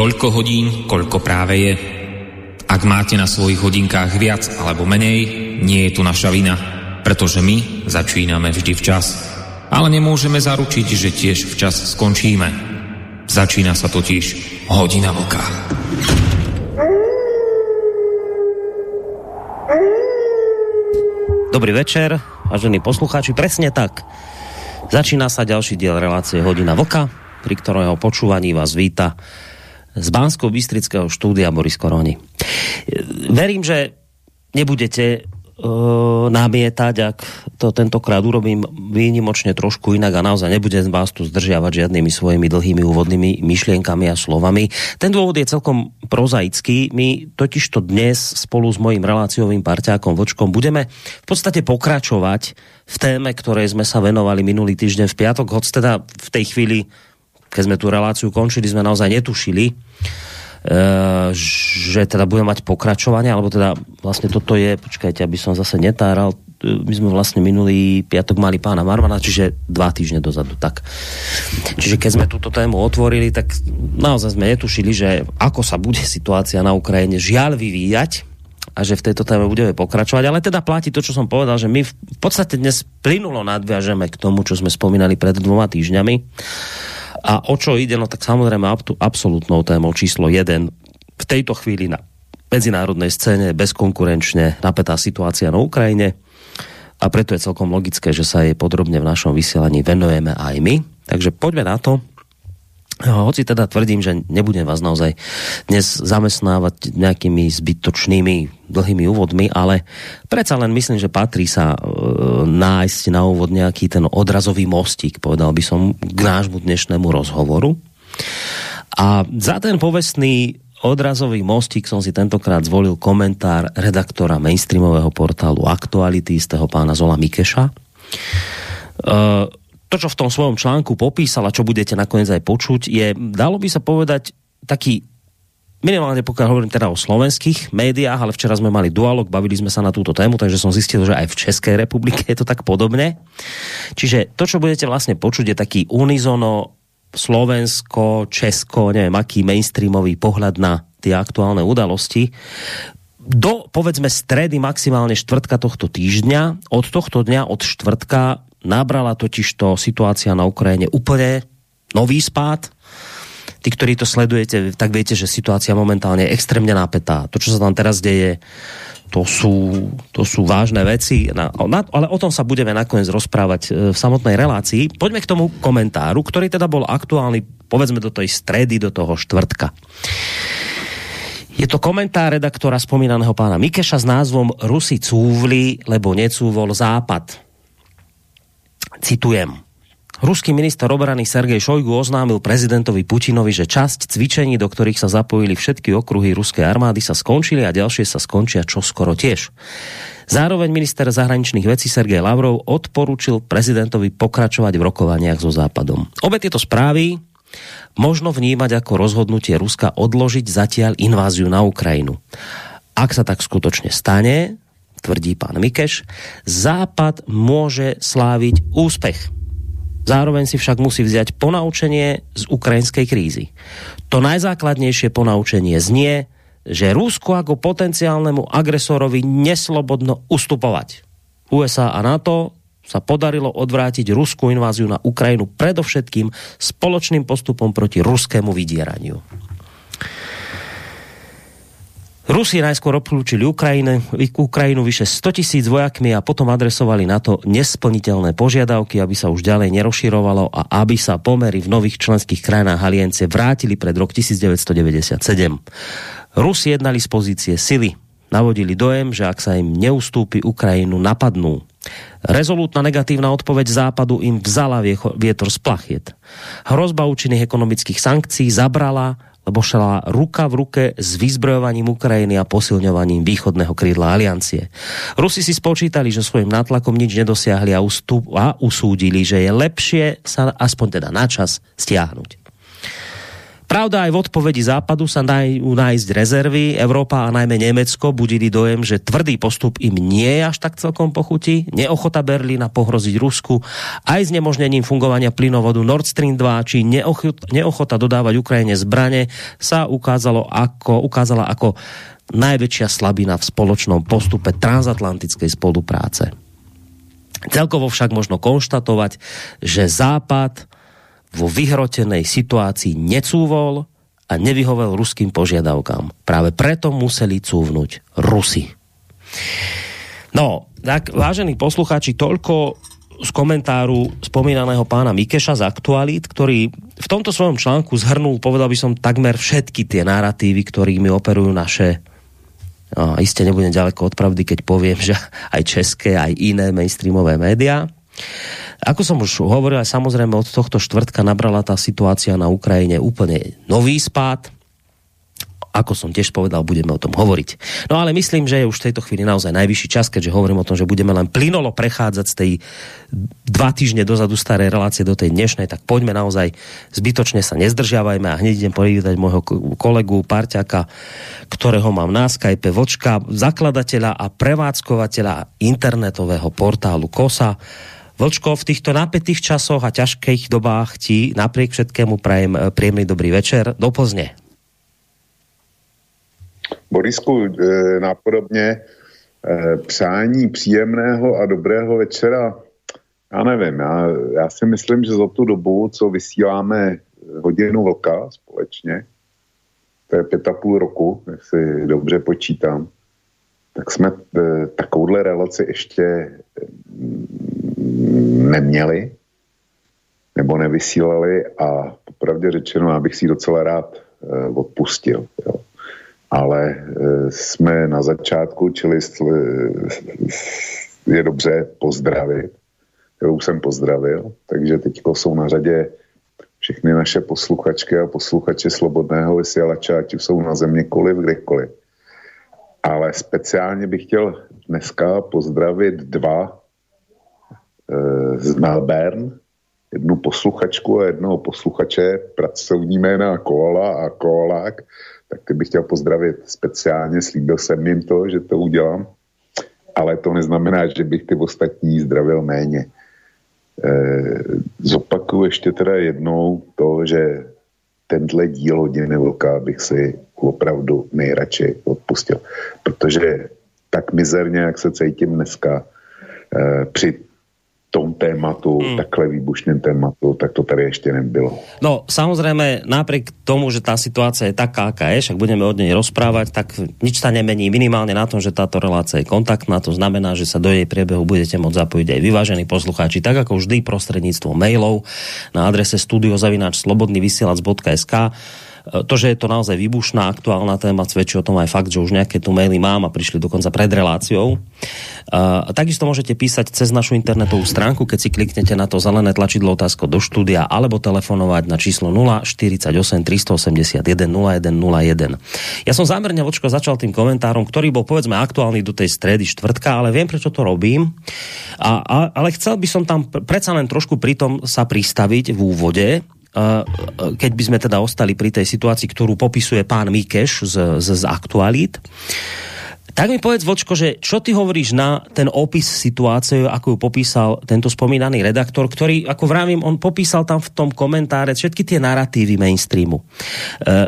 Toľko hodín, koľko práve je. Ak máte na svojich hodinkách viac alebo menej, nie je tu naša vina, pretože my začíname vždy včas. Ale nemôžeme zaručiť, že tiež včas skončíme. Začína sa totiž hodina vlka. Dobrý večer, vážení poslucháči, presne tak. Začína sa ďalší diel relácie Hodina Vlka, pri ktorého počúvaní vás víta z bansko bystrického štúdia Boris Koroni. Verím, že nebudete uh, namietať, ak to tentokrát urobím výnimočne trošku inak a naozaj nebudem vás tu zdržiavať žiadnymi svojimi dlhými úvodnými myšlienkami a slovami. Ten dôvod je celkom prozaický. My totižto dnes spolu s mojím reláciovým parťákom Vočkom budeme v podstate pokračovať v téme, ktorej sme sa venovali minulý týždeň v piatok, hoď teda v tej chvíli, keď sme tú reláciu končili, sme naozaj netušili, že teda budeme mať pokračovanie, alebo teda vlastne toto je, počkajte, aby som zase netáral, my sme vlastne minulý piatok mali pána Marmana, čiže dva týždne dozadu. Tak. Čiže keď sme túto tému otvorili, tak naozaj sme netušili, že ako sa bude situácia na Ukrajine žiaľ vyvíjať a že v tejto téme budeme pokračovať. Ale teda platí to, čo som povedal, že my v podstate dnes plynulo nadviažeme k tomu, čo sme spomínali pred dvoma týždňami. A o čo ide? No tak samozrejme absolútnou témou číslo 1 v tejto chvíli na medzinárodnej scéne bezkonkurenčne napätá situácia na Ukrajine a preto je celkom logické, že sa jej podrobne v našom vysielaní venujeme aj my. Takže poďme na to. Hoci teda tvrdím, že nebudem vás naozaj dnes zamestnávať nejakými zbytočnými dlhými úvodmi, ale predsa len myslím, že patrí sa e, nájsť na úvod nejaký ten odrazový mostík, povedal by som, k nášmu dnešnému rozhovoru. A za ten povestný odrazový mostík som si tentokrát zvolil komentár redaktora mainstreamového portálu Aktuality, z toho pána Zola Mikeša. E, to, čo v tom svojom článku popísal a čo budete nakoniec aj počuť, je, dalo by sa povedať, taký minimálne pokiaľ hovorím teda o slovenských médiách, ale včera sme mali dualog, bavili sme sa na túto tému, takže som zistil, že aj v Českej republike je to tak podobne. Čiže to, čo budete vlastne počuť, je taký unizono Slovensko, Česko, neviem aký mainstreamový pohľad na tie aktuálne udalosti. Do, povedzme, stredy maximálne štvrtka tohto týždňa, od tohto dňa, od štvrtka, nabrala totižto situácia na Ukrajine úplne nový spád. Tí, ktorí to sledujete, tak viete, že situácia momentálne je extrémne napätá. To, čo sa tam teraz deje, to sú, to sú vážne veci, na, na, ale o tom sa budeme nakoniec rozprávať e, v samotnej relácii. Poďme k tomu komentáru, ktorý teda bol aktuálny, povedzme do tej stredy, do toho štvrtka. Je to komentár redaktora spomínaného pána Mikeša s názvom Rusi cúvli, lebo necúvol západ. Citujem. Ruský minister obrany Sergej Šojgu oznámil prezidentovi Putinovi, že časť cvičení, do ktorých sa zapojili všetky okruhy ruskej armády, sa skončili a ďalšie sa skončia čoskoro tiež. Zároveň minister zahraničných vecí Sergej Lavrov odporučil prezidentovi pokračovať v rokovaniach so Západom. Obe tieto správy možno vnímať ako rozhodnutie Ruska odložiť zatiaľ inváziu na Ukrajinu. Ak sa tak skutočne stane, tvrdí pán Mikeš, Západ môže sláviť úspech Zároveň si však musí vziať ponaučenie z ukrajinskej krízy. To najzákladnejšie ponaučenie znie, že Rusko ako potenciálnemu agresorovi neslobodno ustupovať. USA a NATO sa podarilo odvrátiť ruskú inváziu na Ukrajinu predovšetkým spoločným postupom proti ruskému vydieraniu. Rusi najskôr obklúčili Ukrajinu, Ukrajinu vyše 100 tisíc vojakmi a potom adresovali na to nesplniteľné požiadavky, aby sa už ďalej nerozširovalo a aby sa pomery v nových členských krajinách aliancie vrátili pred rok 1997. Rusi jednali z pozície sily. Navodili dojem, že ak sa im neustúpi Ukrajinu, napadnú. Rezolútna negatívna odpoveď západu im vzala vietor z plachiet. Hrozba účinných ekonomických sankcií zabrala lebo šla ruka v ruke s vyzbrojovaním Ukrajiny a posilňovaním východného krídla aliancie. Rusi si spočítali, že svojim nátlakom nič nedosiahli a, ustup, a usúdili, že je lepšie sa aspoň teda na čas stiahnuť. Pravda, aj v odpovedi Západu sa dajú nájsť rezervy. Európa a najmä Nemecko budili dojem, že tvrdý postup im nie je až tak celkom pochutí. Neochota Berlína pohroziť Rusku aj s nemožnením fungovania plynovodu Nord Stream 2 či neochota dodávať Ukrajine zbrane sa ukázalo ako, ukázala ako najväčšia slabina v spoločnom postupe transatlantickej spolupráce. Celkovo však možno konštatovať, že Západ vo vyhrotenej situácii necúvol a nevyhovel ruským požiadavkám. Práve preto museli cúvnuť Rusy. No, tak vážení poslucháči, toľko z komentáru spomínaného pána Mikeša z Aktualit, ktorý v tomto svojom článku zhrnul, povedal by som, takmer všetky tie narratívy, ktorými operujú naše a iste nebudem ďaleko od pravdy, keď poviem, že aj české, aj iné mainstreamové médiá. Ako som už hovoril, samozrejme od tohto štvrtka nabrala tá situácia na Ukrajine úplne nový spád. Ako som tiež povedal, budeme o tom hovoriť. No ale myslím, že je už v tejto chvíli naozaj najvyšší čas, keďže hovorím o tom, že budeme len plynolo prechádzať z tej dva týždne dozadu starej relácie do tej dnešnej, tak poďme naozaj zbytočne sa nezdržiavajme a hneď idem privítať môjho kolegu, parťaka, ktorého mám na Skype, Vočka, zakladateľa a prevádzkovateľa internetového portálu KOSA Vlčko, v týchto napätých časoch a ťažkých dobách ti napriek všetkému prajem eh, príjemný dobrý večer. Do Plzne. Borisku, eh, napodobně eh, přání příjemného a dobrého večera, já nevím, já, já si myslím, že za tu dobu, co vysíláme hodinu vlka společně, to je pět a půl roku, jestli dobře počítám, tak jsme takovouhle relaci ještě neměli nebo nevysílali a popravdě řečeno, já bych si docela rád eh, odpustil. Jo. Ale eh, jsme na začátku, čili je dobře pozdravit, kterou jsem pozdravil, takže teď jsou na řadě všechny naše posluchačky a posluchače Slobodného vysílače, ať jsou na zeměkoliv, kdekoliv. Ale speciálně bych chtěl dneska pozdravit dva z Melbourne, jednu posluchačku a jednoho posluchače, pracovní jména Koala a Koalák, tak bych chtěl pozdravit speciálně, slíbil jsem jim to, že to udělám, ale to neznamená, že bych ty ostatní zdravil méně. E, zopakuju ještě teda jednou to, že tenhle díl hodiny vlka bych si opravdu nejradši odpustil, protože tak mizerně, jak se cítím dneska, e, při tom tématu, hmm. takhle výbušném tématu, tak to tady ještě nebylo. No, samozrejme, napriek tomu, že tá situácia je taká, aká je, však budeme od nej rozprávať, tak nič sa nemení minimálne na tom, že táto relácia je kontaktná, to znamená, že sa do jej priebehu budete môcť zapojiť aj vyvážení poslucháči, tak ako vždy prostredníctvom mailov na adrese studiozavináčslobodnyvysielac.sk to, že je to naozaj výbušná aktuálna téma, svedčí o tom aj fakt, že už nejaké tu maily mám a prišli dokonca pred reláciou. A takisto môžete písať cez našu internetovú stránku, keď si kliknete na to zelené tlačidlo otázko do štúdia alebo telefonovať na číslo 048 381 0101. Ja som zámerne vočko začal tým komentárom, ktorý bol povedzme aktuálny do tej stredy štvrtka, ale viem, prečo to robím. A, a, ale chcel by som tam predsa len trošku pritom sa pristaviť v úvode, keď by sme teda ostali pri tej situácii, ktorú popisuje pán Mikeš z, z, z aktualít, tak mi povedz, Vočko, že čo ty hovoríš na ten opis situácie, ako ju popísal tento spomínaný redaktor, ktorý, ako vravím, on popísal tam v tom komentáre všetky tie narratívy mainstreamu. E,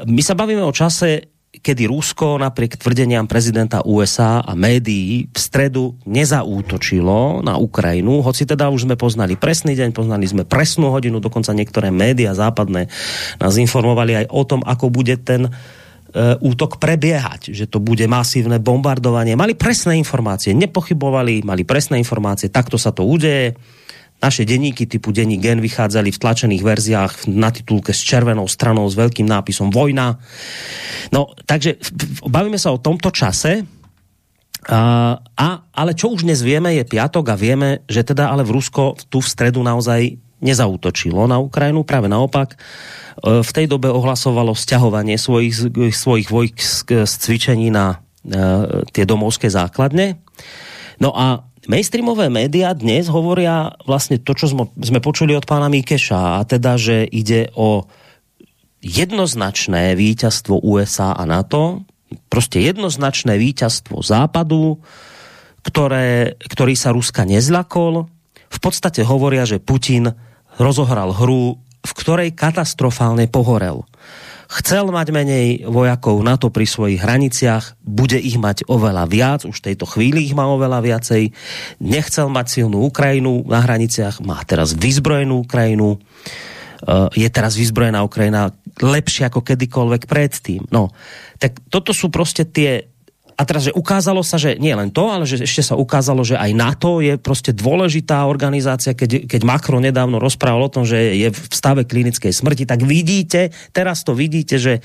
my sa bavíme o čase, kedy Rusko napriek tvrdeniam prezidenta USA a médií v stredu nezaútočilo na Ukrajinu, hoci teda už sme poznali presný deň, poznali sme presnú hodinu, dokonca niektoré médiá západné nás informovali aj o tom, ako bude ten e, útok prebiehať, že to bude masívne bombardovanie. Mali presné informácie, nepochybovali, mali presné informácie, takto sa to udeje naše denníky typu denní Gen vychádzali v tlačených verziách na titulke s červenou stranou s veľkým nápisom Vojna. No, takže bavíme sa o tomto čase, a, a, ale čo už dnes vieme, je piatok a vieme, že teda ale v Rusko tu v stredu naozaj nezautočilo na Ukrajinu, práve naopak. E, v tej dobe ohlasovalo sťahovanie svojich, svojich vojsk z cvičení na e, tie domovské základne. No a mainstreamové médiá dnes hovoria vlastne to, čo sme, sme počuli od pána Míkeša, a teda, že ide o jednoznačné víťazstvo USA a NATO, proste jednoznačné víťazstvo Západu, ktoré, ktorý sa Ruska nezlakol. V podstate hovoria, že Putin rozohral hru, v ktorej katastrofálne pohorel. Chcel mať menej vojakov NATO pri svojich hraniciach, bude ich mať oveľa viac, už v tejto chvíli ich má oveľa viacej. Nechcel mať silnú Ukrajinu na hraniciach, má teraz vyzbrojenú Ukrajinu. Eh, je teraz vyzbrojená Ukrajina lepšie ako kedykoľvek predtým. No, tak toto sú proste tie a teraz, že ukázalo sa, že nie len to, ale že ešte sa ukázalo, že aj NATO je proste dôležitá organizácia, keď, keď Macron nedávno rozprával o tom, že je v stave klinickej smrti, tak vidíte, teraz to vidíte, že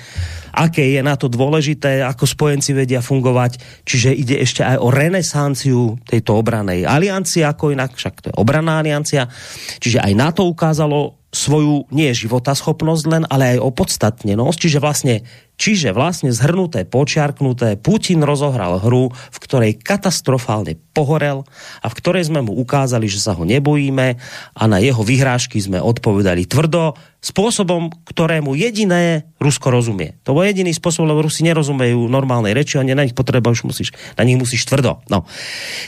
aké je na to dôležité, ako spojenci vedia fungovať, čiže ide ešte aj o renesanciu tejto obranej aliancie, ako inak, však to je obraná aliancia, čiže aj na to ukázalo svoju nie životaschopnosť len, ale aj opodstatnenosť, čiže vlastne, čiže vlastne zhrnuté, počiarknuté, Putin rozohral hru, v ktorej katastrofálne pohorel a v ktorej sme mu ukázali, že sa ho nebojíme a na jeho vyhrážky sme odpovedali tvrdo, spôsobom, ktorému jediné Rusko rozumie. To bol jediný spôsob, lebo Rusi nerozumejú normálnej reči a na nich potrebuješ musíš, na nich musíš tvrdo. No.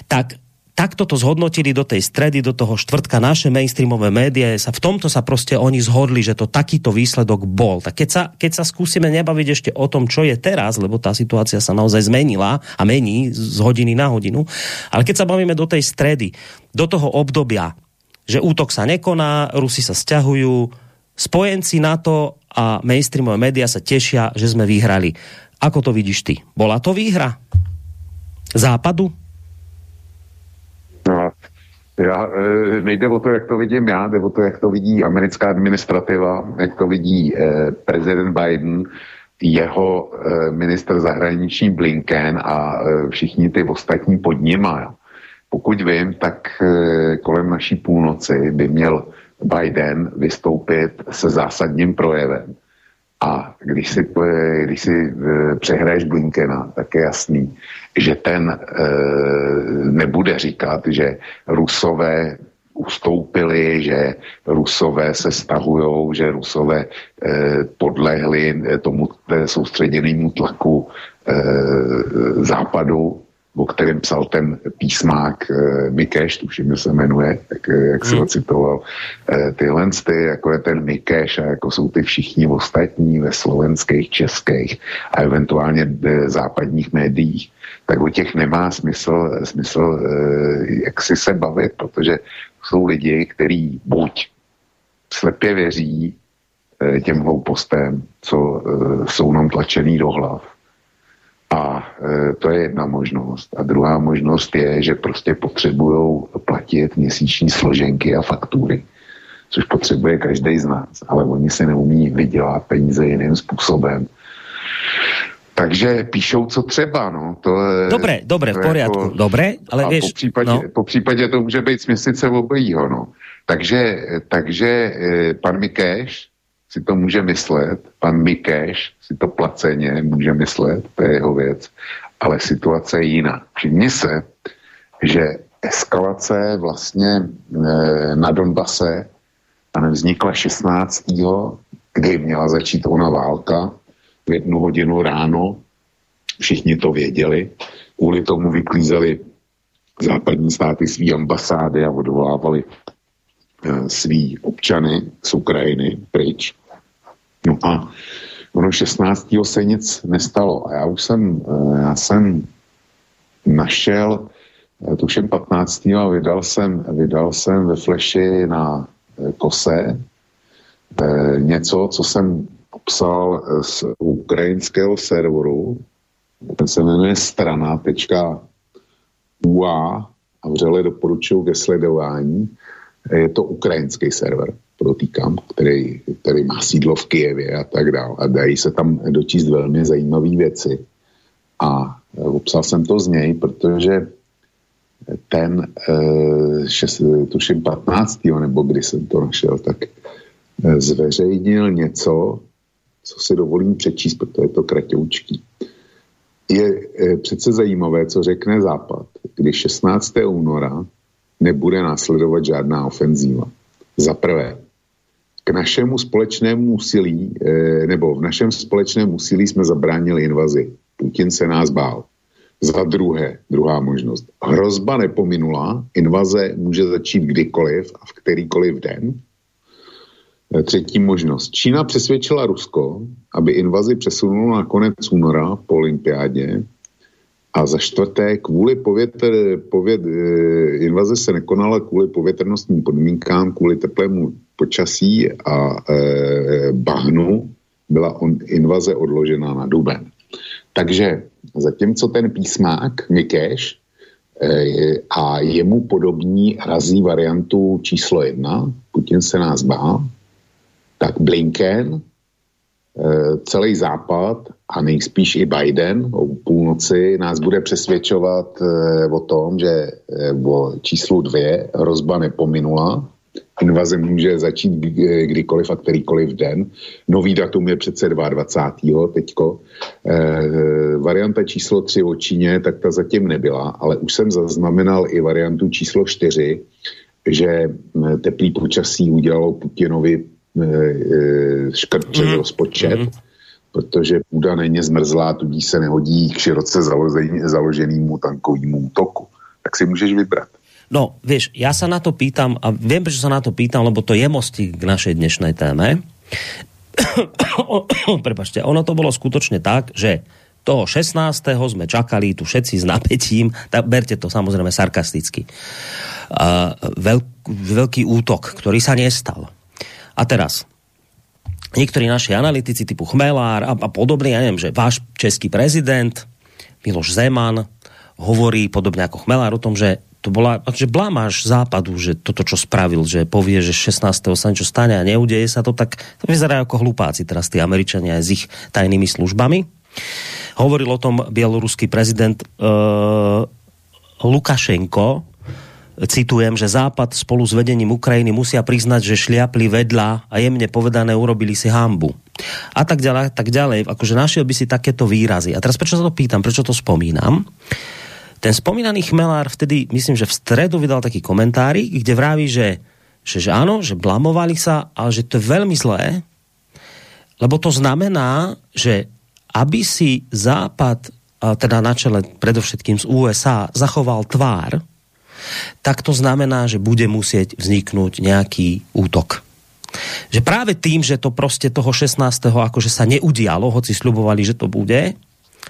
Tak takto to zhodnotili do tej stredy, do toho štvrtka naše mainstreamové médiá, sa v tomto sa proste oni zhodli, že to takýto výsledok bol. Tak keď sa, keď sa skúsime nebaviť ešte o tom, čo je teraz, lebo tá situácia sa naozaj zmenila a mení z hodiny na hodinu, ale keď sa bavíme do tej stredy, do toho obdobia, že útok sa nekoná, Rusi sa stiahujú, spojenci NATO a mainstreamové médiá sa tešia, že sme vyhrali. Ako to vidíš ty? Bola to výhra? Západu? Já, e, nejde o to, jak to vidím já, jde o to, jak to vidí americká administrativa, jak to vidí eh, prezident Biden, jeho eh, minister zahraniční Blinken a eh, všichni ty ostatní pod nima. Pokud vím, tak eh, kolem naší půlnoci by měl Biden vystoupit se zásadním projevem. A když si, když si eh, přehraješ Blinkena, tak je jasný, že ten e, nebude říkat, že Rusové ustoupili, že Rusové se stahujou, že Rusové e, podlehli tomu soustředěnému tlaku e, západu, o kterém psal ten písmák e, Mikeš, tuším, že se jmenuje, tak, eh, jak si ho hmm. citoval, e, tyhle ty, jako je ten Mikeš a jako jsou ty všichni ostatní ve slovenských, českých a eventuálně e, západních médiích, tak o těch nemá smysl, smysl e, jak si se bavit, protože jsou lidi, kteří buď slepě věří e, těm hloupostem, co e, jsou nám tlačený do hlav, a e, to je jedna možnost. A druhá možnost je, že prostě potřebují platit měsíční složenky a faktury, což potřebuje každý z nás, ale oni se neumí vydělat peníze jiným způsobem. Takže píšou, co třeba, no. To dobre, dobre, v poriadku, jako, dobre, ale vieš... Po případě, no. po případě to může být směsice obojího, no. Takže, takže e, pan Mikeš si to může myslet, pan Mikeš si to placeně může myslet, to je jeho věc, ale situace je jiná. Všimni se, že eskalace vlastně e, na Donbase a nevznikla 16. kdy měla začít ona válka v jednu hodinu ráno, všichni to věděli, kvůli tomu vyklízeli západní státy svý ambasády a odvolávali svý občany z Ukrajiny pryč. No a ono 16. se nic nestalo. A já už jsem, eh, já jsem našel, eh, tuším 15. a vydal jsem, vydal jsem ve fleši na kose něco, co jsem psal z ukrajinského serveru, ten se jmenuje strana.ua a vřele doporučuji ke sledování. Je to ukrajinský server protýkám, který, který má sídlo v Kijevě a tak dále. A dají se tam dočíst velmi zajímavé věci. A e, obsal jsem to z něj, protože ten, e, šest, tuším 15. nebo kdy jsem to našel, tak e, zveřejnil něco, co si dovolím přečíst, protože je to kratoučký. Je přece zajímavé, co řekne Západ, když 16. února nebude následovat žádná ofenzíva. Za prvé, k našemu společnému úsilí, nebo v našem společném úsilí jsme zabránili invazi. Putin se nás bál. Za druhé, druhá možnost. Hrozba nepominula, invaze může začít kdykoliv a v kterýkoliv den. E, třetí možnost. Čína přesvědčila Rusko, aby invazi přesunulo na konec února po olympiádě a za čtvrté, kvůli povětr, povět, e, invaze se nekonala kvůli povětrnostním podmínkám, kvůli teplému počasí a e, bahnu byla on, invaze odložena na duben. Takže zatímco ten písmák Mikeš eh, a jemu podobní razí variantu číslo jedna, Putin se nás bá, tak Blinken, eh, celý západ a nejspíš i Biden o půlnoci nás bude přesvědčovat eh, o tom, že o číslu dvě hrozba nepominula Invaze může začít kdykoliv a kterýkoliv den. Nový datum je přece 22. teďko. E, varianta číslo 3 o Číně, tak ta zatím nebyla, ale už jsem zaznamenal i variantu číslo 4, že teplý počasí udělalo Putinovi e, škrčen mm. rozpočet, mm. Protože půda není zmrzlá, tudíž se nehodí k široce založenému tankovému útoku. Tak si můžeš vybrat. No, vieš, ja sa na to pýtam, a viem, prečo sa na to pýtam, lebo to je mostík k našej dnešnej téme. Prepačte, ono to bolo skutočne tak, že toho 16. sme čakali tu všetci s napätím, tak berte to samozrejme sarkasticky. Uh, veľk, veľký útok, ktorý sa nestal. A teraz, niektorí naši analytici typu Chmelár a, a podobný, ja neviem, že váš český prezident Miloš Zeman hovorí podobne ako Chmelár o tom, že to bola že blamáž západu, že toto, čo spravil, že povie, že 16. sa niečo stane a neudeje sa to, tak to vyzerá ako hlupáci teraz tí Američania aj s ich tajnými službami. Hovoril o tom bieloruský prezident uh, Lukašenko, citujem, že Západ spolu s vedením Ukrajiny musia priznať, že šliapli vedľa a jemne povedané urobili si hambu. A tak ďalej, tak ďalej. Akože našiel by si takéto výrazy. A teraz prečo sa to pýtam, prečo to spomínam? Ten spomínaný chmelár vtedy, myslím, že v stredu vydal taký komentári, kde vraví, že, že, že áno, že blamovali sa, ale že to je veľmi zlé, lebo to znamená, že aby si Západ, teda na čele predovšetkým z USA, zachoval tvár, tak to znamená, že bude musieť vzniknúť nejaký útok. Že práve tým, že to proste toho 16. akože sa neudialo, hoci sľubovali, že to bude,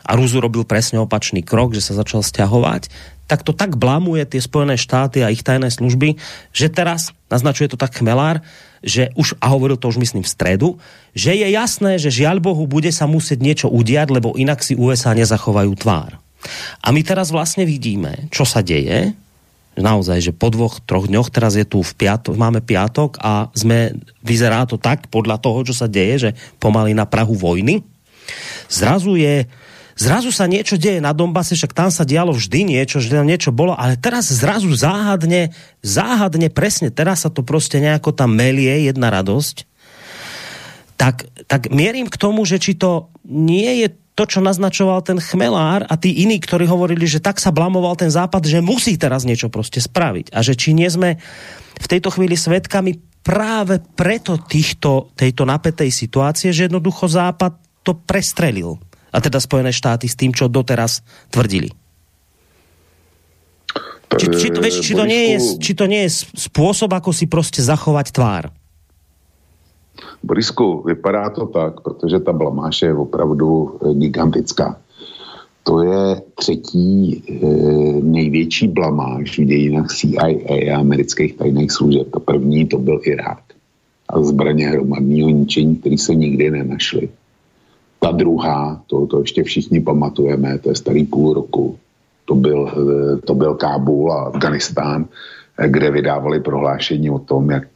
a Rus robil presne opačný krok, že sa začal stiahovať, tak to tak blamuje tie Spojené štáty a ich tajné služby, že teraz, naznačuje to tak Chmelár, že už, a hovoril to už myslím v stredu, že je jasné, že žiaľ Bohu bude sa musieť niečo udiať, lebo inak si USA nezachovajú tvár. A my teraz vlastne vidíme, čo sa deje, naozaj, že po dvoch, troch dňoch, teraz je tu v piatok, máme piatok a sme, vyzerá to tak podľa toho, čo sa deje, že pomaly na Prahu vojny. Zrazu je zrazu sa niečo deje na Donbase, však tam sa dialo vždy niečo, že tam niečo bolo, ale teraz zrazu záhadne, záhadne presne, teraz sa to proste nejako tam melie, jedna radosť, tak, tak mierim k tomu, že či to nie je to, čo naznačoval ten chmelár a tí iní, ktorí hovorili, že tak sa blamoval ten západ, že musí teraz niečo proste spraviť. A že či nie sme v tejto chvíli svetkami práve preto týchto, tejto napätej situácie, že jednoducho západ to prestrelil a teda Spojené štáty s tým, čo doteraz tvrdili. Či, či, to, vieš, či, to nie je, či to nie je spôsob, ako si prostě zachovať tvár? Borisku, vypadá to tak, protože ta blamáž je opravdu eh, gigantická. To je třetí e, největší blamáž v dějinách CIA a amerických tajných služeb. To první to byl Irák a zbraně hromadného ničení, které se nikdy nenašly. Ta druhá, to, to ještě všichni pamatujeme, to je starý půl roku, to byl, eh, to byl Kábul a Afganistán, kde vydávali prohlášení o tom, jak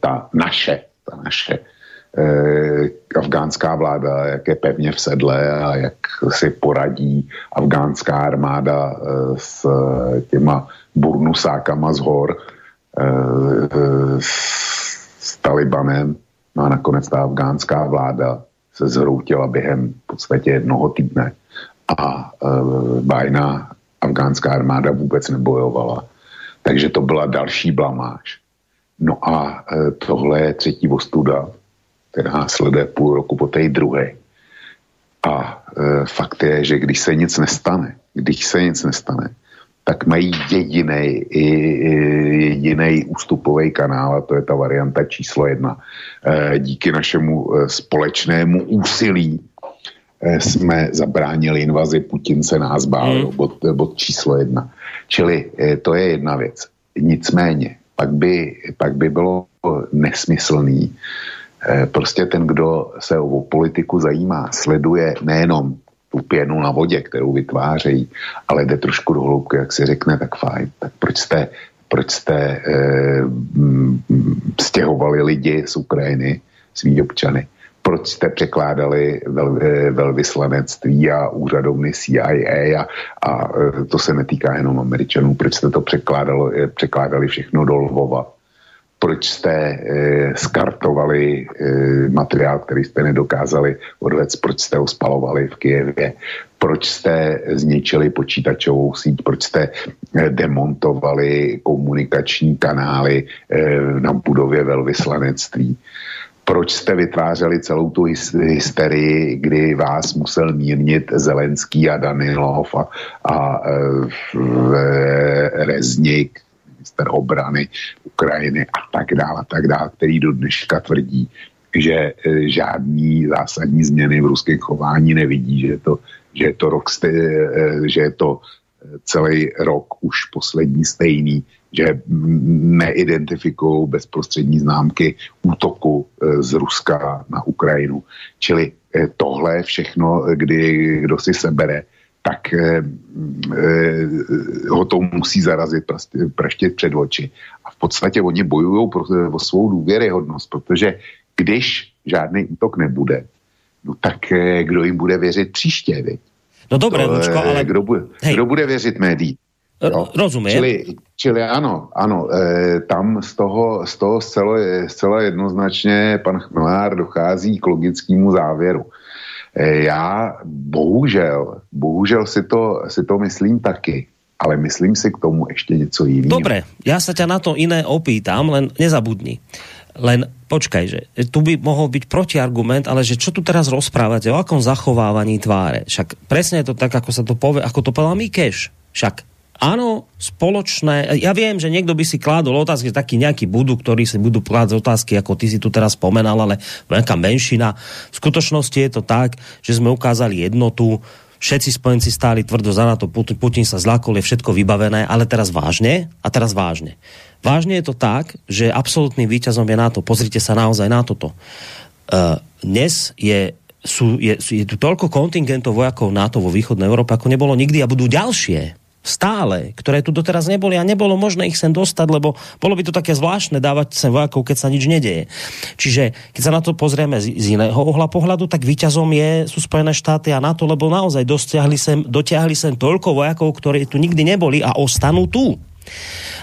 ta naše, ta naše afgánská vláda, jak je pevně v sedle a jak si poradí afgánská armáda s těma burnusákama z hor, s Talibanem. No a nakonec ta afgánská vláda se zhroutila během v podstatě jednoho týdne a e, bajná afgánská armáda vůbec nebojovala. Takže to byla další blamáž. No a tohle je třetí ostuda, která sleduje půl roku po té druhé. A fakt je, že když se nic nestane, když se nic nestane, tak mají jediný, jediný ústupový kanál a to je ta varianta číslo jedna. E, díky našemu e, společnému úsilí e, jsme zabránili invazi Putince nás bál, hmm. bod, bod číslo jedna. Čili to je jedna věc. Nicméně, pak by, pak by bylo nesmyslný, prostě ten, kdo se o politiku zajímá, sleduje nejenom tu pěnu na vodě, kterou vytvářejí, ale jde trošku do hloubky, jak si řekne, tak fajn. Tak proč jste, proč jste e, stěhovali lidi z Ukrajiny, svý občany? Proč jste překládali vel, eh, velvyslanectví a úřadovny CIA a, a eh, to se netýká jenom Američanů, proč jste to překládali, překládali všechno do Lvova? proč jste e, skartovali e, materiál, který jste nedokázali odvést, proč jste ho spalovali v Kijevě, proč jste zničili počítačovou síť, proč jste e, demontovali komunikační kanály e, na budově velvyslanectví proč jste vytvářeli celou tu hysterii, kdy vás musel mírnit Zelenský a Danilov a, a e, Reznik, minister obrany Ukrajiny a tak dále, a tak dále, který do dneška tvrdí, že e, žádný zásadní změny v ruském chování nevidí, že je to, že je to, rok, e, že je to e, celý rok už poslední stejný, že neidentifikují bezprostřední známky útoku z Ruska na Ukrajinu. Čili tohle všechno, kdy kdo si sebere, tak eh, ho to musí zarazit praštět před oči. A v podstatě oni bojují pro, o svou důvěryhodnost, protože když žádný útok nebude, no tak eh, kdo jim bude věřit příště, viď? No dobré, Lučko, ale... Kdo bude, kdo bude věřit médií? Rozumím. Čili, čili ano, ano, e, tam z toho, z toho zcela, zcela jednoznačně pan Chmelár dochází k logickému závěru. Eh, já bohužel, bohužel si to, si to myslím taky, ale myslím si k tomu ještě něco jiného. Dobre, ja sa ťa na to iné opýtam, len nezabudni. Len počkaj, že tu by mohol byť protiargument, ale že čo tu teraz rozprávate, o akom zachovávaní tváre? Však presne je to tak, ako sa to povie, ako to povedal Mikeš. Však Áno, spoločné. Ja viem, že niekto by si kládol otázky, taký nejaký budú, ktorí si budú kládať otázky, ako ty si tu teraz spomenal, ale nejaká menšina. V skutočnosti je to tak, že sme ukázali jednotu, všetci spojenci stáli tvrdo za NATO, Putin sa zlákol, je všetko vybavené, ale teraz vážne, a teraz vážne. Vážne je to tak, že absolútnym víťazom je NATO. Pozrite sa naozaj na toto. Uh, dnes je sú, je, je tu toľko kontingentov vojakov NATO vo východnej Európe, ako nebolo nikdy a budú ďalšie stále, ktoré tu doteraz neboli a nebolo možné ich sem dostať, lebo bolo by to také zvláštne dávať sem vojakov, keď sa nič nedeje. Čiže keď sa na to pozrieme z, z iného ohla pohľadu, tak výťazom je, sú Spojené štáty a NATO, lebo naozaj dotiahli sem, dotiahli sem toľko vojakov, ktorí tu nikdy neboli a ostanú tu.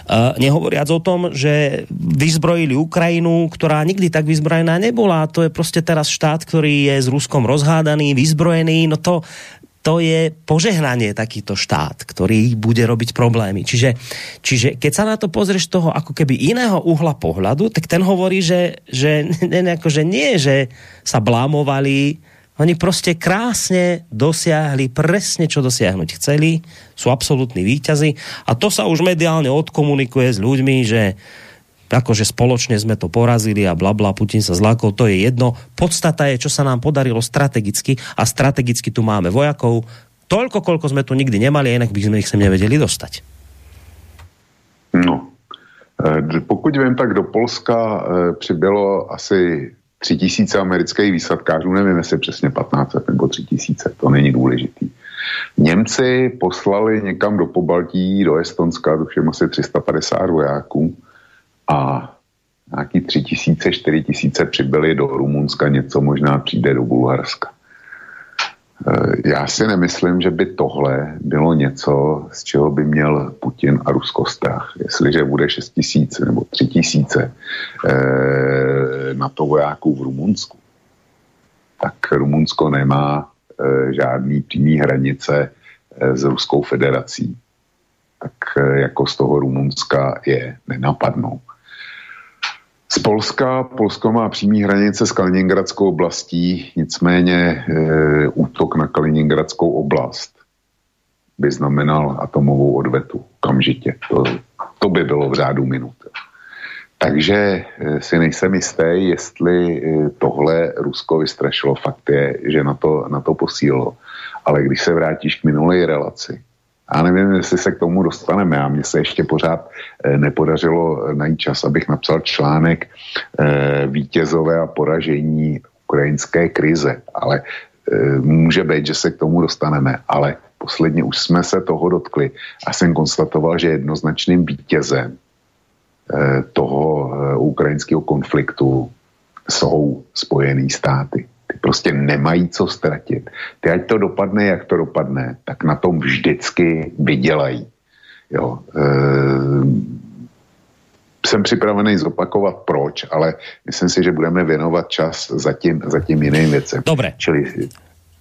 Uh, nehovoriac o tom, že vyzbrojili Ukrajinu, ktorá nikdy tak vyzbrojená nebola. To je proste teraz štát, ktorý je s Ruskom rozhádaný, vyzbrojený. No to, to je požehnanie takýto štát, ktorý bude robiť problémy. Čiže, čiže keď sa na to pozrieš toho ako keby iného uhla pohľadu, tak ten hovorí, že, že, ne, ako, že nie, že sa blámovali, oni proste krásne dosiahli presne, čo dosiahnuť chceli, sú absolútni výťazi a to sa už mediálne odkomunikuje s ľuďmi, že akože spoločne sme to porazili a bla bla, Putin sa zlákol, to je jedno. Podstata je, čo sa nám podarilo strategicky a strategicky tu máme vojakov toľko, koľko sme tu nikdy nemali, inak by sme ich sem nevedeli dostať. No, e, pokud vím, tak do Polska e, přibylo asi tři tisíce amerických výsadkářů, nevím, jestli přesně 15 nebo tři tisíce, to není důležitý. Němci poslali někam do Pobaltí, do Estonska, tuším asi 350 vojáků a nějaký tři tisíce, čtyři tisíce přibyli do Rumunska, něco možná přijde do Bulharska. E, já si nemyslím, že by tohle bylo něco, z čeho by měl Putin a Rusko strach. Jestliže bude 6 tisíc nebo 3 tisíce e, na to vojáků v Rumunsku, tak Rumunsko nemá e, žádný přímý hranice s Ruskou federací. Tak jako z toho Rumunska je nenapadnou. Z Polska. Polsko má přímý hranice s Kaliningradskou oblastí, nicméně e, útok na Kaliningradskou oblast by znamenal atomovou odvetu kamžitě. To, to by bylo v řádu minut. Takže e, si nejsem jistý, jestli e, tohle Rusko vystrašilo. Fakt je, že na to, na to posílilo. Ale když se vrátíš k minulé relaci, já nevím, jestli se k tomu dostaneme. A mně se ještě pořád eh, nepodařilo najít čas, abych napsal článek eh, vítězové a poražení ukrajinské krize. Ale eh, může být, že se k tomu dostaneme. Ale posledně už jsme se toho dotkli a jsem konstatoval, že jednoznačným vítězem toho ukrajinského konfliktu jsou Spojené státy ty prostě nemají co ztratit. Ty ať to dopadne, jak to dopadne, tak na tom vždycky vydělají. Jo. E, jsem připravený zopakovat proč, ale myslím si, že budeme věnovat čas zatím, zatím jiným věcem. Dobre. Čili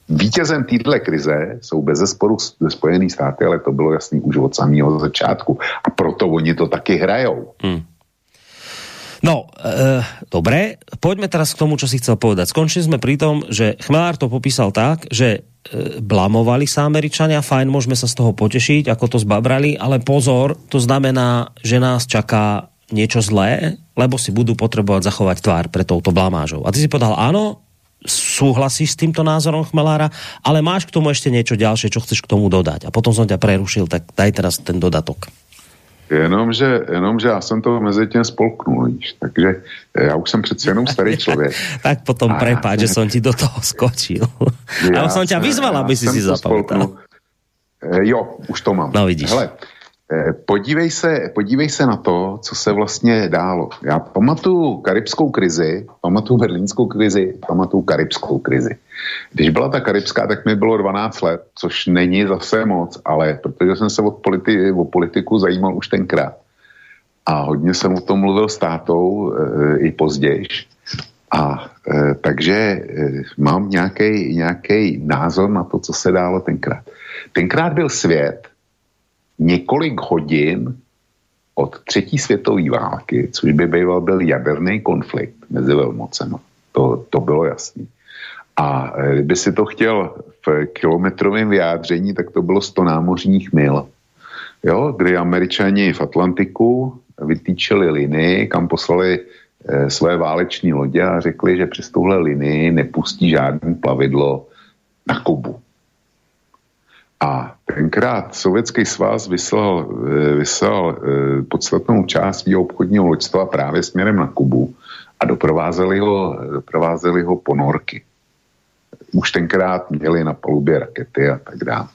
vítězem této krize jsou bez zesporu Spojený státy, ale to bylo jasný už od samého začátku. A proto oni to taky hrajou. Hmm. No, e, dobre, poďme teraz k tomu, čo si chcel povedať. Skončili sme pri tom, že Chmelár to popísal tak, že e, blamovali sa Američania, fajn, môžeme sa z toho potešiť, ako to zbabrali, ale pozor, to znamená, že nás čaká niečo zlé, lebo si budú potrebovať zachovať tvár pre touto blamážou. A ty si povedal, áno, súhlasíš s týmto názorom Chmelára, ale máš k tomu ešte niečo ďalšie, čo chceš k tomu dodať. A potom som ťa prerušil, tak daj teraz ten dodatok. Jenomže, jenomže já jsem to mezi tím spolknul, víš. Takže já už jsem přeci jenom starý člověk. tak potom prepáč, že jsem ti do toho skočil. Já jsem tě vyzval, aby si si zapamätal. Jo, už to mám. No vidíš. Hele, Eh, podívej se, podívej se na to, co se vlastně dálo. Já pamatuju karibskou krizi, pamatuju berlínskou krizi, pamatuju karibskou krizi. Když byla ta karibská, tak mi bylo 12 let, což není zase moc, ale protože jsem se o, politi- o politiku zajímal už tenkrát. A hodně jsem o tom mluvil s tátou e, i později. A e, takže e, mám nějaký názor na to, co se dálo tenkrát. Tenkrát byl svět několik hodin od třetí světové války, což by býval byl jaderný konflikt mezi velmocemi. To, to bylo jasné. A e, kdyby si to chtěl v kilometrovém vyjádření, tak to bylo 100 námořních mil. Jo, kdy američani v Atlantiku vytýčili linii, kam poslali e, své váleční lodě a řekli, že přes tuhle linii nepustí žádné plavidlo na Kubu. A tenkrát Sovětský svaz vyslal, eh, vyslal eh, podstatnou část svého obchodního loďstva právě směrem na Kubu a doprovázeli ho, doprovázeli ho ponorky. Už tenkrát měli na palubě rakety a tak dále.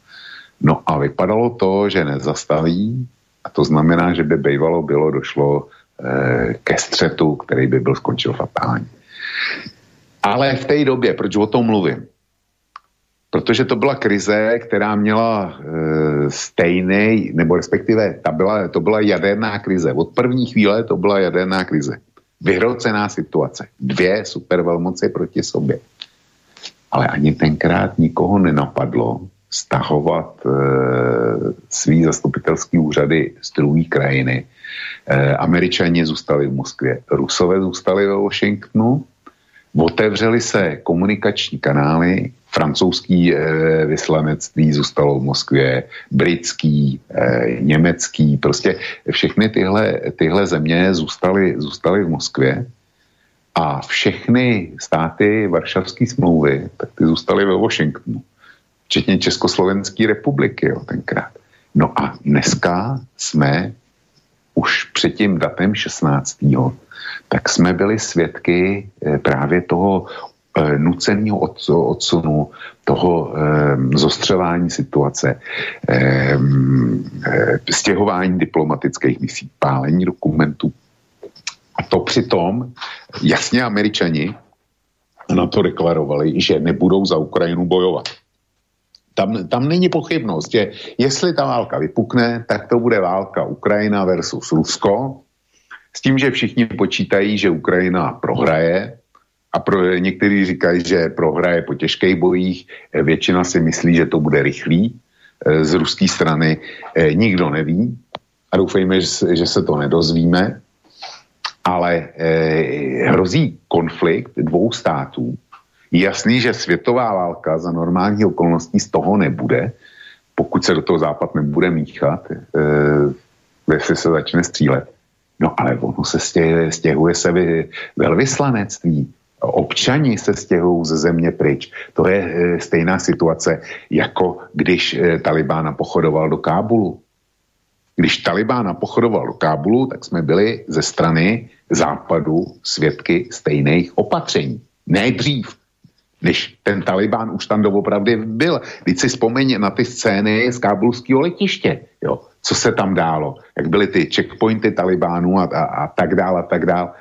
No a vypadalo to, že nezastaví a to znamená, že by bývalo bylo došlo eh, ke střetu, který by byl skončil fatálně. Ale v té době, proč o tom mluvím? Protože to byla krize, která měla e, stejný, nebo respektive ta byla, to byla jaderná krize. Od první chvíle to byla jaderná krize. Vyhrocená situace. Dvě supervelmoci proti sobě. Ale ani tenkrát nikoho nenapadlo stahovat e, svý zastupitelský úřady z druhé krajiny. E, Američani zůstali v Moskvě, Rusové zůstali ve Washingtonu, otevřeli se komunikační kanály, francouzský e, vyslanectví zůstalo v Moskvě, britský, e, německý, prostě všechny tyhle, tyhle země zůstaly, zůstaly v Moskvě a všechny státy Varšavské smlouvy, tak ty zůstaly ve Washingtonu, včetně Československé republiky jo, tenkrát. No a dneska jsme už před tím datem 16. tak jsme byli svědky eh, právě toho nuceného odsunu, toho eh, zostřování situace, eh, stěhování diplomatických misí, pálení dokumentů. A to přitom jasně američani na to deklarovali, že nebudou za Ukrajinu bojovat. Tam, tam není pochybnost, že jestli ta válka vypukne, tak to bude válka Ukrajina versus Rusko, s tím, že všichni počítají, že Ukrajina prohraje, a pro, někteří říkají, že prohraje po těžkých bojích, eh, většina si myslí, že to bude rychlý. Eh, z ruské strany eh, nikdo neví a doufejme, že se to nedozvíme. ale hrozí konflikt dvou států. Jasný, že světová válka za normální okolností z toho nebude, pokud se do toho západ nebude míchat, jestli se začne střílet. No ale ono se stěhuje, stěhuje se vy, velvyslanectví. Občani se stěhují ze země pryč. To je e, stejná situace, jako když e, Talibán pochodoval do Kábulu. Když Talibán pochodoval do Kábulu, tak jsme byli ze strany západu svědky stejných opatření. Ne dřív, než ten Talibán už tam doopravdy byl. Když si vzpomeň na ty scény z kábulského letiště, jo, co se tam dálo, jak byly ty checkpointy Talibánů a, a, a tak dál a tak dál.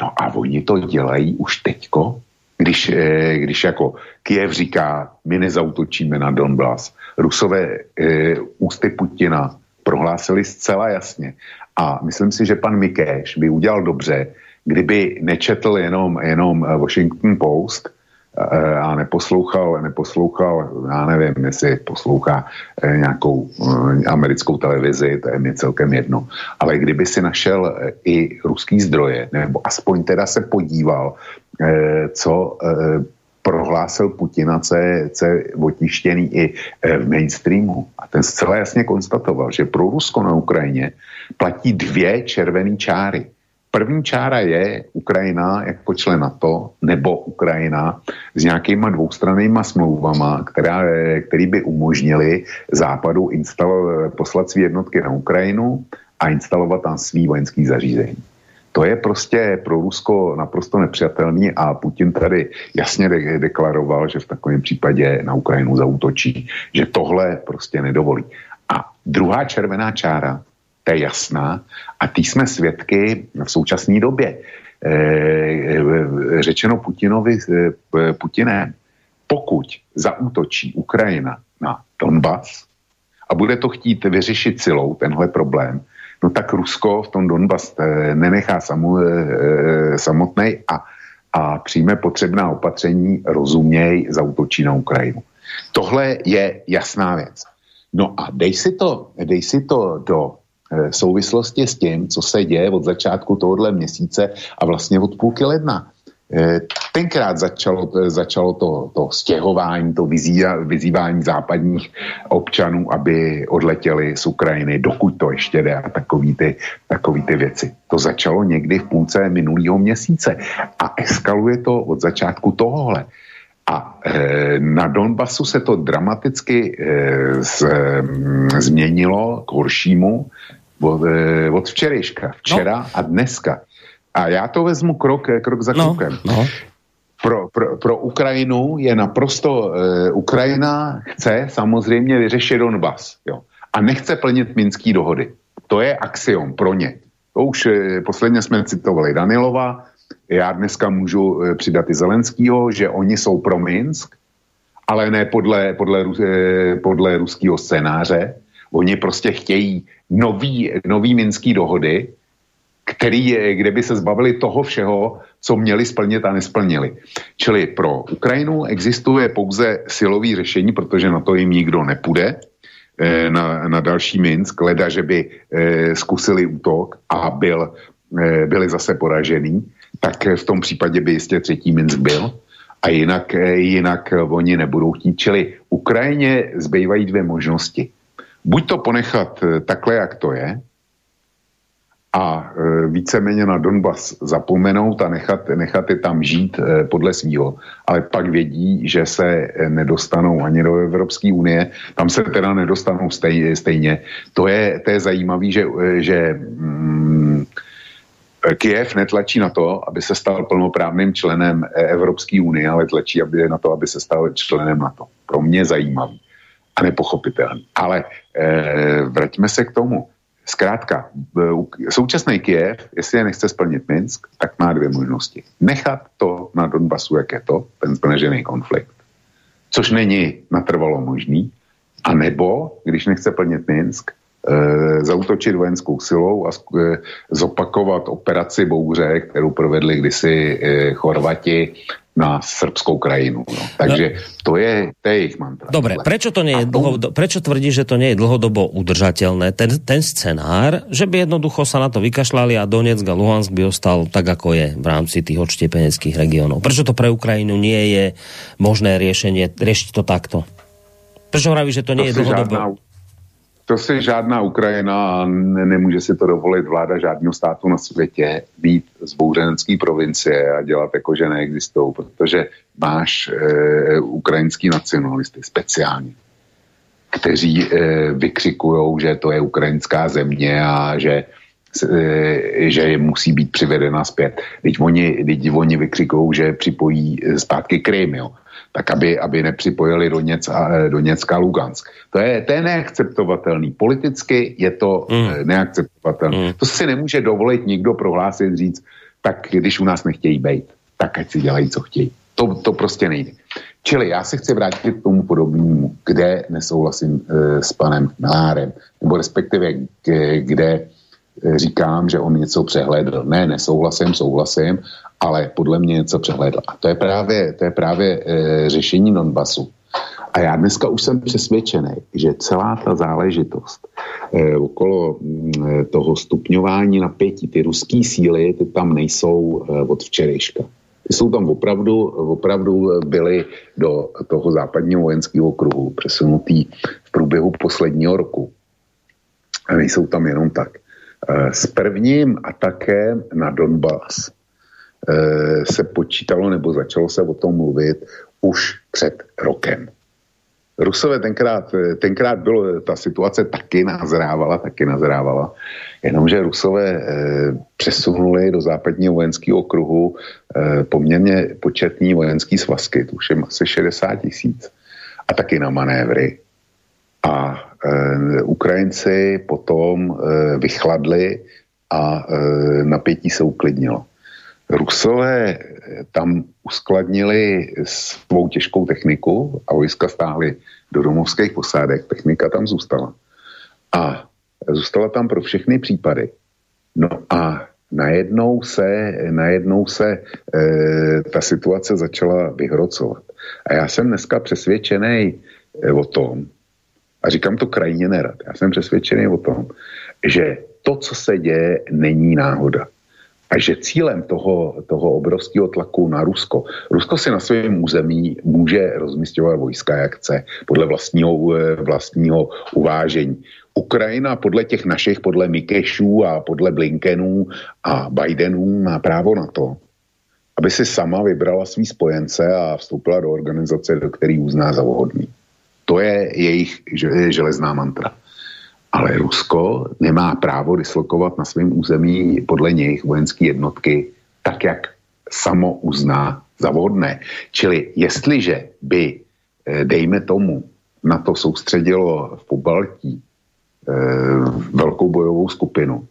No a oni to dělají už teďko, když, eh, když jako Kiev říká, my nezautočíme na Donbass. Rusové eh, ústy Putina prohlásili zcela jasně. A myslím si, že pan Mikéš by udělal dobře, kdyby nečetl jenom, jenom Washington Post, Eh, a neposlouchal, neposlouchal, já nevím, jestli poslouchá eh, nějakou eh, americkou televizi, to je mi celkem jedno, ale kdyby si našel i ruský zdroje, nebo aspoň teda se podíval, co prohlásil Putina, co je, otištěný i v mainstreamu. A ten zcela jasně konstatoval, že pro Rusko na Ukrajině platí dvě červené čáry. První čára je Ukrajina jako člen NATO nebo Ukrajina s nějakýma dvoustrannýma smlouvama, která, který by umožnili Západu poslat své jednotky na Ukrajinu a instalovat tam svý vojenský zařízení. To je prostě pro Rusko naprosto nepřijatelný a Putin tady jasně de- deklaroval, že v takovém případě na Ukrajinu zautočí, že tohle prostě nedovolí. A druhá červená čára to je jasná. A ty jsme svědky v současné době. E, řečeno Putinovi, e, Putinem, pokud zaútočí Ukrajina na Donbass a bude to chtít vyřešit silou tenhle problém, no tak Rusko v tom Donbass nenechá samu, samotnej a, a přijme potřebná opatření, rozuměj, zautočí na Ukrajinu. Tohle je jasná věc. No a dej si to, dej si to do Eh, v souvislosti s tím, co se děje od začátku tohohle měsíce a vlastně od půlky ledna. Eh, tenkrát začalo, začalo to, to stěhování, to vyzývání západních občanů, aby odletěli z Ukrajiny, dokud to ještě jde a takový ty, takový ty věci. To začalo někdy v půlce minulého měsíce a eskaluje to od začátku tohohle. A e, na Donbasu se to dramaticky e, z, e, změnilo k horšímu od, e, od včerejška, včera no. a dneska. A já to vezmu krok, krok za no, krokem. No. Pro, pro, pro Ukrajinu je naprosto, Ukrajina chce samozřejmě vyřešit Donbas. Jo. A nechce plnit minský dohody. To je axiom pro ně. To už posledně jsme citovali Danilova, já dneska můžu e, přidat i Zelenskýho, že oni jsou pro Minsk, ale ne podle, podle, e, podle ruského scénáře. Oni prostě chtějí nový, nový minský dohody, který kde by se zbavili toho všeho, co měli splnit a nesplnili. Čili pro Ukrajinu existuje pouze silový řešení, protože na to jim nikdo nepůjde, eh, na, na další Minsk, leda, že by eh, zkusili útok a byl, eh, byli zase poražený, tak v tom případě by jistě třetí Minsk byl a jinak, jinak oni nebudou chtít. Čili Ukrajině zbývají dvě možnosti buď to ponechat eh, takhle, jak to je, a víceméně na Donbas zapomenout a nechat, nechat je tam žít podle svýho, ale pak vědí, že se nedostanou ani do Evropské unie, tam se teda nedostanou stejně. stejně. To, je, to je zajímavé, že, že mm, Kiev netlačí na to, aby se stal plnoprávným členem Evropské unie, ale tlačí aby, na to, aby se stal členem NATO. Pro mě zajímavý a nepochopitelný. Ale e, vraťme se k tomu. Zkrátka, současný Kiev, jestli je nechce splnit Minsk, tak má dvě možnosti. Nechat to na Donbasu, jak je to, ten zmražený konflikt, což není natrvalo možný, a nebo, když nechce plnit Minsk, e, zautočit vojenskou silou a e, zopakovat operaci Bouře, kterou provedli kdysi e, Chorvati na srbskou krajinu. No. Takže no. to, je, to je ich mantra. Dobre, prečo, to nie je dlhodobo, prečo tvrdí, že to nie je dlhodobo udržateľné? Ten, ten scenár, že by jednoducho sa na to vykašľali a Donetsk a Luhansk by ostal tak, ako je v rámci tých odštiepeneckých regiónov. Prečo to pre Ukrajinu nie je možné riešenie, riešiť to takto? Prečo hovorí, že to nie to je dlhodobo? Žádná, to si žádná Ukrajina a ne, nemůže si to dovolit vláda žádného státu na světě být z bouřenecké provincie a dělat jako, že neexistují, protože máš e, ukrajinský nacionalisty speciálně, kteří e, vykřikují, že to je ukrajinská země a že e, že musí být přivedena zpět. Teď oni, teď oni vykřikují, že připojí zpátky Krym, jo tak aby, aby nepřipojili do, Něc, do Něcka Lugansk. To je, to je neakceptovatelný. Politicky je to mm. neakceptovatelné. Mm. To si nemůže dovolit nikdo prohlásit, říct, tak když u nás nechtějí být, tak ať si dělají, co chtějí. To, to prostě nejde. Čili já se chci vrátit k tomu podobnému, kde nesouhlasím e, s panem Milárem, nebo respektive kde e, říkám, že on něco přehlédl. Ne, nesouhlasím, souhlasím, ale podle mě něco přehlédl. A to je právě, to je právě e, řešení Donbasu. A já dneska už jsem přesvědčený, že celá ta záležitost e, okolo e, toho stupňování napětí, ty ruské síly, ty tam nejsou e, od včerejška. Ty jsou tam opravdu, opravdu byly do toho západního vojenského kruhu přesunutý v průběhu posledního roku. A nejsou tam jenom tak. S prvním atakem na Donbass Eh, se počítalo nebo začalo se o tom mluvit už před rokem. Rusové tenkrát, eh, tenkrát bylo, ta situace taky nazrávala, taky nazrávala, jenomže Rusové e, přesunuli do západního vojenského okruhu e, poměrně početní vojenský svazky, je asi 60 tisíc, a taky na manévry. A e, Ukrajinci potom e, vychladli a e, napětí se uklidnilo. Rusové tam uskladnili svou těžkou techniku a vojska stáhly do domovských posádek. Technika tam zůstala. A zůstala tam pro všechny případy. No a najednou se, najednou se e, ta situace začala vyhrocovat. A já jsem dneska přesvědčený o tom, a říkám to krajně nerad, já jsem přesvědčený o tom, že to, co se děje, není náhoda. A že cílem toho, toho obrovského tlaku na Rusko, Rusko si na svém území může rozmistovat vojska, jak chce, podle vlastního, eh, vlastního uvážení. Ukrajina podle těch našich, podle Mikešů a podle Blinkenů a Bidenů má právo na to, aby si sama vybrala svý spojence a vstoupila do organizace, do který uzná za vhodný. To je jejich železná mantra. Ale Rusko nemá právo dislokovat na svém území podle nich vojenské jednotky tak, jak samo uzná za vhodné. Čili jestliže by, eh, dejme tomu, na to soustředilo v Pobaltí eh, velkou bojovou skupinu,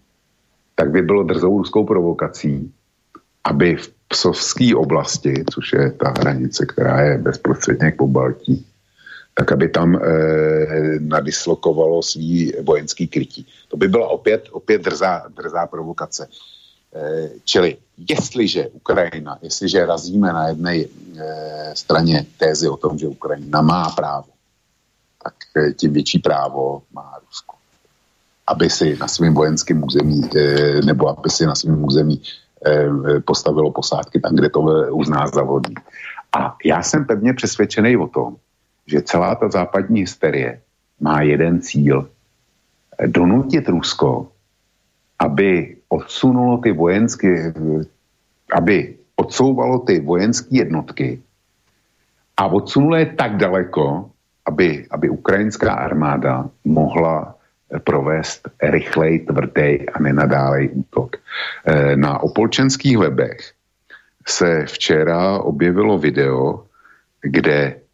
tak by bylo drzou ruskou provokací, aby v Psovské oblasti, což je ta hranice, která je bezprostředně k Pobaltí, tak aby tam e, nadislokovalo svý vojenský krytí. To by byla opět, opět drzá, drzá provokace. E, čili jestliže Ukrajina, jestliže razíme na jedné e, straně tézy o tom, že Ukrajina má právo, tak e, tím větší právo má Rusko. Aby si na svém vojenském území, e, nebo aby si na svém území e, postavilo posádky tam, kde to uzná za vhodný. A já jsem pevně přesvědčený o tom, že celá ta západní hysterie má jeden cíl. Donutit Rusko, aby odsunulo ty vojenské, aby odsouvalo ty vojenské jednotky a odsunulo je tak daleko, aby, aby ukrajinská armáda mohla provést rychlej, tvrdý a nenadálej útok. E, na opolčenských webech se včera objevilo video, kde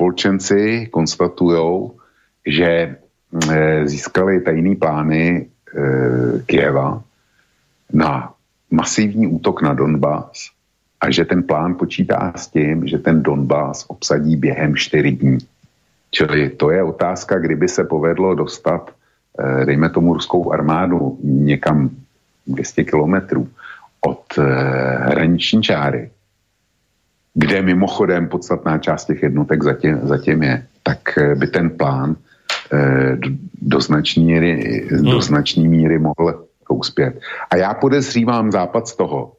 spolčenci konstatují, že eh, získali tajný plány eh, Kieva na masivní útok na Donbass a že ten plán počítá s tím, že ten Donbass obsadí během 4 dní. Čili to je otázka, kdyby se povedlo dostat, eh, dejme tomu ruskou armádu někam 200 kilometrů od hraniční čáry, kde mimochodem podstatná část těch jednotek zatím, zatím je, tak eh, by ten plán eh, do značné míry, do hmm. značný míry mohl uspět. A já podezřívám západ z toho,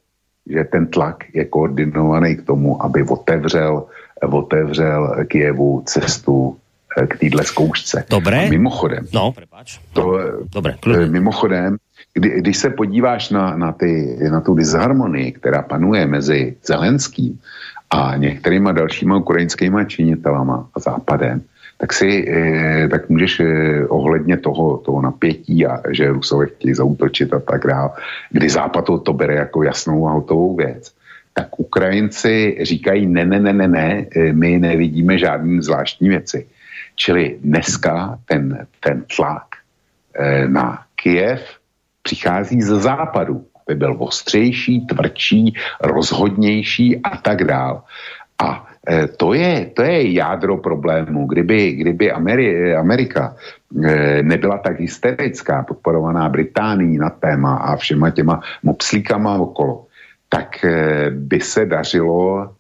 že ten tlak je koordinovaný k tomu, aby otevřel, otevřel Kijevu cestu eh, k téhle zkoušce. Dobré. A mimochodem. No, prepáč. To, Dobré, mimochodem, kdy, když se podíváš na, na, ty, na tu disharmonii, která panuje mezi Zelenským a některýma dalšíma ukrajinskýma činitelama a západem, tak si eh, tak můžeš eh, ohledně toho, toho napětí a že Rusové chtějí zautočit a tak dále, kdy Západ to, to bere jako jasnou a hotovou věc, tak Ukrajinci říkají ne, ne, ne, ne, ne, eh, my nevidíme žádný zvláštní věci. Čili dneska ten, ten tlak na Kiev přichází ze západu, aby byl ostřejší, tvrdší, rozhodnější a tak dál. A e, to je, to je jádro problému. Kdyby, kdyby Ameri, Amerika e, nebyla tak hysterická, podporovaná Británií na téma a všema těma mopslíkama okolo, tak e, by se dařilo,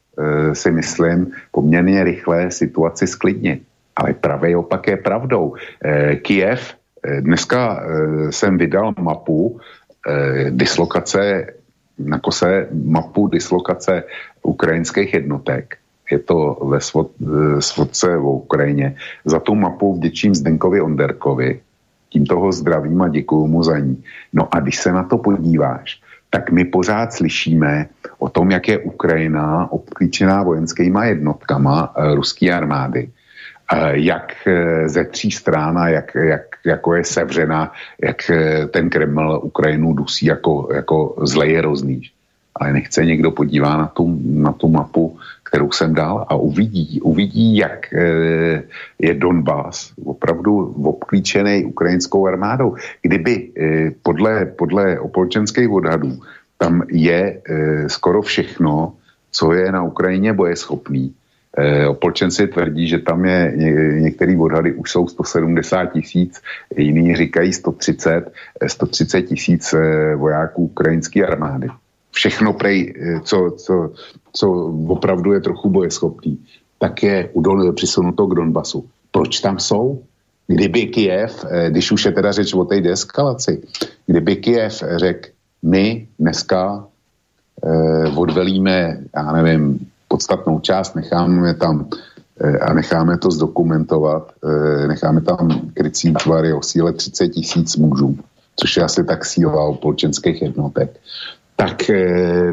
si myslím, poměrně rychle situaci sklidnit. Ale pravý opak je pravdou. Kiev, dneska jsem vydal mapu dislokace na kose mapu dislokace ukrajinských jednotek. Je to ve svodce v Ukrajině. Za tu mapu vděčím Zdenkovi Onderkovi. Tím toho zdravím a děkuju mu za ní. No a když se na to podíváš, tak my pořád slyšíme o tom, jak je Ukrajina obklíčená vojenskýma jednotkama e, ruské armády. E, jak e, ze tří strán a jak, jak, jako je sevřena, jak ten Kreml Ukrajinu dusí jako, jako zlej rozníž ale nechce někdo podívá na tu, na tu mapu, kterou jsem dal a uvidí, uvidí, jak je Donbass opravdu obklíčený ukrajinskou armádou. Kdyby podle, podle opolčenských odhadů tam je skoro všechno, co je na Ukrajině bojeschopný, E, opolčenci tvrdí, že tam je ně, některé odhady už jsou 170 tisíc, jiní říkají 130, 130 tisíc vojáků ukrajinské armády všechno prej, eh, co, co, co opravdu je trochu bojeschopný, tak je udol, přisunuto k Donbasu. Proč tam jsou? Kdyby Kiev, eh, když už je teda řeč o té deeskalaci, kdyby Kiev řekl, my dneska eh, odvelíme, já nevím, podstatnou část, necháme tam eh, a necháme to zdokumentovat, eh, necháme tam krycí tvary o síle 30 tisíc mužů, což je asi tak síla polčenských jednotek, tak eh,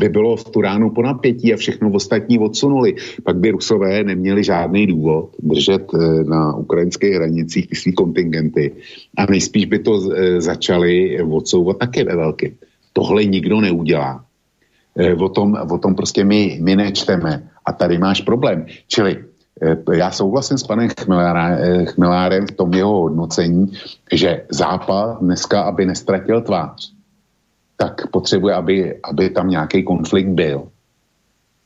by bylo v tu ránu po napětí a všechno ostatní odsunuli. Pak by Rusové neměli žádný důvod držet na ukrajinských hranicích své kontingenty a nejspíš by to začali odsouvat také ve velkém. Tohle nikdo neudělá. O tom, o tom prostě my, my nečteme. A tady máš problém. Čili já souhlasím s panem Chmelárem v tom jeho hodnocení, že Západ dneska, aby nestratil tvář, tak potřebuje, aby, aby tam nějaký konflikt byl.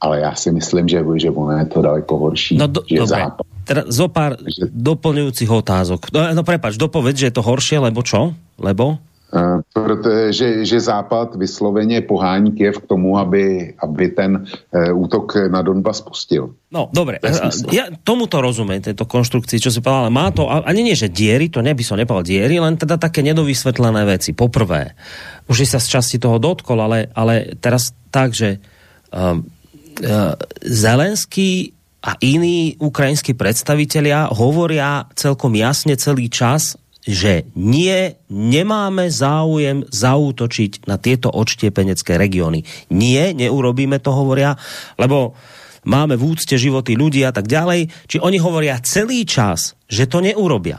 Ale já si myslím, že, že ono je to daleko horší. No do, že dobre. Západ, teda zo pár že... doplňujúcich otázok. No, no prepač, dopovedz, že je to horšie, lebo čo? Lebo? Uh, protože že Západ vysloveně pohání Kiev k tomu, aby, aby ten uh, útok na Donbass pustil. No, dobre. Ja tomuto rozumiem, tejto konštrukcii, čo si povedal, ale má to, ani nie, že diery, to neby som nepovedal diery, len teda také nedovysvetlené veci. Poprvé, už sa z časti toho dotkol, ale, ale teraz tak, že uh, uh, Zelenský a iní ukrajinskí predstavitelia hovoria celkom jasne celý čas, že nie, nemáme záujem zaútočiť na tieto odštiepenecké regióny. Nie, neurobíme to, hovoria, lebo máme v úcte životy ľudí a tak ďalej. Či oni hovoria celý čas, že to neurobia.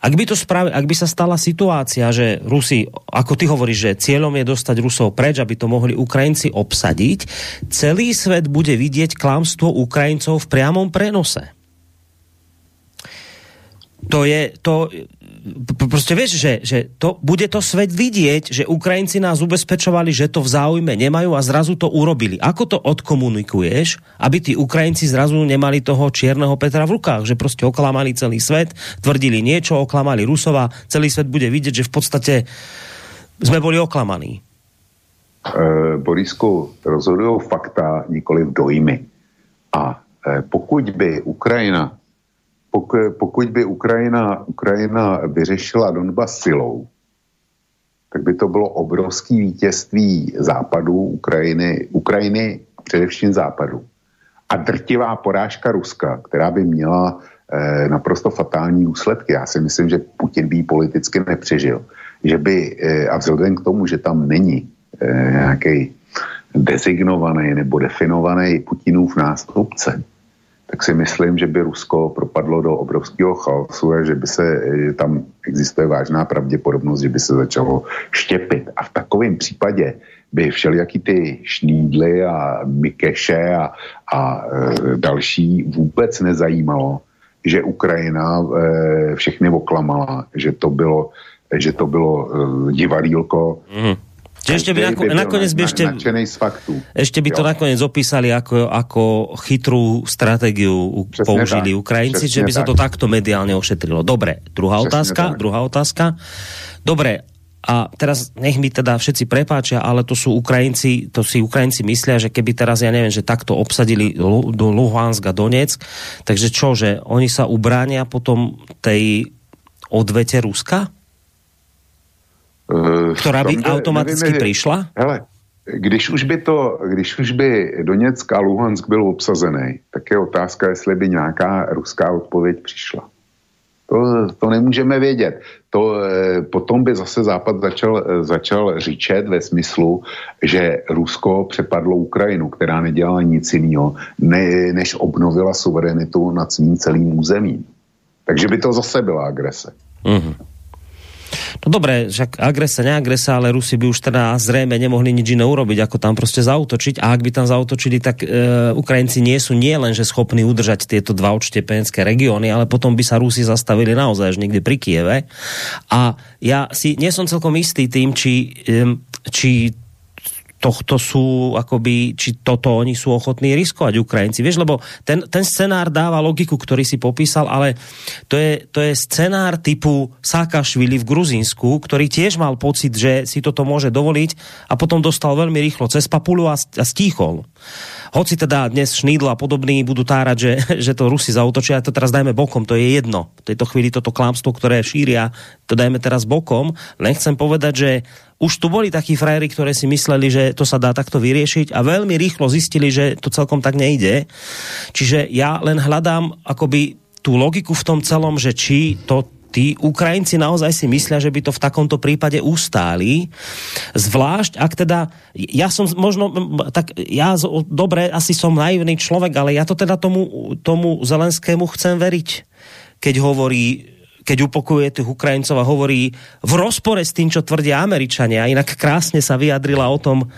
Ak by, to spravi, ak by sa stala situácia, že Rusi, ako ty hovoríš, že cieľom je dostať Rusov preč, aby to mohli Ukrajinci obsadiť, celý svet bude vidieť klamstvo Ukrajincov v priamom prenose. To je, to, proste vieš, že, že to, bude to svet vidieť, že Ukrajinci nás ubezpečovali, že to v záujme nemajú a zrazu to urobili. Ako to odkomunikuješ, aby tí Ukrajinci zrazu nemali toho čierneho Petra v rukách, že proste oklamali celý svet, tvrdili niečo, oklamali Rusova, celý svet bude vidieť, že v podstate sme boli oklamaní. e, Borisku, rozhodují fakta, nikoli dojmy. A e, pokud by Ukrajina pokud, by Ukrajina, Ukrajina vyřešila Donbas silou, tak by to bylo obrovské vítězství západu Ukrajiny, Ukrajiny především západu. A drtivá porážka Ruska, která by měla eh, naprosto fatální důsledky. Já si myslím, že Putin by politicky nepřežil. Že by, eh, a vzhledem k tomu, že tam není eh, nějaký designovaný nebo definovaný Putinův nástupce, tak si myslím, že by Rusko propadlo do obrovského chaosu a že by se že tam existuje vážná pravděpodobnost, že by se začalo štěpit. A v takovém případě by všelijaký ty šnídly a Mikeše a, a e, další vůbec nezajímalo, že Ukrajina e, všechny oklamala, že to bylo, že to bylo divadílko, mm Čiže ešte by, nako, nakoniec by ešte, z faktu. ešte by to jo. nakoniec opísali ako, ako chytrú stratégiu Přesne použili tak. Ukrajinci, Přesne že by tak. sa to takto mediálne ošetrilo. Dobre, druhá Přesne otázka, tak. druhá otázka. Dobre, a teraz nech mi teda všetci prepáčia, ale to sú Ukrajinci, to si Ukrajinci myslia, že keby teraz, ja neviem, že takto obsadili do Luhansk a Donetsk, takže čo, že oni sa ubránia potom tej odvete Ruska? Eh, Která by automaticky nevím, přišla? Hele, když už by to, když už by Doněck a Luhansk byl obsazený, tak je otázka, jestli by nějaká ruská odpověď přišla. To, to nemůžeme vědět. To, eh, potom by zase Západ začal, eh, začal říčet ve smyslu, že Rusko přepadlo Ukrajinu, která nedělala nic jiného, ne, než obnovila suverenitu nad svým celým územím. Takže by to zase byla agrese. Mm-hmm. No dobre, však agresa, neagresa, ale Rusi by už teda zrejme nemohli nič iné urobiť, ako tam proste zautočiť. A ak by tam zautočili, tak e, Ukrajinci nie sú nie len, že schopní udržať tieto dva odštepenské regióny, ale potom by sa Rusi zastavili naozaj až niekde pri Kieve. A ja si nie som celkom istý tým, či, či tohto sú, akoby, či toto oni sú ochotní riskovať Ukrajinci. Vieš, lebo ten, ten scenár dáva logiku, ktorý si popísal, ale to je, to je scenár typu Sákašvili v Gruzínsku, ktorý tiež mal pocit, že si toto môže dovoliť a potom dostal veľmi rýchlo cez papulu a, a stíchol. Hoci teda dnes Šnídl a podobní budú tárať, že, že to Rusi zautočia, to teraz dajme bokom, to je jedno. V tejto chvíli toto klámstvo, ktoré šíria, to dajme teraz bokom. Len chcem povedať, že už tu boli takí frajeri, ktoré si mysleli, že to sa dá takto vyriešiť a veľmi rýchlo zistili, že to celkom tak nejde. Čiže ja len hľadám akoby tú logiku v tom celom, že či to tí Ukrajinci naozaj si myslia, že by to v takomto prípade ustáli. Zvlášť, ak teda, ja som možno, tak ja dobre, asi som naivný človek, ale ja to teda tomu, tomu Zelenskému chcem veriť, keď hovorí, keď upokuje tých Ukrajincov a hovorí v rozpore s tým, čo tvrdia Američania. Inak krásne sa vyjadrila o tom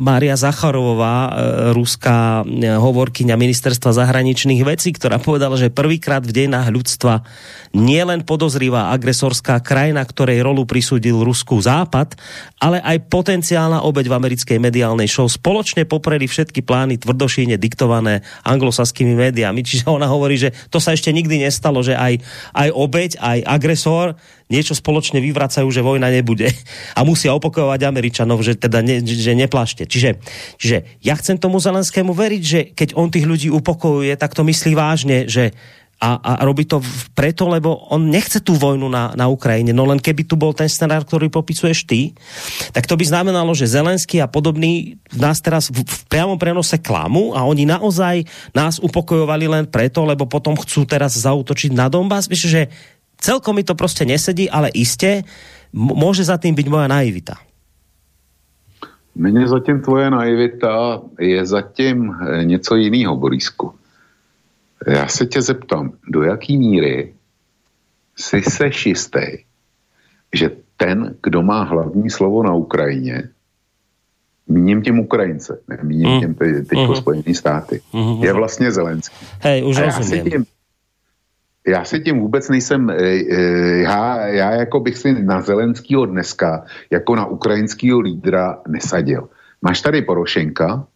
Mária Zacharová, uh, ruská uh, hovorkyňa ministerstva zahraničných vecí, ktorá povedala, že prvýkrát v dejinách ľudstva nielen podozrivá agresorská krajina, ktorej rolu prisúdil Rusku Západ, ale aj potenciálna obeď v americkej mediálnej show spoločne popreli všetky plány tvrdošíne diktované anglosaskými médiami. Čiže ona hovorí, že to sa ešte nikdy nestalo, že aj, aj obeď, aj agresor niečo spoločne vyvracajú, že vojna nebude. A musia opokojovať Američanov, že teda ne, že neplašte. Čiže, čiže ja chcem tomu Zelenskému veriť, že keď on tých ľudí upokojuje, tak to myslí vážne, že a, a robí to preto, lebo on nechce tú vojnu na, na Ukrajine. No len keby tu bol ten scenár, ktorý popisuješ ty, tak to by znamenalo, že Zelenský a podobný nás teraz v, v priamom prenose klamu a oni naozaj nás upokojovali len preto, lebo potom chcú teraz zautočiť na Donbass. Víš, že celkom mi to prostě nesedí, ale iste môže za tým byť moja naivita. Mně zatím tvoje naivita je zatím eh, něco jiného, Borisku. Já se tě zeptám, do jaký míry jsi se šistý, že ten, kdo má hlavní slovo na Ukrajině, míním tím Ukrajince, ne míním mm. tím teď mm-hmm. Spojený státy, mm-hmm. je vlastně Zelenský. Hej, už A já si, tím, já si tím vůbec nejsem, eh, eh, já, já jako bych si na Zelenskýho dneska jako na ukrajinského lídra nesadil. Máš tady Porošenka,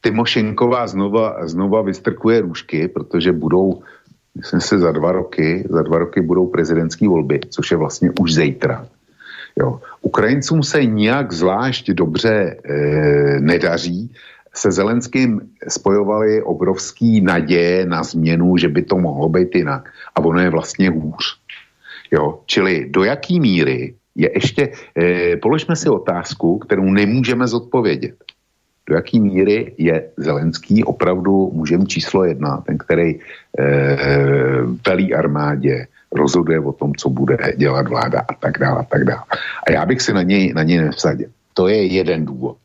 Timošenková znova, znova vystrkuje růžky, protože budou, myslím si, za dva roky, za dva roky budou prezidentské volby, což je vlastně už zítra. Jo. Ukrajincům se nijak zvlášť dobře e, nedaří. Se Zelenským spojovali obrovský naděje na změnu, že by to mohlo být jinak. A ono je vlastně hůř. Jo. Čili do jaký míry je ještě, e, položme si otázku, kterou nemůžeme zodpovědět. Do jaký míry je Zelenský opravdu mužem číslo jedna, ten, který e, velí armádě, rozhoduje o tom, co bude dělat vláda a tak dále a tak dále. A já bych si na něj, na něj nevsadil. To je jeden důvod.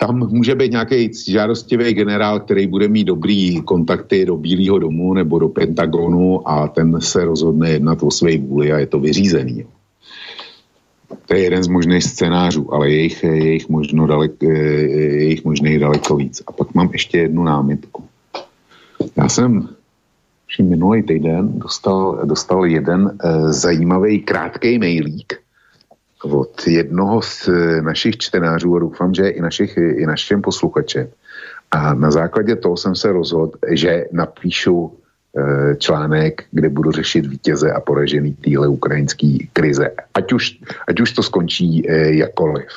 Tam může být nějaký žádostivý generál, který bude mít dobrý kontakty do Bílého domu nebo do Pentagonu a ten se rozhodne jednat o své vůli a je to vyřízený. To je jeden z možných scénářů, ale je jich, je jich, možno dalek, je jich možných daleko víc. A pak mám ještě jednu námitku. Já jsem minulý týden dostal, dostal jeden e, zajímavý krátký mailík od jednoho z e, našich čtenářů a doufám, že i, našich, i našem posluchačem. A na základě toho jsem se rozhodl, že napíšu e, článek, kde budu řešit vítěze a poražený téhle ukrajinské krize. Ať už, ať už to skončí e, jakoliv,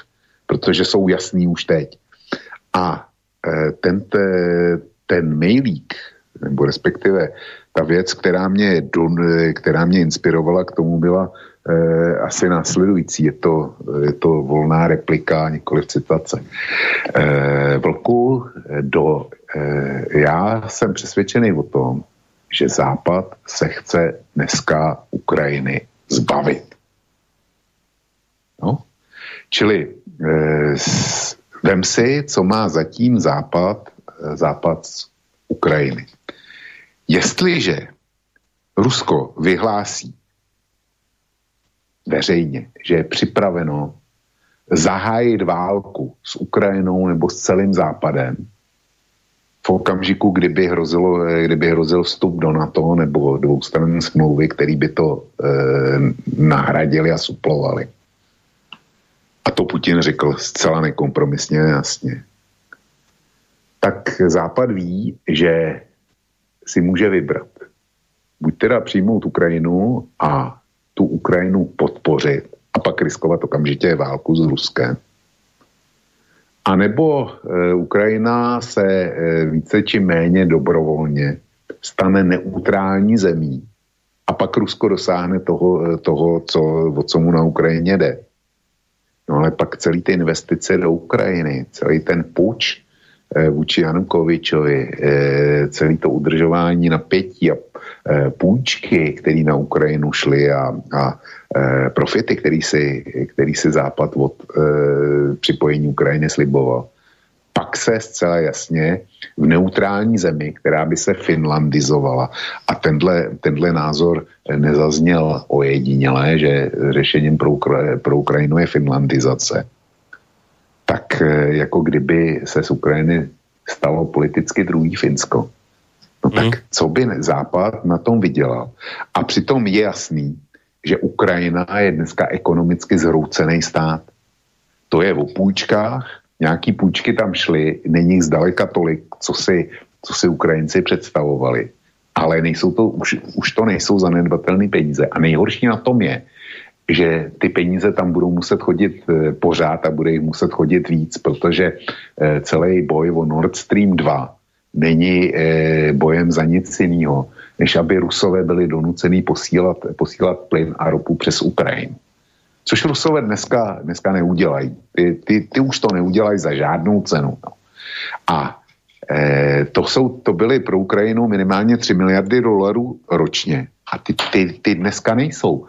protože jsou jasný už teď. A e, ten, te, ten mailík, nebo respektive ta věc, která mě, která mě inspirovala k tomu, byla eh, asi následující. Je to, je to volná replika, nikoli citace. Eh, vlku, do, eh, já jsem přesvědčený o tom, že Západ se chce dneska Ukrajiny zbavit. No? Čili eh, vem si, co má zatím Západ, eh, Západ z Ukrajiny. Jestliže Rusko vyhlásí veřejně, že je připraveno zahájit válku s Ukrajinou nebo s celým západem, v okamžiku, kdyby, hrozilo, kdyby hrozil vstup do NATO nebo dvoustranné smlouvy, který by to e, nahradili a suplovali. A to Putin řekl zcela nekompromisně jasně. Tak Západ ví, že si může vybrat. Buď teda přijmout Ukrajinu a tu Ukrajinu podpořit a pak riskovat okamžitě válku s Ruskem. A nebo e, Ukrajina se e, více či méně dobrovolně stane neutrální zemí a pak Rusko dosáhne toho, e, toho co, o co mu na Ukrajině jde. No ale pak celý ty investice do Ukrajiny, celý ten půjč vůči Janukovičovi, eh, celý to udržování napětí a eh, půjčky, které na Ukrajinu šly a, a profity, který si, který si Západ od připojení Ukrajiny sliboval. Pak se zcela jasně v neutrální zemi, která by se finlandizovala. A tenhle, tenhle názor nezazněl ojedinělé, že řešením pro, pro Ukrajinu je finlandizace tak eh, jako kdyby se z Ukrajiny stalo politicky druhý Finsko. No tak hmm. co by Západ na tom vydělal? A přitom je jasný, že Ukrajina je dneska ekonomicky zhroucený stát. To je o půjčkách, nějaký půjčky tam šly, není zdaleka tolik, co si, co si Ukrajinci představovali. Ale nejsou to, už, už to nejsou zanedbatelné peníze. A nejhorší na tom je, že ty peníze tam budou muset chodit e, pořád a bude jich muset chodit víc, protože e, celý boj o Nord Stream 2 není e, bojem za nic jiného, než aby Rusové byli donucený posílat, posílat plyn a ropu přes Ukrajinu. Což Rusové dneska, dneska neudělají. Ty, ty, ty už to neudělají za žádnou cenu. No. A to, jsou, to byly pro Ukrajinu minimálně 3 miliardy dolarů ročně. A ty, ty, ty dneska nejsou.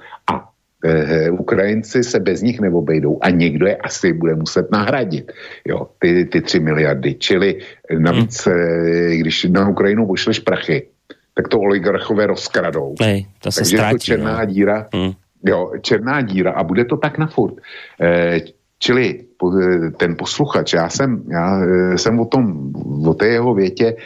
Eh, Ukrajinci se bez nich neobejdou a někdo je asi bude muset nahradit, jo, ty, ty tři miliardy. Čili navíc, hmm. eh, když na Ukrajinu pošleš prachy, tak to oligarchové rozkradou. Hej, to se Takže ztratí, je to černá no. díra, Hmm. jo, černá díra a bude to tak na furt. Eh, čili ten posluchač, já jsem, já jsem o tom, o té jeho větě,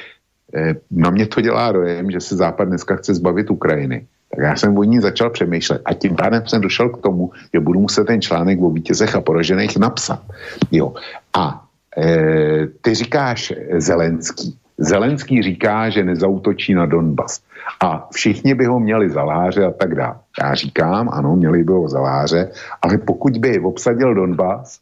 na mě to dělá dojem, že se Západ dneska chce zbavit Ukrajiny. Tak já jsem o ní začal přemýšlet a tím pádem jsem došel k tomu, že budu muset ten článek o vítězech a poražených napsat. Jo. A e, ty říkáš Zelenský. Zelenský říká, že nezautočí na Donbas. A všichni by ho měli zaláře a tak dále. Já říkám, ano, měli by ho zaláře, ale pokud by obsadil Donbass,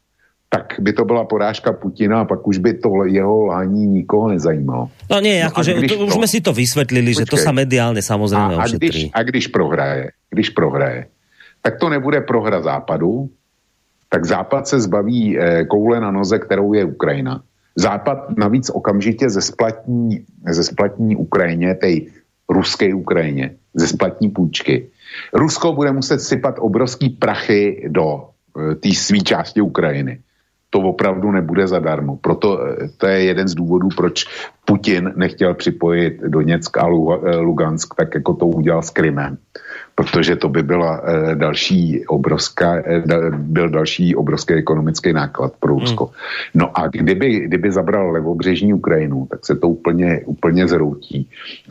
tak by to byla porážka Putina a pak už by to jeho lhání nikoho nezajímalo. No nie, no akože to, už jsme si to vysvětlili, počkej, že to sa mediálne samozřejmě a, a když, a když prohraje, když prohraje, tak to nebude prohra západu, tak západ se zbaví eh, koule na noze, kterou je Ukrajina. Západ navíc okamžitě ze splatní, ze splatní Ukrajině, tej ruské Ukrajině, ze splatní půjčky. Rusko bude muset sypat obrovský prachy do e, té své části Ukrajiny to opravdu nebude zadarmo. Proto eh, to je jeden z důvodů, proč Putin nechtěl připojit Doněck a Lugansk, tak jako to udělal s Krymem protože to by byla eh, další obrovská, eh, byl další obrovský ekonomický náklad pro Rusko. Hmm. No a kdyby, kdyby zabral levobřežní Ukrajinu, tak se to úplně, úplně zroutí.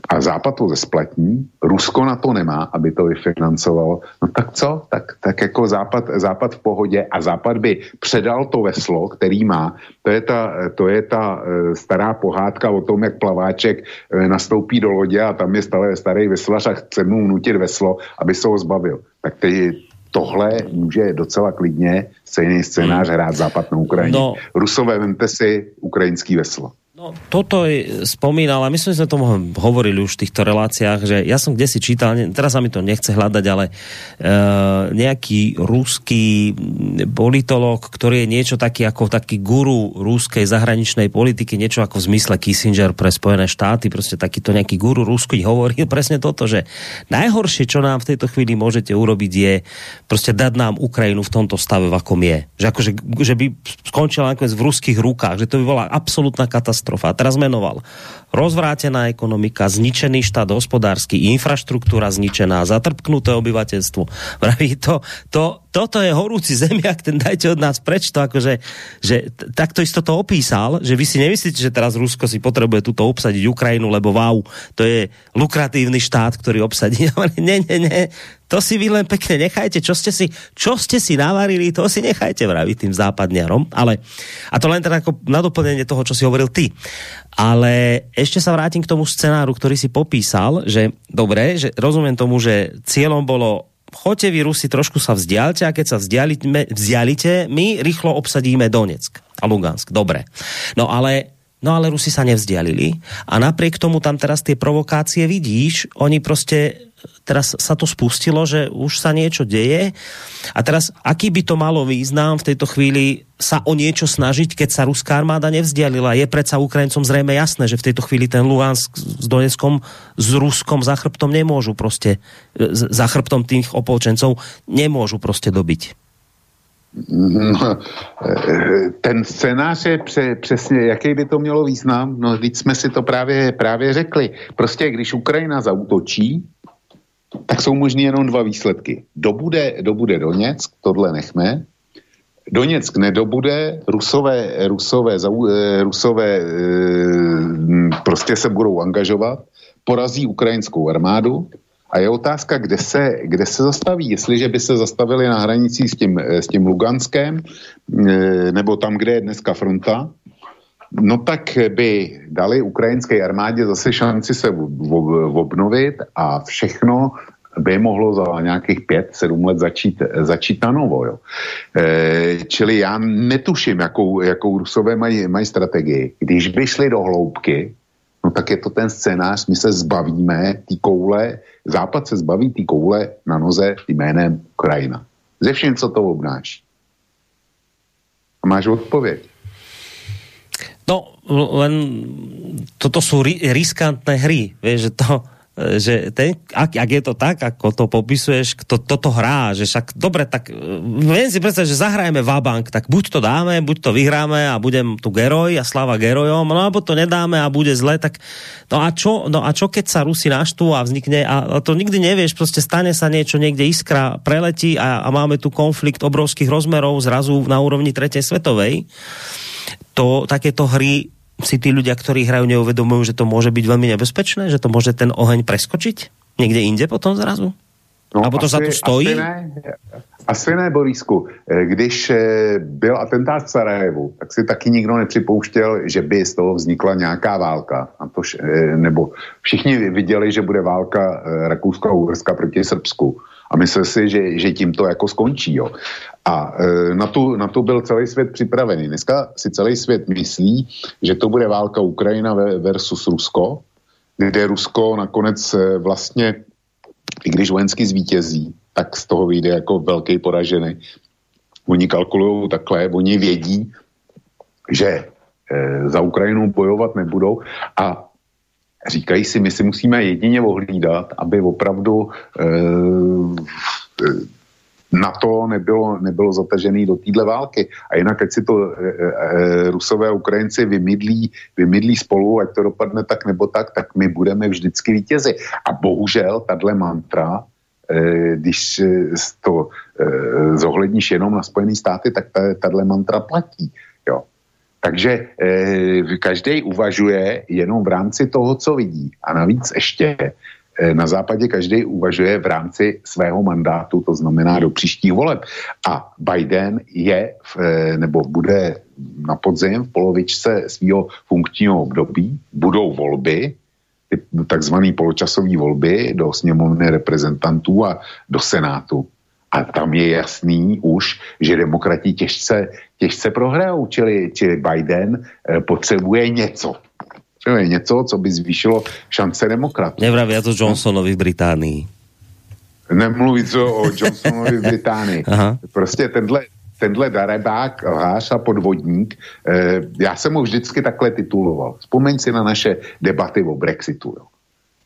A Západ to zesplatní, Rusko na to nemá, aby to vyfinancovalo. No tak co? Tak, tak jako Západ, Západ v pohodě a Západ by předal to veslo, který má. To je ta, to je ta eh, stará pohádka o tom, jak plaváček nastoupí do lodě a tam je stále starý veslař a chce mu nutit veslo aby se ho zbavil. Tak tedy tohle může docela klidně stejný scénář hrát Západ na Ukrajině. No. Rusové, vemte si ukrajinský veslo. No, toto je, spomínal, a myslím, že sme tomu hovorili už v týchto reláciách, že ja som kde si čítal, teraz sa mi to nechce hľadať, ale uh, nejaký ruský politolog, ktorý je niečo taký ako taký guru ruskej zahraničnej politiky, niečo ako v zmysle Kissinger pre Spojené štáty, proste takýto nejaký guru ruský hovoril presne toto, že najhoršie, čo nám v tejto chvíli môžete urobiť, je proste dať nám Ukrajinu v tomto stave, v akom je. Že, akože, že by skončila nakoniec v ruských rukách, že to by bola absolútna katastrofa katastrofa. A teraz menoval rozvrátená ekonomika, zničený štát hospodársky, infraštruktúra zničená, zatrpknuté obyvateľstvo. Vraví to, to, toto je horúci zemiak, ten dajte od nás preč to, akože, že takto isto to opísal, že vy si nemyslíte, že teraz Rusko si potrebuje túto obsadiť Ukrajinu, lebo wow, to je lukratívny štát, ktorý obsadí. nie, nie, nie, to si vy len pekne nechajte, čo ste si, čo ste si navarili, to si nechajte vraviť tým západniarom, ale a to len teda ako na doplnenie toho, čo si hovoril ty. Ale ešte sa vrátim k tomu scenáru, ktorý si popísal, že dobre, že rozumiem tomu, že cieľom bolo choďte vy Rusi, trošku sa vzdialte a keď sa vzdialite, vzdialite, my rýchlo obsadíme Donetsk a Lugansk. Dobre. No ale No ale Rusi sa nevzdialili a napriek tomu tam teraz tie provokácie vidíš, oni proste teraz sa to spustilo, že už sa niečo deje a teraz aký by to malo význam v tejto chvíli sa o niečo snažiť, keď sa ruská armáda nevzdialila. Je predsa Ukrajincom zrejme jasné, že v tejto chvíli ten Luhansk s Donetskom, s Ruskom za chrbtom nemôžu proste, za chrbtom tých opolčencov nemôžu proste dobiť. No, ten scénář je pře, přesně, jaký by to mělo význam? No, teď jsme si to právě, právě řekli. Prostě, když Ukrajina zautočí, tak jsou možný jenom dva výsledky. Dobude, dobude Doněck, tohle nechme. Doněck nedobude, Rusové, Rusové, eh, Rusové eh, prostě se budou angažovat, porazí ukrajinskou armádu a je otázka, kde se, kde se zastaví. Jestliže by se zastavili na hranicích s tím, s tím Luganskem, nebo tam, kde je dneska fronta, no tak by dali ukrajinské armádě zase šanci se obnovit a všechno by mohlo za nějakých pět, sedm let začít, začít na novo. Jo. Čili já netuším, jakou, jakou Rusové mají, mají strategii. Když by šli do hloubky, no tak je to ten scénář, my se zbavíme té koule, Západ se zbaví té koule na noze jménem Ukrajina. Ze všem, co to obnáší. A máš odpověď. No, len toto sú riskantné hry, vieš, že to že ten, ak, ak je to tak, ako to popisuješ, kto toto hrá, že však dobre, tak e, viem si predstaviť, že zahrajeme Vabank, tak buď to dáme, buď to vyhráme a budem tu geroj a slava gerojom, no alebo to nedáme a bude zle, tak no a čo, no a čo keď sa Rusi naštú a vznikne, a, a to nikdy nevieš, proste stane sa niečo, niekde iskra preletí a, a máme tu konflikt obrovských rozmerov zrazu na úrovni tretej svetovej. To, takéto hry si tí ľudia, ktorí hrajú, neuvedomujú, že to môže byť veľmi nebezpečné, že to môže ten oheň preskočiť niekde inde potom zrazu? No, Alebo to asi, za to stojí? Asi ne, asi ne, Borisku. Eh, když eh, byl atentát v Sarajevu, tak si taky nikdo nepřipouštěl, že by z toho vznikla nějaká válka. A to, nebo všichni viděli, že bude válka Rakouska a Uherska proti Srbsku a myslel si, že, že tím to jako skončí. Jo. A e, na, tu, na tu byl celý svět připravený. Dneska si celý svět myslí, že to bude válka Ukrajina versus Rusko, kde Rusko nakonec e, vlastně, i když vojensky zvítězí, tak z toho vyjde jako velký poražený. Oni kalkulují takhle, oni vědí, že e, za Ukrajinu bojovat nebudou a říkají si, my si musíme jedině ohlídat, aby opravdu e, na to nebylo, nebylo zatažený do téhle války. A jinak, ať si to e, e, Rusové a Ukrajinci vymydlí, vymydlí spolu, ať to dopadne tak nebo tak, tak my budeme vždycky vítězi. A bohužel tahle mantra, když to zohledníš jenom na Spojené státy, tak tahle mantra platí. Jo. Takže e, každý uvažuje jenom v rámci toho, co vidí. A navíc ještě e, na západě každý uvažuje v rámci svého mandátu, to znamená do příštích voleb. A Biden je, v, e, nebo bude na podzim v polovičce svého funkčního období, budou volby, takzvané poločasové volby do sněmovny reprezentantů a do senátu. A tam je jasný už, že demokrati těžce, těžce prohrajou, čili, čili Biden e, potřebuje něco. Potřebuje něco, co by zvýšilo šance demokratů. Nevravia to Johnsonovi v Británii. Nemluví to o Johnsonovi v Británii. Prostě tenhle, tenhle darebák, lhář a podvodník, eh, já jsem ho vždycky takhle tituloval. Vzpomeň si na naše debaty o Brexitu. Jo.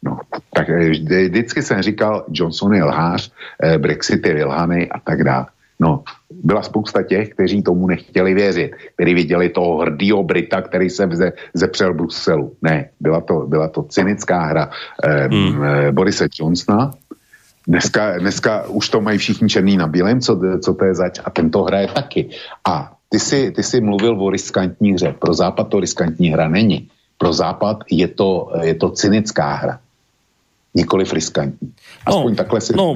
No, tak eh, vždycky jsem říkal, Johnson je lhář, eh, Brexit je vylhaný a tak dále. No, byla spousta těch, kteří tomu nechtěli věřit, kteří viděli toho hrdýho Brita, který se vze, zepřel Bruselu. Ne, byla to, byla to cynická hra eh, hmm. eh, Borise Johnsona. Dneska, dneska už to mají všichni černý na bílém, co, co to je zač, a ten to hraje taky. A ty si, ty si mluvil o riskantní hře. Pro Západ to riskantní hra není. Pro Západ je to, je to cynická hra nikoli riskantní. Aspoň no, takhle si no,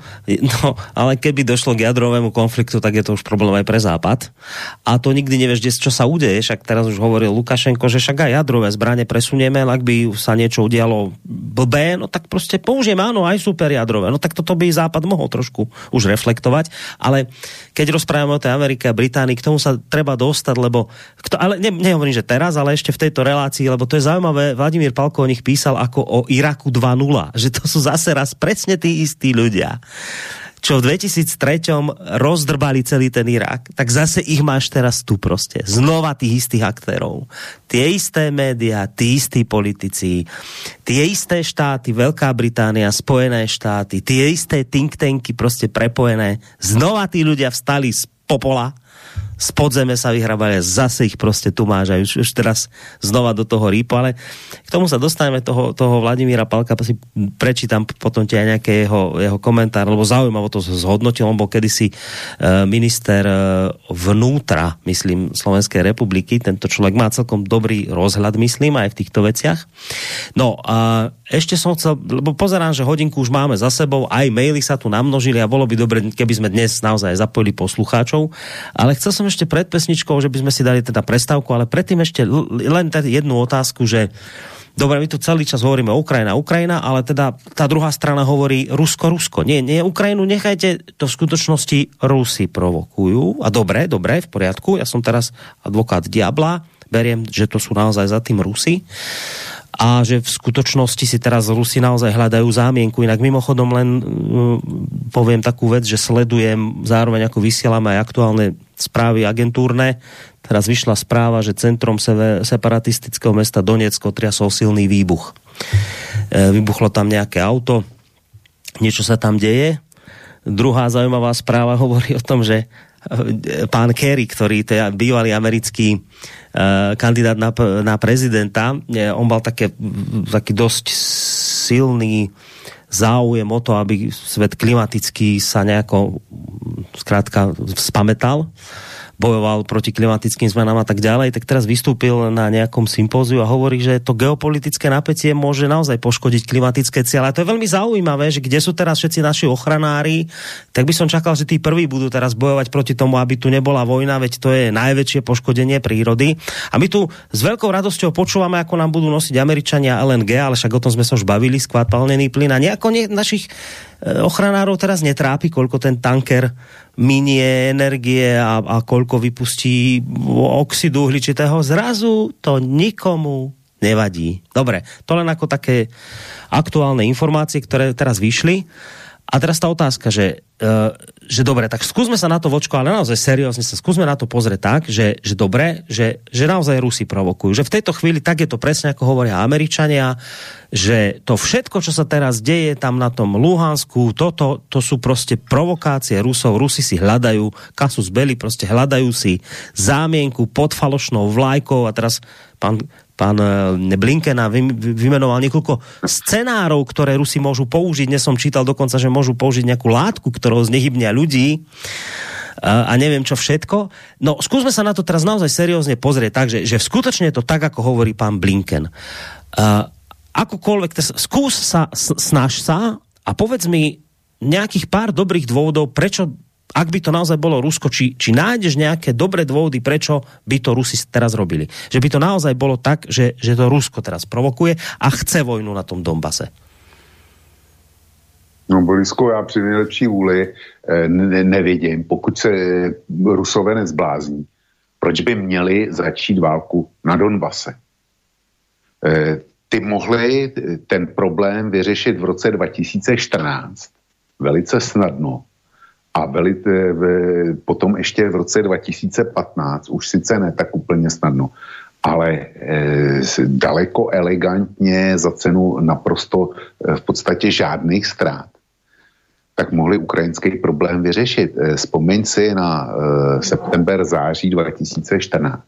no, ale keby došlo k jadrovému konfliktu, tak je to už problém aj pre Západ. A to nikdy nevieš, čo sa udeje. Však teraz už hovoril Lukašenko, že však aj jadrové zbranie presunieme, ak by sa niečo udialo blbé, no tak prostě použijeme, áno, aj super jadrové. No tak toto by Západ mohol trošku už reflektovať. Ale keď rozprávame o tej Amerike a Británii, k tomu sa treba dostať, lebo, kto, ale ne, nehovorím, že teraz, ale ešte v tejto relácii, lebo to je zaujímavé, Vladimír Palko o nich písal ako o Iraku 2.0 nula. Že to sú zase raz presne tí istí ľudia čo v 2003 rozdrbali celý ten Irak, tak zase ich máš teraz tu prostě. Znova tých istých aktérov. Tie isté média, tí istí politici, tie isté štáty, Veľká Británia, Spojené štáty, tie isté think tanky prostě prepojené. Znova tí ľudia vstali z popola z podzeme sa vyhrabali, zase ich prostě tu máš a už, už teraz znova do toho rýpu, ale k tomu sa dostaneme toho, toho Vladimíra Palka, si prečítam potom ti aj nejaké jeho, jeho komentár, lebo zaujímavo to zhodnotil, on bol kedysi uh, minister uh, vnútra, myslím, Slovenskej republiky, tento človek má celkom dobrý rozhľad, myslím, aj v týchto veciach. No a ešte som chcel, lebo pozerám, že hodinku už máme za sebou, aj maily sa tu namnožili a bolo by dobre, keby sme dnes naozaj zapojili poslucháčov, ale chcel som ešte pred pesničkou, že by sme si dali teda prestávku, ale predtým ešte len teda jednu otázku, že Dobre, my tu celý čas hovoríme Ukrajina, Ukrajina, ale teda tá druhá strana hovorí Rusko, Rusko. Nie, nie, Ukrajinu nechajte, to v skutočnosti Rusy provokujú. A dobre, dobre, v poriadku. Ja som teraz advokát diabla, beriem, že to sú naozaj za tým Rusy a že v skutočnosti si teraz Rusi naozaj hľadajú zámienku. Inak mimochodom len uh, poviem takú vec, že sledujem zároveň ako vysielame aj aktuálne správy agentúrne. Teraz vyšla správa, že centrom separatistického mesta Donecko triasol silný výbuch. E, vybuchlo tam nejaké auto, niečo sa tam deje. Druhá zaujímavá správa hovorí o tom, že e, pán Kerry, ktorý je bývalý americký Eh, kandidát na, na prezidenta, on mal také, taký dosť silný záujem o to, aby svet klimatický sa nejako zkrátka spametal bojoval proti klimatickým zmenám a tak ďalej, tak teraz vystúpil na nejakom sympóziu a hovorí, že to geopolitické napätie môže naozaj poškodiť klimatické cieľe. A to je veľmi zaujímavé, že kde sú teraz všetci naši ochranári, tak by som čakal, že tí prví budú teraz bojovať proti tomu, aby tu nebola vojna, veď to je najväčšie poškodenie prírody. A my tu s veľkou radosťou počúvame, ako nám budú nosiť Američania LNG, ale však o tom sme sa už bavili, skvát palnený plyn a nejako ne, našich e, ochranárov teraz netrápi, koľko ten tanker minie energie a, a koľko vypustí oxidu uhličitého, zrazu to nikomu nevadí. Dobre, to len ako také aktuálne informácie, ktoré teraz vyšli. A teraz tá otázka, že, uh, že dobre, tak skúsme sa na to vočko, ale naozaj seriózne sa skúsme na to pozrieť tak, že, že dobre, že, že naozaj Rusi provokujú. Že v tejto chvíli tak je to presne ako hovoria Američania, že to všetko, čo sa teraz deje tam na tom Luhansku, toto, to sú proste provokácie Rusov. Rusi si hľadajú, kasu zbeli, proste hľadajú si zámienku pod falošnou vlajkou a teraz pán pán eh, Blinkena vymenoval niekoľko scenárov, ktoré Rusi môžu použiť. Dnes som čítal dokonca, že môžu použiť nejakú látku, ktorou znehybnia ľudí eh, a neviem čo všetko. No skúsme sa na to teraz naozaj seriózne pozrieť tak, že, skutočne je to tak, ako hovorí pán Blinken. Uh, akokoľvek, skús sa, snaž sa a povedz mi nejakých pár dobrých dôvodov, prečo ak by to naozaj bolo Rusko, či, či nájdeš nejaké dobré dôvody, prečo by to Rusi teraz robili. Že by to naozaj bolo tak, že, že to Rusko teraz provokuje a chce vojnu na tom Donbase. No Borisko, já při nejlepší vůli eh, ne, nevidím, pokud se Rusové nezblázní, proč by měli začít válku na Donbase. Eh, ty mohli ten problém vyřešit v roce 2014 velice snadno a velit, v, potom ještě v roce 2015, už sice ne tak úplně snadno, ale e, daleko elegantně za cenu naprosto e, v podstatě žádných ztrát, tak mohli ukrajinský problém vyřešit. E, vzpomeň si na e, september, září 2014,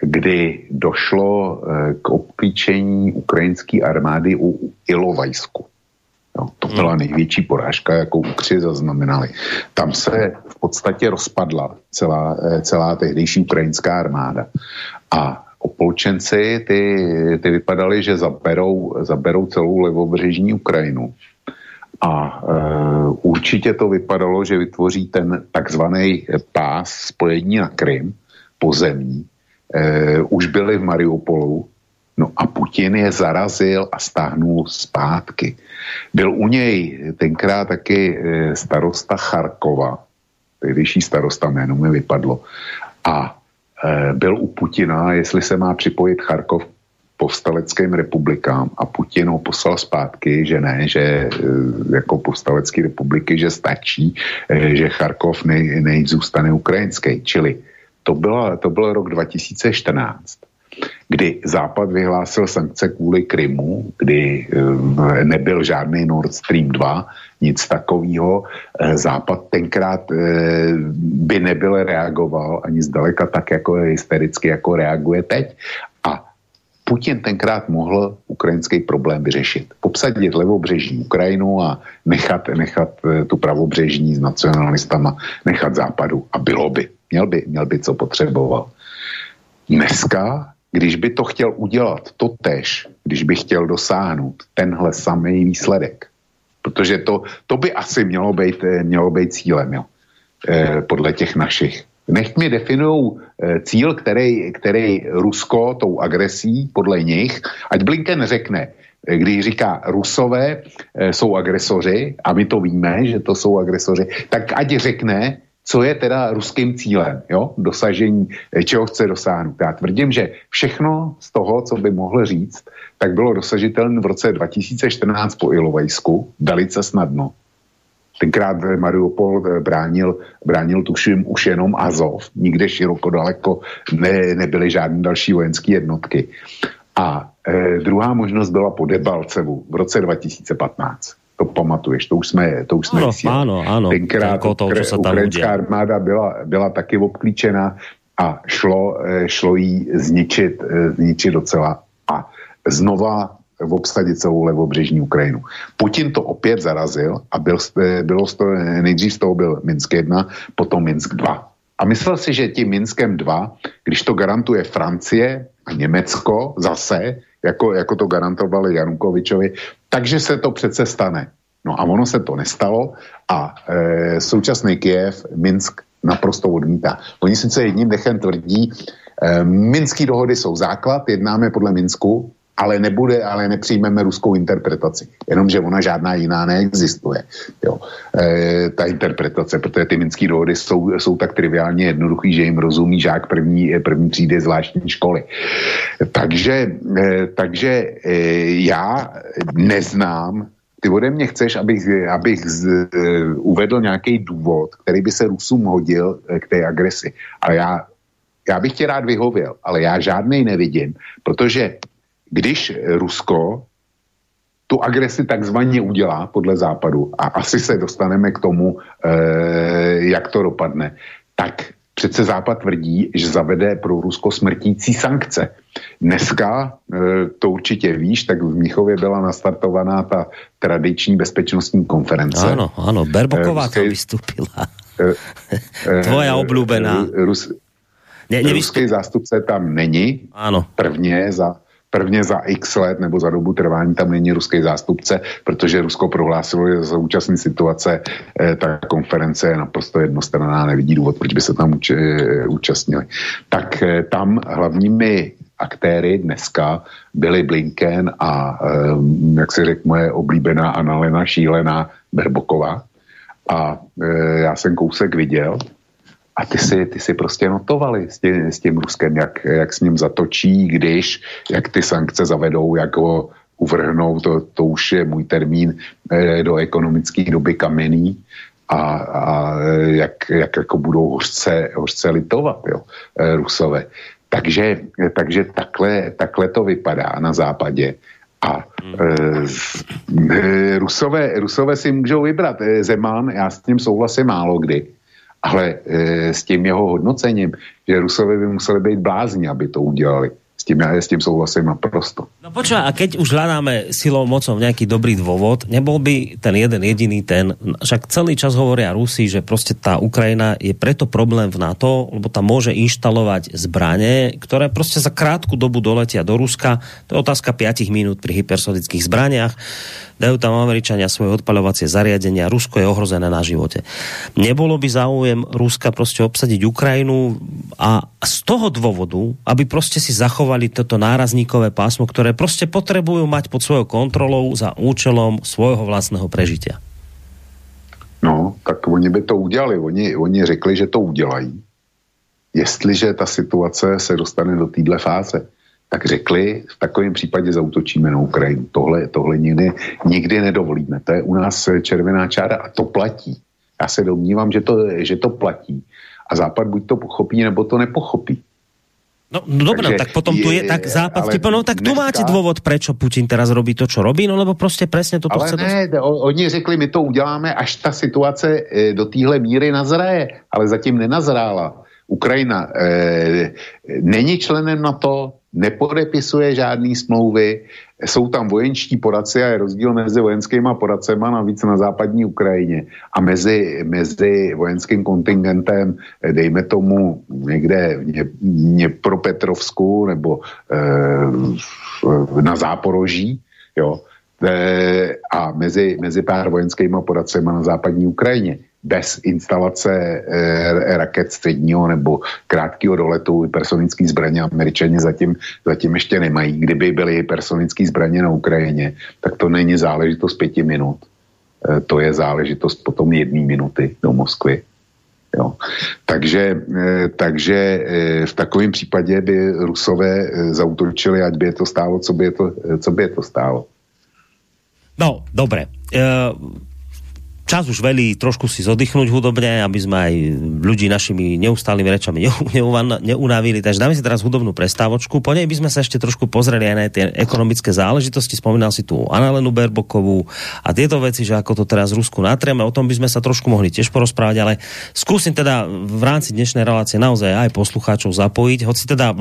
kdy došlo e, k obklíčení ukrajinské armády u Ilovajsku. Jo, to byla hmm. největší porážka, jakou Ukři zaznamenali. Tam se v podstatě rozpadla celá, eh, celá tehdejší ukrajinská armáda. A opolčenci ty, ty vypadali, že zaberou, zaberou celou levobřežní Ukrajinu. A e, určitě to vypadalo, že vytvoří ten takzvaný pás spojení na Krym, pozemní. E, už byli v Mariupolu, No a Putin je zarazil a stáhnul zpátky. Byl u něj tenkrát taky eh, starosta Charkova, tehdejší starosta, jméno mi vypadlo, a eh, byl u Putina, jestli se má připojit Charkov povstaleckým republikám a Putin ho poslal zpátky, že ne, že eh, jako povstalecké republiky, že stačí, že Charkov nej, zůstane ukrajinský. Čili to, byla, to byl rok 2014 kdy Západ vyhlásil sankce kvůli Krymu, kdy eh, nebyl žádný Nord Stream 2, nic takového. Eh, Západ tenkrát eh, by nebyl reagoval ani zdaleka tak jako hystericky, jako reaguje teď. A Putin tenkrát mohl ukrajinský problém vyřešit. Obsadit levobřežní Ukrajinu a nechat, nechat tu pravobřežní s nacionalistama nechat západu. A bylo by. Měl by, měl by co potřeboval. Dneska když by to chtěl udělat to tež, když by chtěl dosáhnout tenhle samý výsledek, protože to, to by asi mělo být, eh, mělo být cílem, jo, e, podle těch našich. Nech mi definují e, cíl, který, který Rusko tou agresí podle nich, ať Blinken řekne, když říká Rusové e, jsou agresoři a my to víme, že to jsou agresoři, tak ať řekne, co je teda ruským cílem, jo? dosažení, eh, čeho chce dosáhnout. Já tvrdím, že všechno z toho, co by mohl říct, tak bylo dosažitelné v roce 2014 po Ilovajsku velice snadno. Tenkrát Mariupol eh, bránil, bránil tuším už jenom Azov, nikde široko daleko ne, nebyly žádné další vojenské jednotky. A e, druhá možnost byla po Debalcevu v roce 2015 to pamatuješ, to už jsme, to už jsme ano, Áno, áno. Tenkrát to, čo sa tam ukrajinská armáda byla, byla taky obklíčená a šlo, eh, šlo jí zničit, eh, zničit docela a znova obsadit celou levobřežní Ukrajinu. Putin to opět zarazil a byl, bylo z toho, nejdřív z toho byl Minsk 1, potom Minsk 2. A myslel si, že tím Minskem 2, když to garantuje Francie a Německo zase, jako, jako to garantovali Janukovičovi, takže se to přece stane. No a ono se to nestalo a e, současný Kiev Minsk naprosto odmítá. Oni sice jedním dechem tvrdí, e, Minský dohody jsou základ, jednáme podle Minsku, ale nebude, ale nepřijmeme ruskou interpretaci. Jenomže ona žádná jiná neexistuje. Jo. E, ta interpretace, protože ty minské dohody jsou, jsou tak triviálně jednoduchý, že jim rozumí žák první, první třídy zvláštní školy. Takže, e, takže e, já neznám ty ode mě chceš, abych, abych z, uh, uvedl nějaký důvod, který by se Rusům hodil k té agresi. Ale já, já bych tě rád vyhověl, ale já žádnej nevidím, protože když Rusko tu agresi takzvaně udělá podle západu a asi se dostaneme k tomu, eh, jak to dopadne, tak přece Západ tvrdí, že zavede pro Rusko smrtící sankce. Dneska, eh, to určitě víš, tak v Mnichově byla nastartovaná ta tradiční bezpečnostní konference. Ano, ano, Berboková eh, Ruskej, vystúpila. Tvoja obľúbená. Rus, ne, ruský zástupce tam není. Ano. Prvně za prvně za x let nebo za dobu trvání tam není ruský zástupce, protože Rusko prohlásilo, že za účastní situace eh, ta konference je naprosto jednostranná, nevidí důvod, proč by se tam uč, eh, účastnili. Tak eh, tam hlavními aktéry dneska byli Blinken a, eh, jak se řekl, moje oblíbená Annalena šílená Berboková. A eh, já jsem kousek viděl, a ty si, ty si prostě notovali s tím, s tím Ruskem, jak, jak s ním zatočí, když, jak ty sankce zavedou, jak ho uvrhnou, to, to už je můj termín eh, do ekonomické doby kamenný a, a jak, jak jako budou hořce, hořce litovat jo, eh, Rusové. Takže, takže takhle, takhle to vypadá na západě. A e, Rusové, Rusové si můžou vybrat. Zeman, já s tím souhlasím málo kdy, ale e, s tím jeho hodnocením, že Rusové by museli být blázni, aby to udělali. S tím ja s tím souhlasím naprosto. No počúva, a keď už hľadáme silou mocou nejaký dobrý dôvod, nebol by ten jeden jediný ten, však celý čas hovoria Rusi, že proste tá Ukrajina je preto problém v NATO, lebo tam môže inštalovať zbranie, ktoré proste za krátku dobu doletia do Ruska. To je otázka 5 minút pri hypersonických zbraniach dajú tam Američania svoje odpaľovacie zariadenia, Rusko je ohrozené na živote. Nebolo by záujem Ruska proste obsadiť Ukrajinu a z toho dôvodu, aby proste si zachovali toto nárazníkové pásmo, ktoré proste potrebujú mať pod svojou kontrolou za účelom svojho vlastného prežitia. No, tak oni by to udělali. Oni, oni řekli, že to udělají. Jestliže ta situace se dostane do téhle fáze tak řekli, v takovém případě zautočíme na Ukrajinu. Tohle, tohle nikdy, nikdy nedovolíme. To je u nás červená čára a to platí. Já se domnívám, že to, že to platí. A Západ buď to pochopí, nebo to nepochopí. No, no dobré, tak potom je, tu je, tak Západ ti no tak tu dneska, máte dôvod, prečo Putin teraz robí to, čo robí, no lebo prostě presne toto ale chce... ne, to... oni řekli, my to uděláme, až ta situace e, do téhle míry nazraje, ale zatím nenazrála. Ukrajina e, není členem NATO, nepodepisuje žádný smlouvy, jsou tam vojenští poradci a je rozdíl mezi vojenskými poradcema navíc na západní Ukrajině a mezi, mezi vojenským kontingentem, dejme tomu někde v pro Petrovsku nebo e, na Záporoží, jo, e, a mezi, mezi pár vojenskými poradcema na západní Ukrajině bez instalace e, raket středního nebo krátkého doletu hypersonické zbraně američani zatím, zatím ještě nemají. Kdyby byly hypersonické zbraně na Ukrajině, tak to není záležitost pěti minut. E, to je záležitost potom jedné minuty do Moskvy. Jo. Takže, e, takže v takovém případě by Rusové zautočili, ať by je to stálo, co by je to, co by je to stálo. No, dobre. Uh čas už velí trošku si zoddychnúť hudobne, aby sme aj ľudí našimi neustálými rečami neunavili. Takže dáme si teraz hudobnú prestávočku. Po nej by sme sa ešte trošku pozreli aj na tie ekonomické záležitosti. Spomínal si tu Annalenu Berbokovú a tieto veci, že ako to teraz Rusku natrieme. O tom by sme sa trošku mohli tiež porozprávať, ale skúsim teda v rámci dnešnej relácie naozaj aj poslucháčov zapojiť. Hoci teda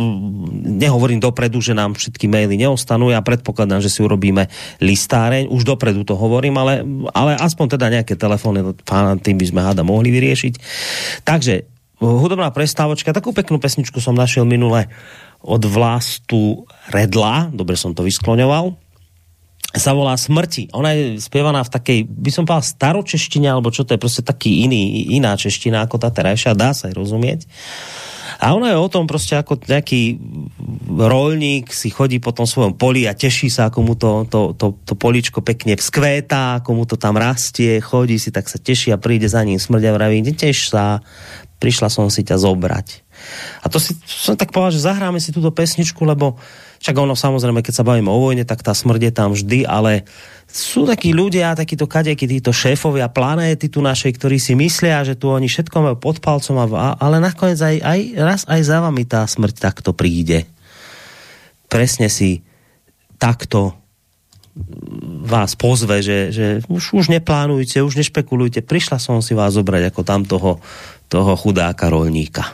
nehovorím dopredu, že nám všetky maily neostanú. Ja predpokladám, že si urobíme listáreň. Už dopredu to hovorím, ale, ale aspoň teda nejaké telefóny pána tým by sme háda mohli vyriešiť. Takže hudobná prestávočka, takú peknú pesničku som našiel minule od Vlastu Redla, dobre som to vyskloňoval, sa volá Smrti. Ona je spievaná v takej, by som povedal, staročeštine, alebo čo to je, proste taký iný, iná čeština ako tá terajšia, dá sa aj rozumieť. A ono je o tom proste ako nejaký rolník si chodí po tom svojom poli a teší sa, ako mu to, to, to, to poličko pekne vzkvétá, ako mu to tam rastie, chodí si, tak sa teší a príde za ním smrť a vraví, neteš sa, prišla som si ťa zobrať. A to si, som tak povedal, že zahráme si túto pesničku, lebo však ono samozrejme, keď sa bavíme o vojne, tak tá smrť je tam vždy, ale sú takí ľudia, takíto kadeky, títo šéfovia planéty tu našej, ktorí si myslia, že tu oni všetko majú pod palcom, a, ale nakoniec aj, aj raz aj za vami tá smrť takto príde. Presne si takto vás pozve, že, že už, už neplánujte, už nešpekulujte, prišla som si vás zobrať ako tam toho, toho chudáka rolníka.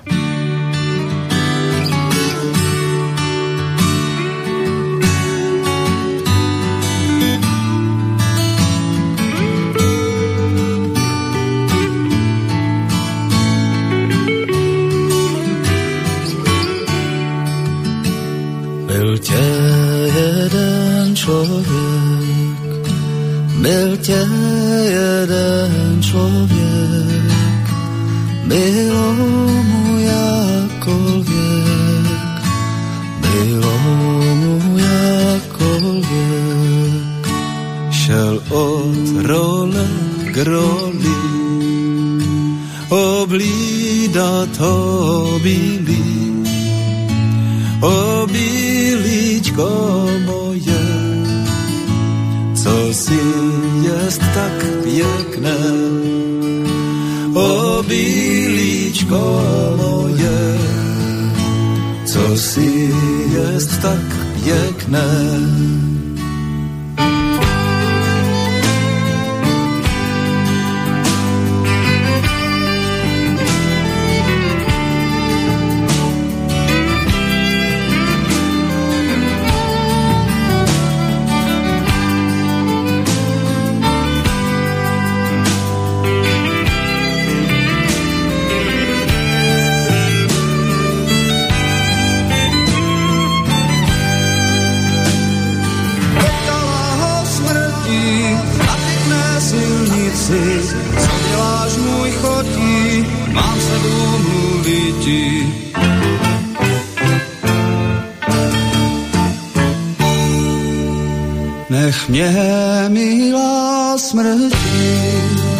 Byl tě jeden člověk, bylo mu jakověk, bylo mu jakověk. Šel od role k roli, oblídat obilí, obilíčko moje, co si jest tak piękne. O bíličko moje, co si jest tak piękne. Mě, milá smrti,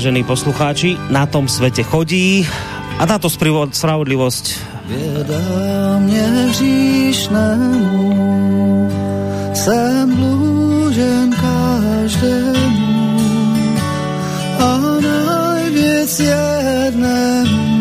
vážení poslucháči, na tom svete chodí a táto spravodlivosť. Věda mě hříšnému, jsem dlužen každému a najvěc jednému,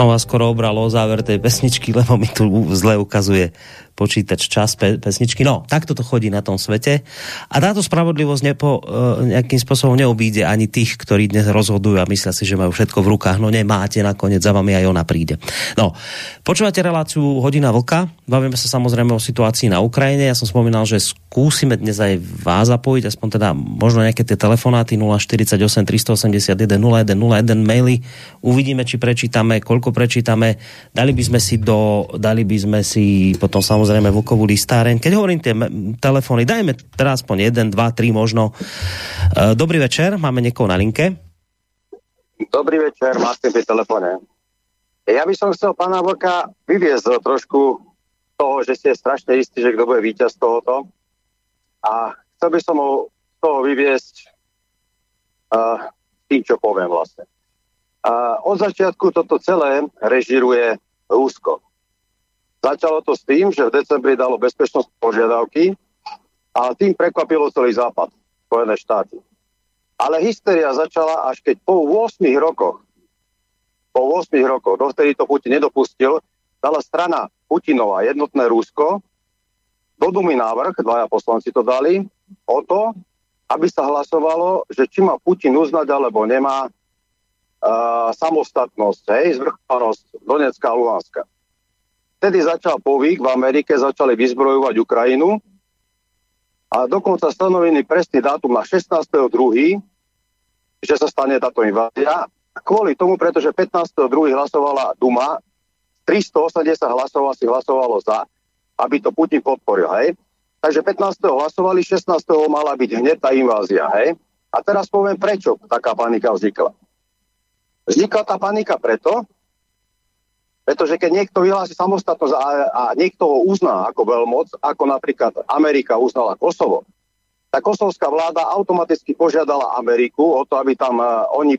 som vás skoro obral o záver tej pesničky, lebo mi tu zle ukazuje počítač čas pe pesničky. No, takto to chodí na tom svete. A táto spravodlivosť nepo, e, nejakým spôsobom neobíde ani tých, ktorí dnes rozhodujú a myslia si, že majú všetko v rukách. No nemáte, nakoniec za vami aj ona príde. No, počúvate reláciu Hodina Vlka. Bavíme sa samozrejme o situácii na Ukrajine. Ja som spomínal, že skúsime dnes aj vás zapojiť, aspoň teda možno nejaké tie telefonáty 048 381 0101 maily. Uvidíme, či prečítame, koľko prečítame. Dali by sme si do, dali by sme si potom samozrejme Vlkovú listáreň. Keď hovorím tie telefóny, dajme teraz aspoň jeden, dva, tri možno. E, dobrý večer, máme niekoho na linke. Dobrý večer, máte pri telefóne. Ja by som chcel pána Vlka vyviezť trošku toho, že ste strašne istí, že kto bude víťaz tohoto. A chcel by som ho toho vyviezť uh, tým, čo poviem vlastne. Uh, od začiatku toto celé režiruje Rusko. Začalo to s tým, že v decembri dalo bezpečnosť požiadavky a tým prekvapilo celý západ, Spojené štáty. Ale hysteria začala až keď po 8 rokoch, po 8 rokoch, dovtedy to Putin nedopustil, dala strana Putinova jednotné Rusko, do Dumy návrh, dvaja poslanci to dali, o to, aby sa hlasovalo, že či má Putin uznať alebo nemá uh, samostatnosť, hej, zvrchovanosť Donecka a Luhanska. Vtedy začal povík v Amerike, začali vyzbrojovať Ukrajinu a dokonca stanovený presný dátum na 16.2., že sa stane táto invázia. Kvôli tomu, pretože 15.2. hlasovala Duma, 380 hlasov si hlasovalo za, aby to Putin podporil. Hej? Takže 15. hlasovali, 16. mala byť hneď tá invázia. Hej? A teraz poviem, prečo taká panika vznikla. Vznikla tá panika preto, pretože keď niekto vyhlási samostatnosť a, a niekto ho uzná ako veľmoc, ako napríklad Amerika uznala Kosovo, tak kosovská vláda automaticky požiadala Ameriku o to, aby tam uh, oni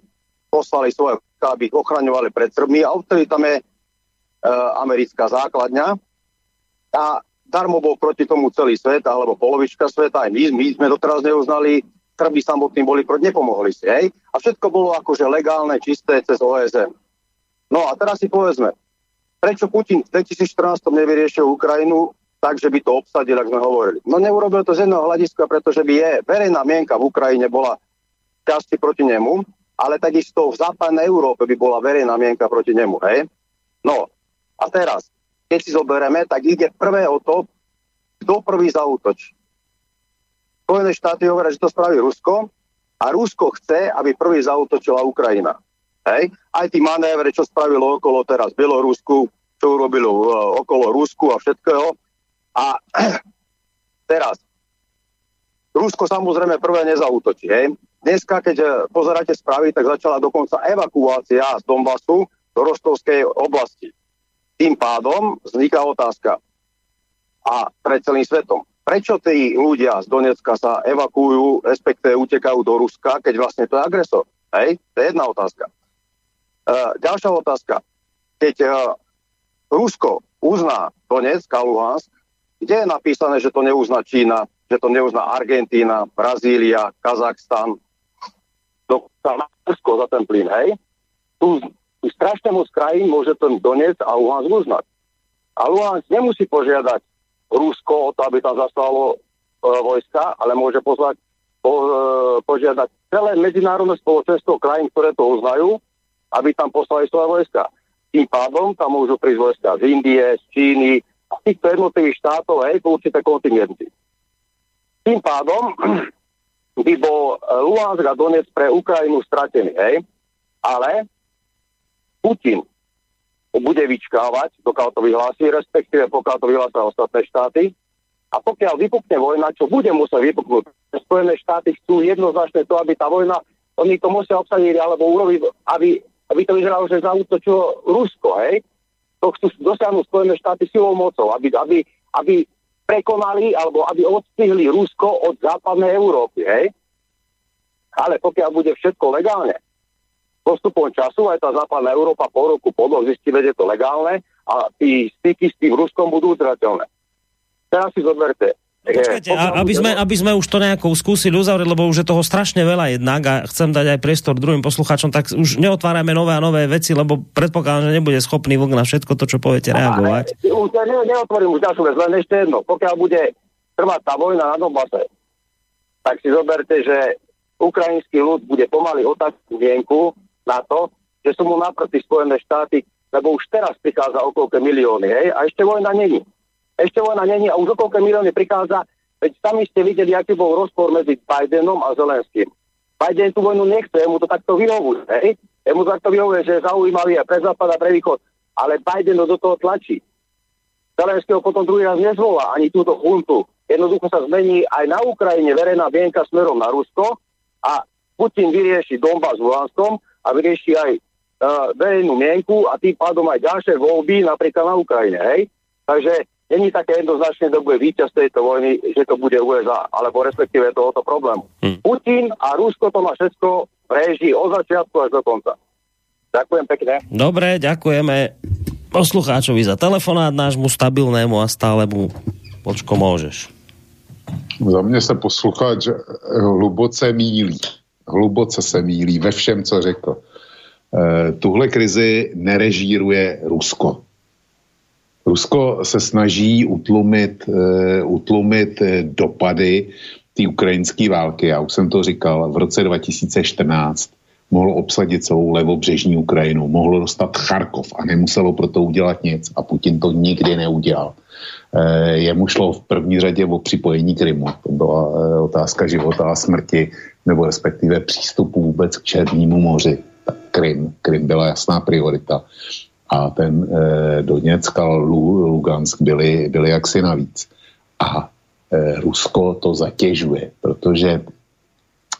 poslali svoje, aby ich ochraňovali pred Srbmi a odtedy tam je uh, americká základňa a darmo bol proti tomu celý svet, alebo polovička sveta, aj my, my sme doteraz neuznali, Srby samotní boli proti, nepomohli si, hej? A všetko bolo akože legálne, čisté cez OSN. No a teraz si povedzme, prečo Putin v 2014 nevyriešil Ukrajinu tak, že by to obsadil, ak sme hovorili. No neurobil to z jedného hľadiska, pretože by je verejná mienka v Ukrajine bola časti proti nemu, ale takisto v západnej Európe by bola verejná mienka proti nemu. Hej? No a teraz, keď si zoberieme, tak ide prvé o to, kto prvý zautočí. Spojené štáty hovoria, že to spraví Rusko a Rusko chce, aby prvý zautočila Ukrajina. Hej? Aj tí manévre, čo spravilo okolo teraz Bielorusku, čo urobilo uh, okolo Rusku a všetkého. A teraz, Rusko samozrejme prvé nezautočí. Hej? Dneska, keď e, pozeráte správy, tak začala dokonca evakuácia z Donbasu do Rostovskej oblasti. Tým pádom vzniká otázka a pred celým svetom. Prečo tí ľudia z Donecka sa evakuujú, respektíve utekajú do Ruska, keď vlastne to je agresor? Hej? To je jedna otázka. Uh, ďalšia otázka. Keď uh, Rusko uzná Donetsk a Luhansk, kde je napísané, že to neuzná Čína, že to neuzná Argentína, Brazília, Kazachstan, do Rusko za ten plyn, hej? Tu, tu strašne moc krajín môže ten Donetsk a Luhansk uznať. A Luhansk nemusí požiadať Rusko o to, aby tam zastalo e, vojska, ale môže pozvať, po, e, požiadať celé medzinárodné spoločenstvo krajín, ktoré to uznajú aby tam poslali svoje vojska. Tým pádom tam môžu prísť vojska z Indie, z Číny z týchto jednotlivých štátov, hej, po určité kontingenty. Tým pádom by bol Luhansk a Donec pre Ukrajinu stratený, hej, ale Putin bude vyčkávať, dokiaľ to vyhlási, respektíve pokiaľ to vyhlásia ostatné štáty, A pokiaľ vypukne vojna, čo bude musieť vypuknúť, Spojené štáty chcú jednoznačne to, aby tá vojna, oni to musia obsadiť alebo urobiť, aby, aby to vyzeralo, že zautočilo Rusko, hej? To chcú dosiahnuť Spojené štáty silou mocou, aby, aby, aby prekonali alebo aby odstihli Rusko od západnej Európy, hej? Ale pokiaľ bude všetko legálne, postupom času aj tá západná Európa po roku, po zistí, že je to legálne a tí styky s tým Ruskom budú udržateľné. Teraz si zoberte. Počkajte, a, aby, sme, aby sme už to nejako skúsili uzavrieť, lebo už je toho strašne veľa jednak a chcem dať aj priestor druhým poslucháčom, tak už neotvárame nové a nové veci, lebo predpokladám, že nebude schopný vlk na všetko to, čo poviete, reagovať. Už ne, neotvorím už ďalšiu vec, len ešte jedno. Pokiaľ bude trvať tá vojna na Donbase, tak si zoberte, že ukrajinský ľud bude pomaly otázku vienku na to, že sú mu naproti Spojené štáty, lebo už teraz prichádza okolo milióny, hej, a ešte vojna není. Ešte vojna není a už okolo milióny prichádza, veď sami ste videli, aký bol rozpor medzi Bidenom a Zelenským. Biden tú vojnu nechce, mu to takto vyhovuje, hej? Jemu to takto vyhovuje, že je zaujímavý aj pre západ a pre východ, ale Biden ho do toho tlačí. Zelenského potom druhý raz nezvolá ani túto chuntu. Jednoducho sa zmení aj na Ukrajine verejná vienka smerom na Rusko a Putin vyrieši Donbass v Luhanskom a vyrieši aj uh, verejnú mienku a tým pádom aj ďalšie voľby napríklad na Ukrajine. Hej? Takže není také jednoznačne, kto bude víťaz tejto vojny, že to bude USA, alebo respektíve tohoto problému. Hmm. Putin a Rusko to má všetko v od začiatku až do konca. Ďakujem pekne. Dobre, ďakujeme poslucháčovi za telefonát nášmu stabilnému a stálemu. Počko, môžeš. Za mě se posluchač hluboce mílí. Hluboce se mílí ve všem, co řekl. E, tuhle krizi nerežíruje Rusko. Rusko se snaží utlumit, uh, utlumit eh, dopady té ukrajinské války. Já už jsem to říkal, v roce 2014 mohlo obsadit celou levobřežní Ukrajinu, mohlo dostat Charkov a nemuselo proto udělat nic a Putin to nikdy neudělal. E, jemu šlo v první řadě o připojení Krymu. To byla e, otázka života a smrti, nebo respektive přístupu vůbec k Černému moři. Tak Krym, Krym byla jasná priorita a ten e, Doněck a Lugansk byli, byli jaksi navíc. A e, Rusko to zatěžuje, protože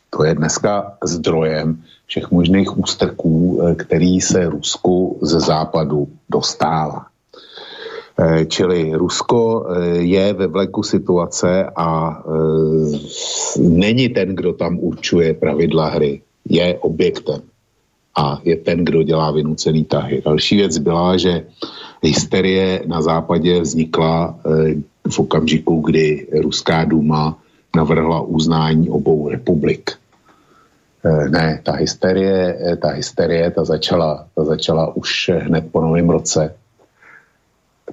to je dneska zdrojem všech možných ústrků, e, který se Rusku ze západu dostává. E, čili Rusko e, je ve vleku situace a není ten, kdo tam určuje pravidla hry, je objektem a je ten, kdo dělá vynucený tahy. Další věc byla, že hysterie na západě vznikla eh, v okamžiku, kdy Ruská duma navrhla uznání obou republik. Eh, ne, ta hysterie, eh, ta hysterie, ta začala, ta začala už hned po novém roce.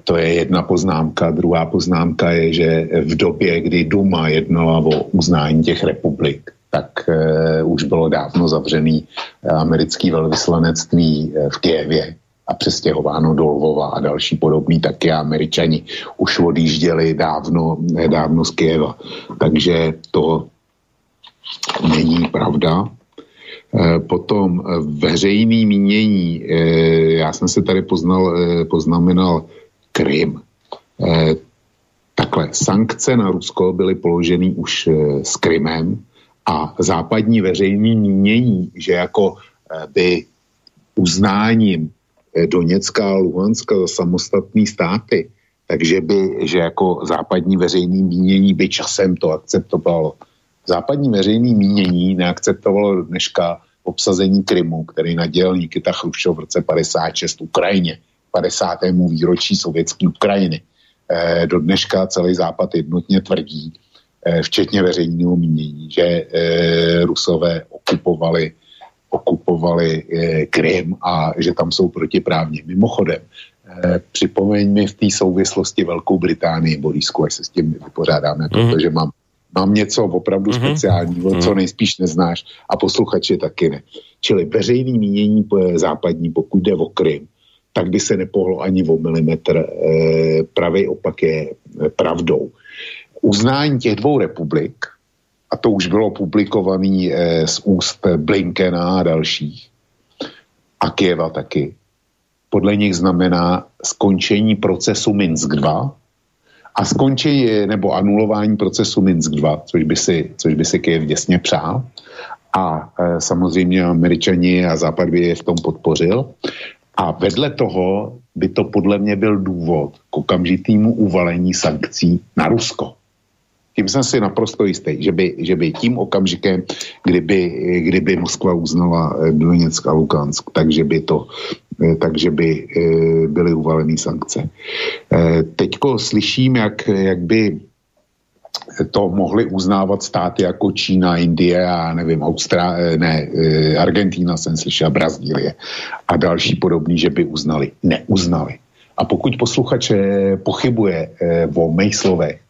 To je jedna poznámka. Druhá poznámka je, že v době, kdy Duma jednala o uznání těch republik, tak uh, už bylo dávno zavřený americký velvyslanectví eh, v Kijevě a přestěhováno do Lvova a další podobný, taky američani už odjížděli dávno, dávno z Kijeva. Takže to není pravda. Eh, potom veřejný mínění, já jsem se tady poznal, poznamenal Krym. Takhle, sankce na Rusko byly položeny už s Krymem, a západní veřejný mínění, že jako eh, by uznáním eh, Doněcka a Luhanska za samostatné státy, takže by, že jako západní veřejný mínění by časem to akceptovalo. Západní veřejný mínění neakceptovalo dneška obsazení Krymu, který nadělal Nikita Chruščov v roce 56 Ukrajině, 50. výročí sovětské Ukrajiny. E, do dneška celý západ jednotně tvrdí, včetně veřejného mínění, že eh, Rusové okupovali, okupovali eh, Krym a že tam jsou protiprávně. Mimochodem, připomeň mi v té souvislosti Velkou Británii, Borisku, až se s tím vypořádáme, mm. protože mám, mám něco opravdu mm-hmm. speciálního, mm. co nejspíš neznáš a posluchači taky ne. Čili veřejný mínění západní, pokud jde o Krym, tak by se nepohlo ani o milimetr. Pravý opak je pravdou uznání těch dvou republik, a to už bylo publikované eh, z úst Blinkena a dalších, a Kieva taky, podle nich znamená skončení procesu Minsk 2 a skončí nebo anulování procesu Minsk 2, což by si, což by si Kiev děsně přál. A e, samozřejmě američani a Západ by je v tom podpořil. A vedle toho by to podle mě byl důvod k okamžitému uvalení sankcí na Rusko. Tím jsem si naprosto jistý, že by, že by tím okamžikem, kdyby, kdyby Moskva uznala e, Donetsk a Lukansk, takže by to e, takže by e, byly uvaleny sankce. Teďko slyším, jak, jak by to mohli uznávat státy jako Čína, Indie a nevím, Austrá, ne, Argentína jsem slyšel, Brazílie a další podobný, že by uznali. Neuznali. A pokud posluchač pochybuje o mých slovech,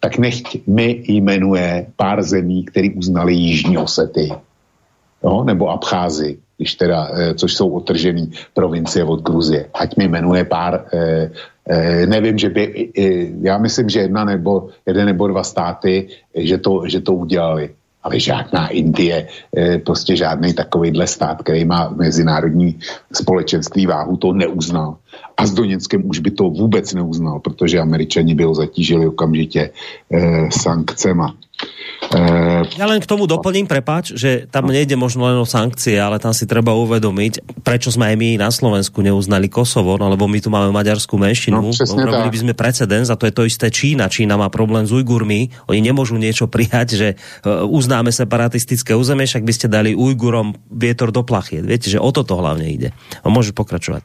tak nechť mi jmenuje pár zemí, které uznali Jižní Osety, no, nebo Abcházy, když teda, eh, což jsou otržený provincie od Gruzie. Ať mi jmenuje pár, eh, eh, nevím, že by, eh, já myslím, že jedna nebo, jeden nebo dva státy, že to, že to udělali ale žádná Indie, eh, prostě žádný takovýhle stát, který má mezinárodní společenství váhu, to neuznal. A s Doněckem už by to vůbec neuznal, protože američani by ho zatížili okamžitě eh, sankcema. Uh, ja len k tomu doplním, prepáč, že tam nejde možno len o sankcie, ale tam si treba uvedomiť, prečo sme aj my na Slovensku neuznali Kosovo, no lebo my tu máme maďarskú menšinu, no, robili by sme precedens a to je to isté Čína. Čína má problém s Ujgurmi, oni nemôžu niečo prijať, že uh, uznáme separatistické územie, však by ste dali Ujgurom vietor do plachiet. Viete, že o toto hlavne ide. A môže pokračovať.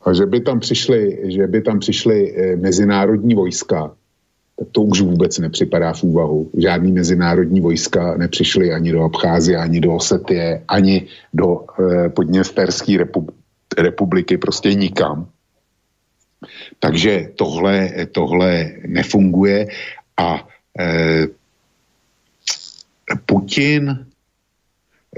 A že by tam přišli, že by tam přišli e, mezinárodní vojska, to už vůbec nepřipadá v úvahu. Žádný mezinárodní vojska nepřišly ani do Abcházie, ani do Osetie, ani do e, Podněsterské repub- republiky, prostě nikam. Takže tohle, tohle nefunguje a e, Putin,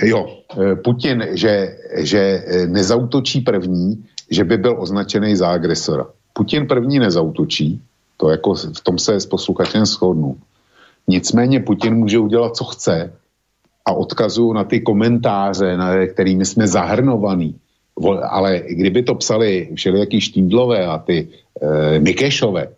jo, e, Putin, že, že nezautočí první, že by byl označený za agresora. Putin první nezautočí, to jako v tom se s posluchačem shodnu. Nicméně Putin může udělat, co chce a odkazuju na ty komentáře, na kterými jsme zahrnovaní. Ale kdyby to psali všelijaký Štíndlové a ty e, Mikešové,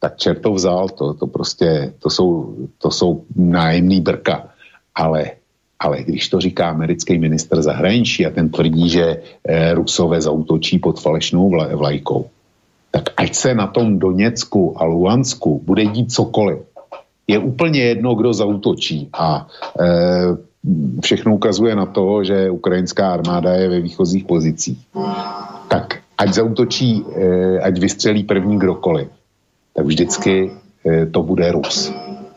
tak čert to vzal, to, to prostě, to jsou, to jsou nájemný brka. Ale, ale když to říká americký minister zahraničí a ten tvrdí, že e, Rusové zautočí pod falešnou vlajkou, tak ať se na tom Doněcku a Luansku bude dít cokoliv. Je úplně jedno, kdo zautočí a e, všechno ukazuje na to, že ukrajinská armáda je ve výchozích pozicích. Tak ať zautočí, e, ať vystřelí první kdokoliv, tak vždycky e, to bude Rus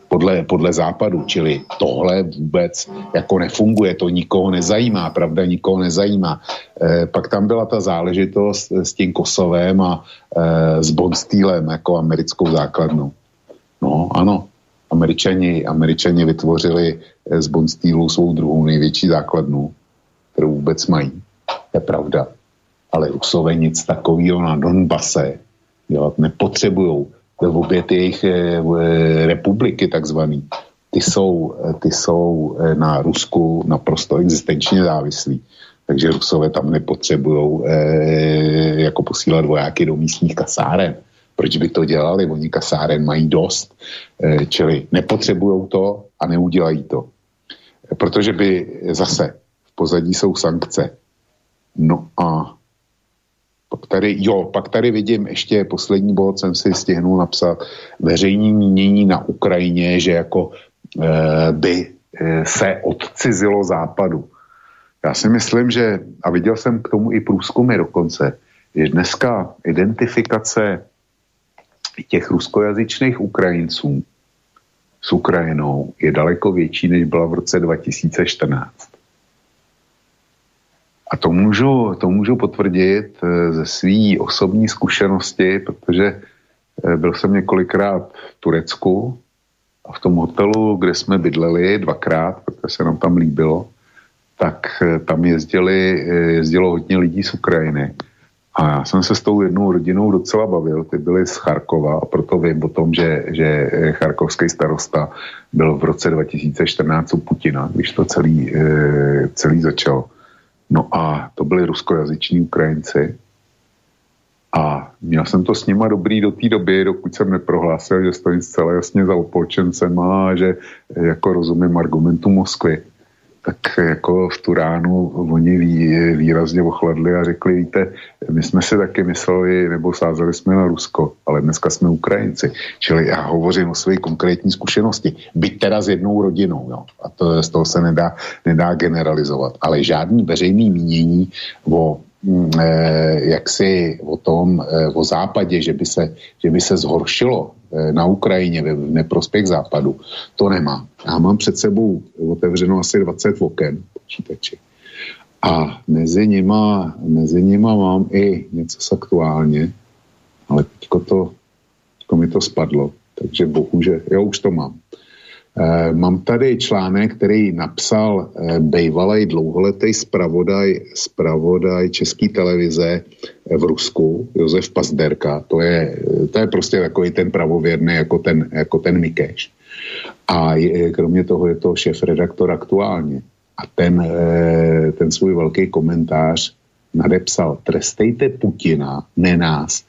podle, podle západu, čili tohle vůbec jako nefunguje, to nikoho nezajímá, pravda nikoho nezajímá. E, pak tam byla ta záležitost s tím Kosovem a e, s Bonstýlem jako americkou základnou. No ano, američani, američani vytvořili z Bonstýlu svou druhou největší základnu, kterou vůbec mají. To je pravda. Ale Rusové nic takového na Donbase dělat nepotřebují obě ty jejich republiky takzvaný, ty jsou, eh, ty jsou na Rusku naprosto existenčně závislí. Takže Rusové tam nepotřebují eh, jako posílat vojáky do místních kasáren. Proč by to dělali? Oni kasáren mají dost. Eh, čili nepotřebují to a neudělají to. Protože by zase v pozadí jsou sankce. No a pak tady, jo, pak tady vidím ještě poslední bod, jsem si stihnul napsat veřejní mínění na Ukrajině, že jako e, by e, se odcizilo západu. Já si myslím, že, a viděl jsem k tomu i průzkumy dokonce, že dneska identifikace těch ruskojazyčných Ukrajinců s Ukrajinou je daleko větší, než byla v roce 2014. A to můžu, to můžu potvrdit eh, ze své osobní zkušenosti, protože eh, byl jsem několikrát v Turecku a v tom hotelu, kde jsme bydleli dvakrát, protože se nám tam líbilo, tak eh, tam jezdili, jezdilo hodně lidí z Ukrajiny. A já jsem se s tou jednou rodinou docela bavil, ty byli z Charkova a proto vím o tom, že, že charkovský starosta byl v roce 2014 u Putina, když to celý, celý začalo. No a to byli ruskojazyční Ukrajinci. A měl jsem to s nima dobrý do té doby, dokud jsem neprohlásil, že stojím zcela jasně za opolčencem a že jako rozumím argumentu Moskvy tak jako v tu ránu oni vý, výrazně ochladli a řekli, víte, my jsme si taky mysleli, nebo sázeli jsme na Rusko, ale dneska jsme Ukrajinci. Čili já hovořím o své konkrétní zkušenosti. Byť teda s jednou rodinou, jo. A to, z toho se nedá, nedá generalizovat. Ale žádný veřejný mínění o mm, eh, jak si o tom, eh, o západě, že by se, že by se zhoršilo Eh, na Ukrajině ve neprospěch západu, to nemá. Já mám před sebou otevřeno asi 20 oken počítači. A mezi nima, mezi nima mám i něco z aktuálně, ale teďko to, teďko mi to spadlo, takže bohužel, jo, už to mám. E, mám tady článek, který napsal e, bejvalej dlouholetý spravodaj, spravodaj České televize v Rusku, Josef Pazderka, to je, to je prostě takový ten pravověrný jako ten, jako ten Mikeš. A kromě toho je to šéf-redaktor aktuálně. A ten, eh, ten svůj velký komentář nadepsal, trestejte Putina, ne nás.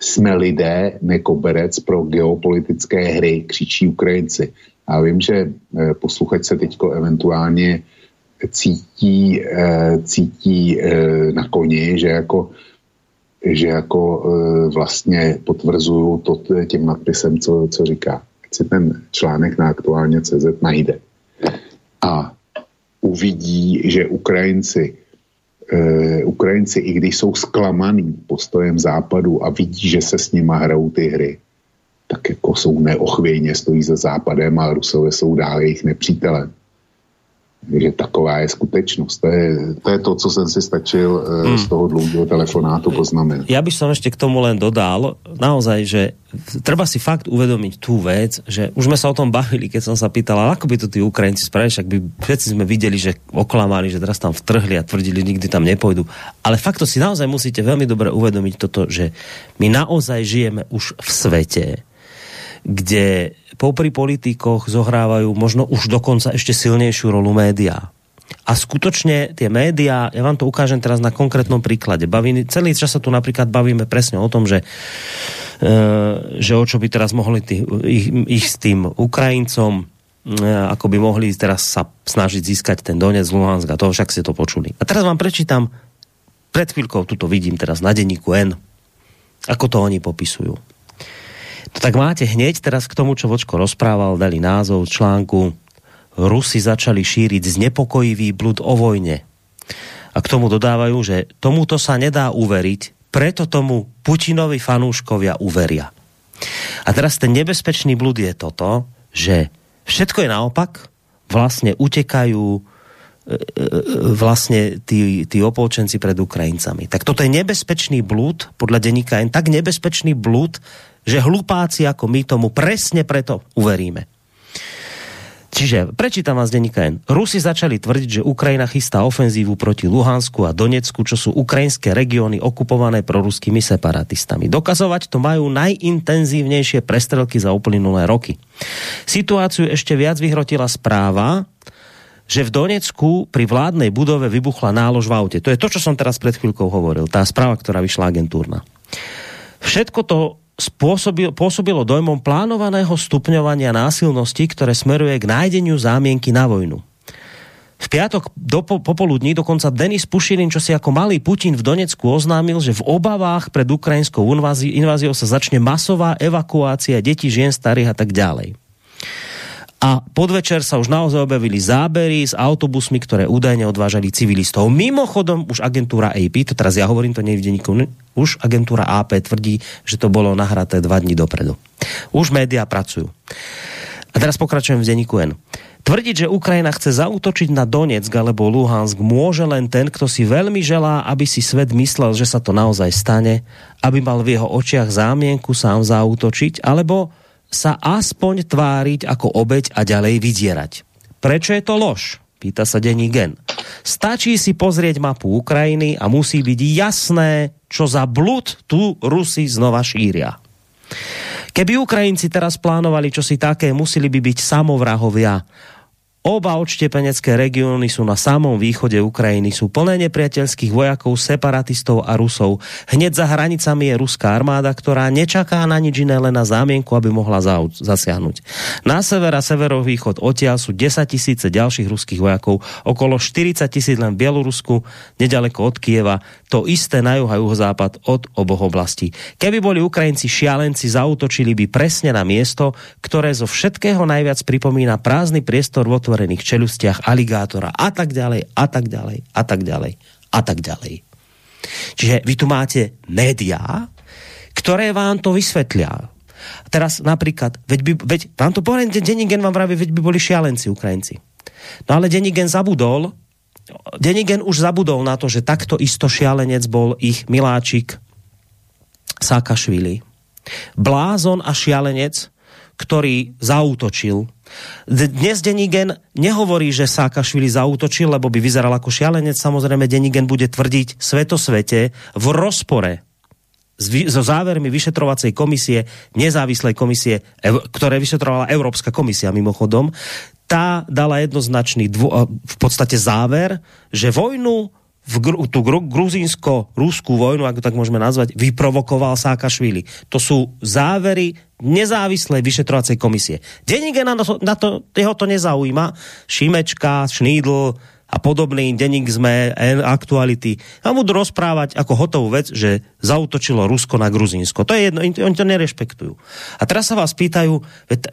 Jsme lidé, nekoberec pro geopolitické hry, křičí Ukrajinci. A vím, že eh, posluchač se teďko eventuálně cítí, eh, cítí na koni, že jako že jako e, vlastně potvrzuju to tím nadpisem, co, co říká. Ať si ten článek na aktuálně CZ najde. A uvidí, že Ukrajinci e, Ukrajinci, i když jsou zklamaný postojem západu a vidí, že se s nima hrajou ty hry, tak jako jsou neochvějně, stojí za západem a Rusové jsou dále jejich nepřítelem že taková je skutečnost. To je, to je to, co jsem si stačil hmm. z toho dlouhého telefonátu poznamenat. Ja by som ešte k tomu len dodal, naozaj, že treba si fakt uvedomiť tú vec, že už sme sa o tom bavili, keď som sa pýtal, ako by to tí Ukrajinci spravili, však by všetci sme videli, že oklamali, že teraz tam vtrhli a tvrdili, nikdy tam nepojdu. Ale fakt to si naozaj musíte veľmi dobre uvedomiť toto, že my naozaj žijeme už v svete, kde popri politikoch zohrávajú možno už dokonca ešte silnejšiu rolu médiá. A skutočne tie médiá, ja vám to ukážem teraz na konkrétnom príklade. Bavím, celý čas sa tu napríklad bavíme presne o tom, že, e, že o čo by teraz mohli tý, ich, ich s tým Ukrajincom, e, ako by mohli teraz sa snažiť získať ten Donec, Luhansk a to však ste to počuli. A teraz vám prečítam, pred chvíľkou tuto vidím teraz na denníku N, ako to oni popisujú. To tak máte hneď teraz k tomu, čo Vočko rozprával, dali názov článku Rusi začali šíriť znepokojivý blud o vojne. A k tomu dodávajú, že tomuto sa nedá uveriť, preto tomu Putinovi fanúškovia uveria. A teraz ten nebezpečný blud je toto, že všetko je naopak, vlastne utekajú e, e, vlastne tí, tí opolčenci pred Ukrajincami. Tak toto je nebezpečný blúd, podľa denníka tak nebezpečný blúd, že hlupáci ako my tomu presne preto uveríme. Čiže prečítam vás denníka N. Rusi začali tvrdiť, že Ukrajina chystá ofenzívu proti Luhansku a Donecku, čo sú ukrajinské regióny okupované proruskými separatistami. Dokazovať to majú najintenzívnejšie prestrelky za uplynulé roky. Situáciu ešte viac vyhrotila správa, že v Donecku pri vládnej budove vybuchla nálož v aute. To je to, čo som teraz pred chvíľkou hovoril. Tá správa, ktorá vyšla agentúrna. Všetko to spôsobil, pôsobilo dojmom plánovaného stupňovania násilnosti, ktoré smeruje k nájdeniu zámienky na vojnu. V piatok do, po, popoludní dokonca Denis Pušilin, čo si ako malý Putin v Donecku oznámil, že v obavách pred ukrajinskou inváziou sa začne masová evakuácia detí, žien, starých a tak ďalej a podvečer sa už naozaj objavili zábery s autobusmi, ktoré údajne odvážali civilistov. Mimochodom, už agentúra AP, to teraz ja hovorím, to nie je už agentúra AP tvrdí, že to bolo nahraté dva dní dopredu. Už médiá pracujú. A teraz pokračujem v denníku N. Tvrdiť, že Ukrajina chce zautočiť na Donetsk alebo Luhansk môže len ten, kto si veľmi želá, aby si svet myslel, že sa to naozaj stane, aby mal v jeho očiach zámienku sám zautočiť, alebo sa aspoň tváriť ako obeď a ďalej vydierať. Prečo je to lož? Pýta sa denní gen. Stačí si pozrieť mapu Ukrajiny a musí byť jasné, čo za blud tu Rusi znova šíria. Keby Ukrajinci teraz plánovali čosi také, museli by byť samovrahovia. Oba odštepenecké regióny sú na samom východe Ukrajiny, sú plné nepriateľských vojakov, separatistov a Rusov. Hneď za hranicami je ruská armáda, ktorá nečaká na nič iné len na zámienku, aby mohla zasiahnuť. Na sever a severovýchod odtiaľ sú 10 tisíce ďalších ruských vojakov, okolo 40 tisíc len v Bielorusku, nedaleko od Kieva, to isté na juh a juhozápad od oboch oblastí. Keby boli Ukrajinci šialenci, zautočili by presne na miesto, ktoré zo všetkého najviac pripomína prázdny priestor v otvorených čelustiach aligátora a tak ďalej, a tak ďalej, a tak ďalej, a tak ďalej. Čiže vy tu máte médiá, ktoré vám to vysvetlia. Teraz napríklad, veď, by, veď vám to poviem, Denigen vám vraví, veď by boli šialenci Ukrajinci. No ale Denigen zabudol, Denigen už zabudol na to, že takto isto šialenec bol ich miláčik Sákašvili. Blázon a šialenec, ktorý zautočil dnes Denigen nehovorí, že Sákašvili zautočil, lebo by vyzeral ako šialenec. Samozrejme, Denigen bude tvrdiť svetosvete v rozpore so závermi vyšetrovacej komisie, nezávislej komisie, ktoré vyšetrovala Európska komisia mimochodom, tá dala jednoznačný dvo, v podstate záver, že vojnu v gru, tú gru, gruzínsko-rúskú vojnu, ako tak môžeme nazvať, vyprovokoval Sákašvili. To sú závery nezávislej vyšetrovacej komisie. Denník na to, na to, jeho to nezaujíma. Šimečka, Šnídl a podobný denník sme, aktuality. A budú rozprávať ako hotovú vec, že zautočilo Rusko na Gruzínsko. To je jedno, oni to nerešpektujú. A teraz sa vás pýtajú,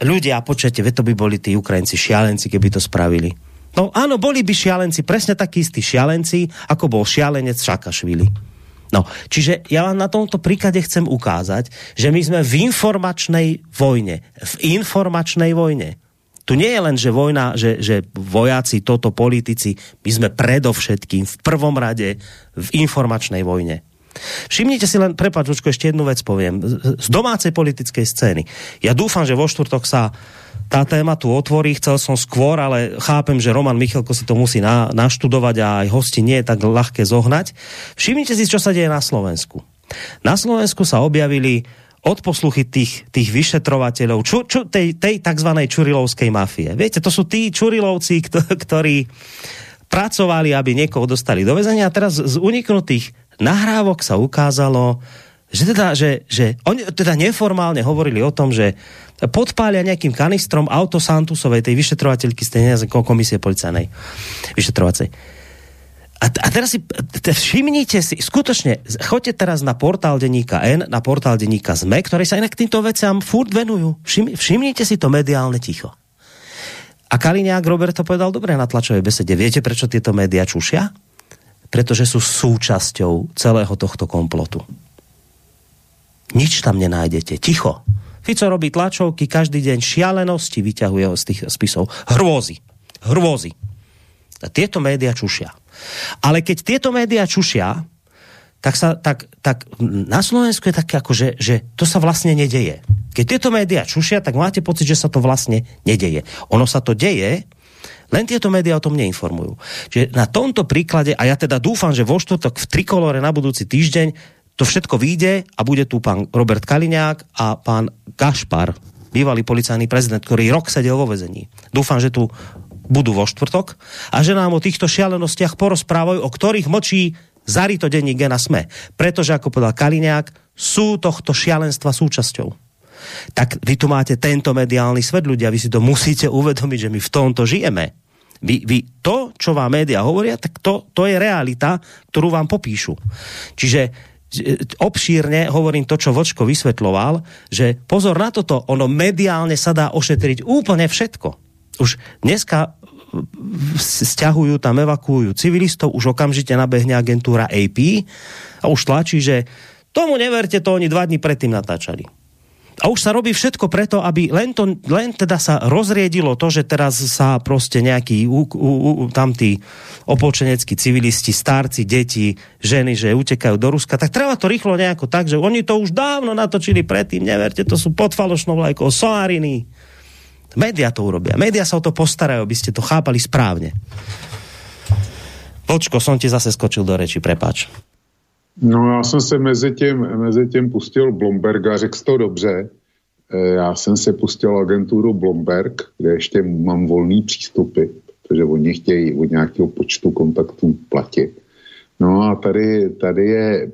ľudia, počujete, to by boli tí Ukrajinci šialenci, keby to spravili. No áno, boli by šialenci, presne takí istí šialenci, ako bol šialenec Šakašvili. No, čiže ja vám na tomto príklade chcem ukázať, že my sme v informačnej vojne. V informačnej vojne. Tu nie je len, že vojna, že, že vojaci, toto politici, my sme predovšetkým v prvom rade v informačnej vojne. Všimnite si len, prepáč, ešte jednu vec poviem. Z domácej politickej scény. Ja dúfam, že vo štvrtok sa tá téma tu otvorí, chcel som skôr, ale chápem, že Roman Michalko si to musí na, naštudovať a aj hosti nie je tak ľahké zohnať. Všimnite si, čo sa deje na Slovensku. Na Slovensku sa objavili odposluchy tých, tých vyšetrovateľov ču, ču, tej, tej tzv. čurilovskej mafie. Viete, to sú tí čurilovci, ktorí pracovali, aby niekoho dostali do väzenia a teraz z uniknutých nahrávok sa ukázalo, že teda, že, že oni teda neformálne hovorili o tom, že podpália nejakým kanistrom auto tej vyšetrovateľky z tej komisie policajnej vyšetrovacej. A, a teraz si všimnite si, skutočne, choďte teraz na portál denníka N, na portál denníka ZME, ktoré sa inak týmto veciam furt venujú. Všim, všimnite si to mediálne ticho. A Kaliňák Robert to povedal dobre na tlačovej besede. Viete, prečo tieto médiá čušia? Pretože sú súčasťou celého tohto komplotu. Nič tam nenájdete. Ticho. Fico robí tlačovky, každý deň šialenosti vyťahuje z tých spisov. Hrôzy. Hrôzy. A tieto médiá čušia. Ale keď tieto médiá čušia, tak, sa, tak, tak na Slovensku je také ako, že, že to sa vlastne nedeje. Keď tieto médiá čušia, tak máte pocit, že sa to vlastne nedeje. Ono sa to deje, len tieto médiá o tom neinformujú. Čiže na tomto príklade, a ja teda dúfam, že vo štvrtok v Trikolore na budúci týždeň to všetko vyjde a bude tu pán Robert Kaliňák a pán Gašpar, bývalý policajný prezident, ktorý rok sedel vo vezení. Dúfam, že tu budú vo štvrtok a že nám o týchto šialenostiach porozprávajú, o ktorých močí zarito denní Gena Sme. Pretože, ako povedal Kaliňák, sú tohto šialenstva súčasťou. Tak vy tu máte tento mediálny svet, ľudia, vy si to musíte uvedomiť, že my v tomto žijeme. Vy, vy to, čo vám média hovoria, tak to, to je realita, ktorú vám popíšu. Čiže obšírne hovorím to, čo Vočko vysvetloval, že pozor na toto, ono mediálne sa dá ošetriť úplne všetko. Už dneska stiahujú tam, evakuujú civilistov, už okamžite nabehne agentúra AP a už tlačí, že tomu neverte, to oni dva dní predtým natáčali. A už sa robí všetko preto, aby len, to, len teda sa rozriedilo to, že teraz sa proste nejakí u, u, u, tam tí opolčeneckí civilisti, starci, deti, ženy, že utekajú do Ruska, tak treba to rýchlo nejako tak, že oni to už dávno natočili predtým, neverte, to sú pod falošnou vlajkou soariny. Média to urobia. Média sa o to postarajú, aby ste to chápali správne. Počko, som ti zase skočil do reči, prepáč. No já jsem se mezi tím, mezi tím pustil Blomberga, řekl to dobře. E, já jsem se pustil agenturu Blomberg, kde ještě mám volný přístupy. protože oni chtějí od nějakého počtu kontaktů platit. No a tady, tady je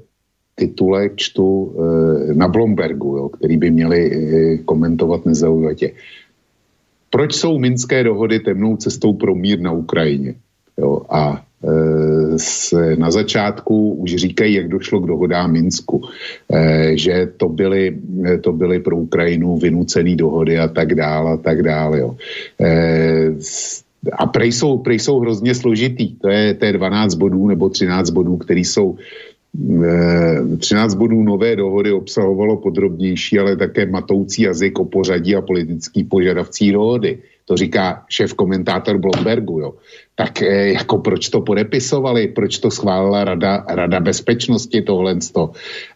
titulek čtu e, na Blombergu, jo, který by měli e, komentovat nezaujatě. Proč jsou minské dohody temnou cestou pro mír na Ukrajině? Jo, a e, s, na začátku už říkají, jak došlo k dohodám Minsku, e, že to byly, to byly pro Ukrajinu vynucené dohody a tak dále a tak dále. Jo. E, a prej jsou, prej jsou hrozně složitý. To je, to je 12 bodů nebo 13 bodů, které jsou 13 bodů nové dohody obsahovalo podrobnější, ale také matoucí jazyk o pořadí a politický požadavcí dohody. To říká šéf komentátor Blombergu. Jo. Tak jako proč to podepisovali, proč to schválila Rada, Rada bezpečnosti tohle.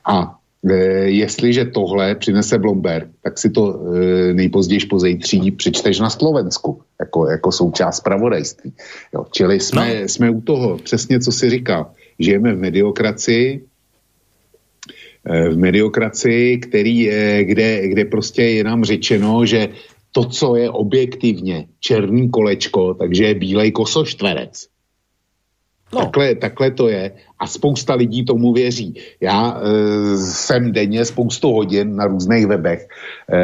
A e, jestliže tohle přinese Blomberg, tak si to e, nejpozději pozejtří přečteš na Slovensku, jako, jako součást pravodajství. Jo. Čili jsme, no. jsme u toho, přesně co si říkal žijeme v mediokracii, eh, v mediokracii, který je, kde, kde prostě je nám řečeno, že to, co je objektivně černý kolečko, takže je bílej kosoštverec. No. Takhle, takhle to je a spousta lidí tomu věří. Já e, jsem denně spoustu hodin na různých webech, e,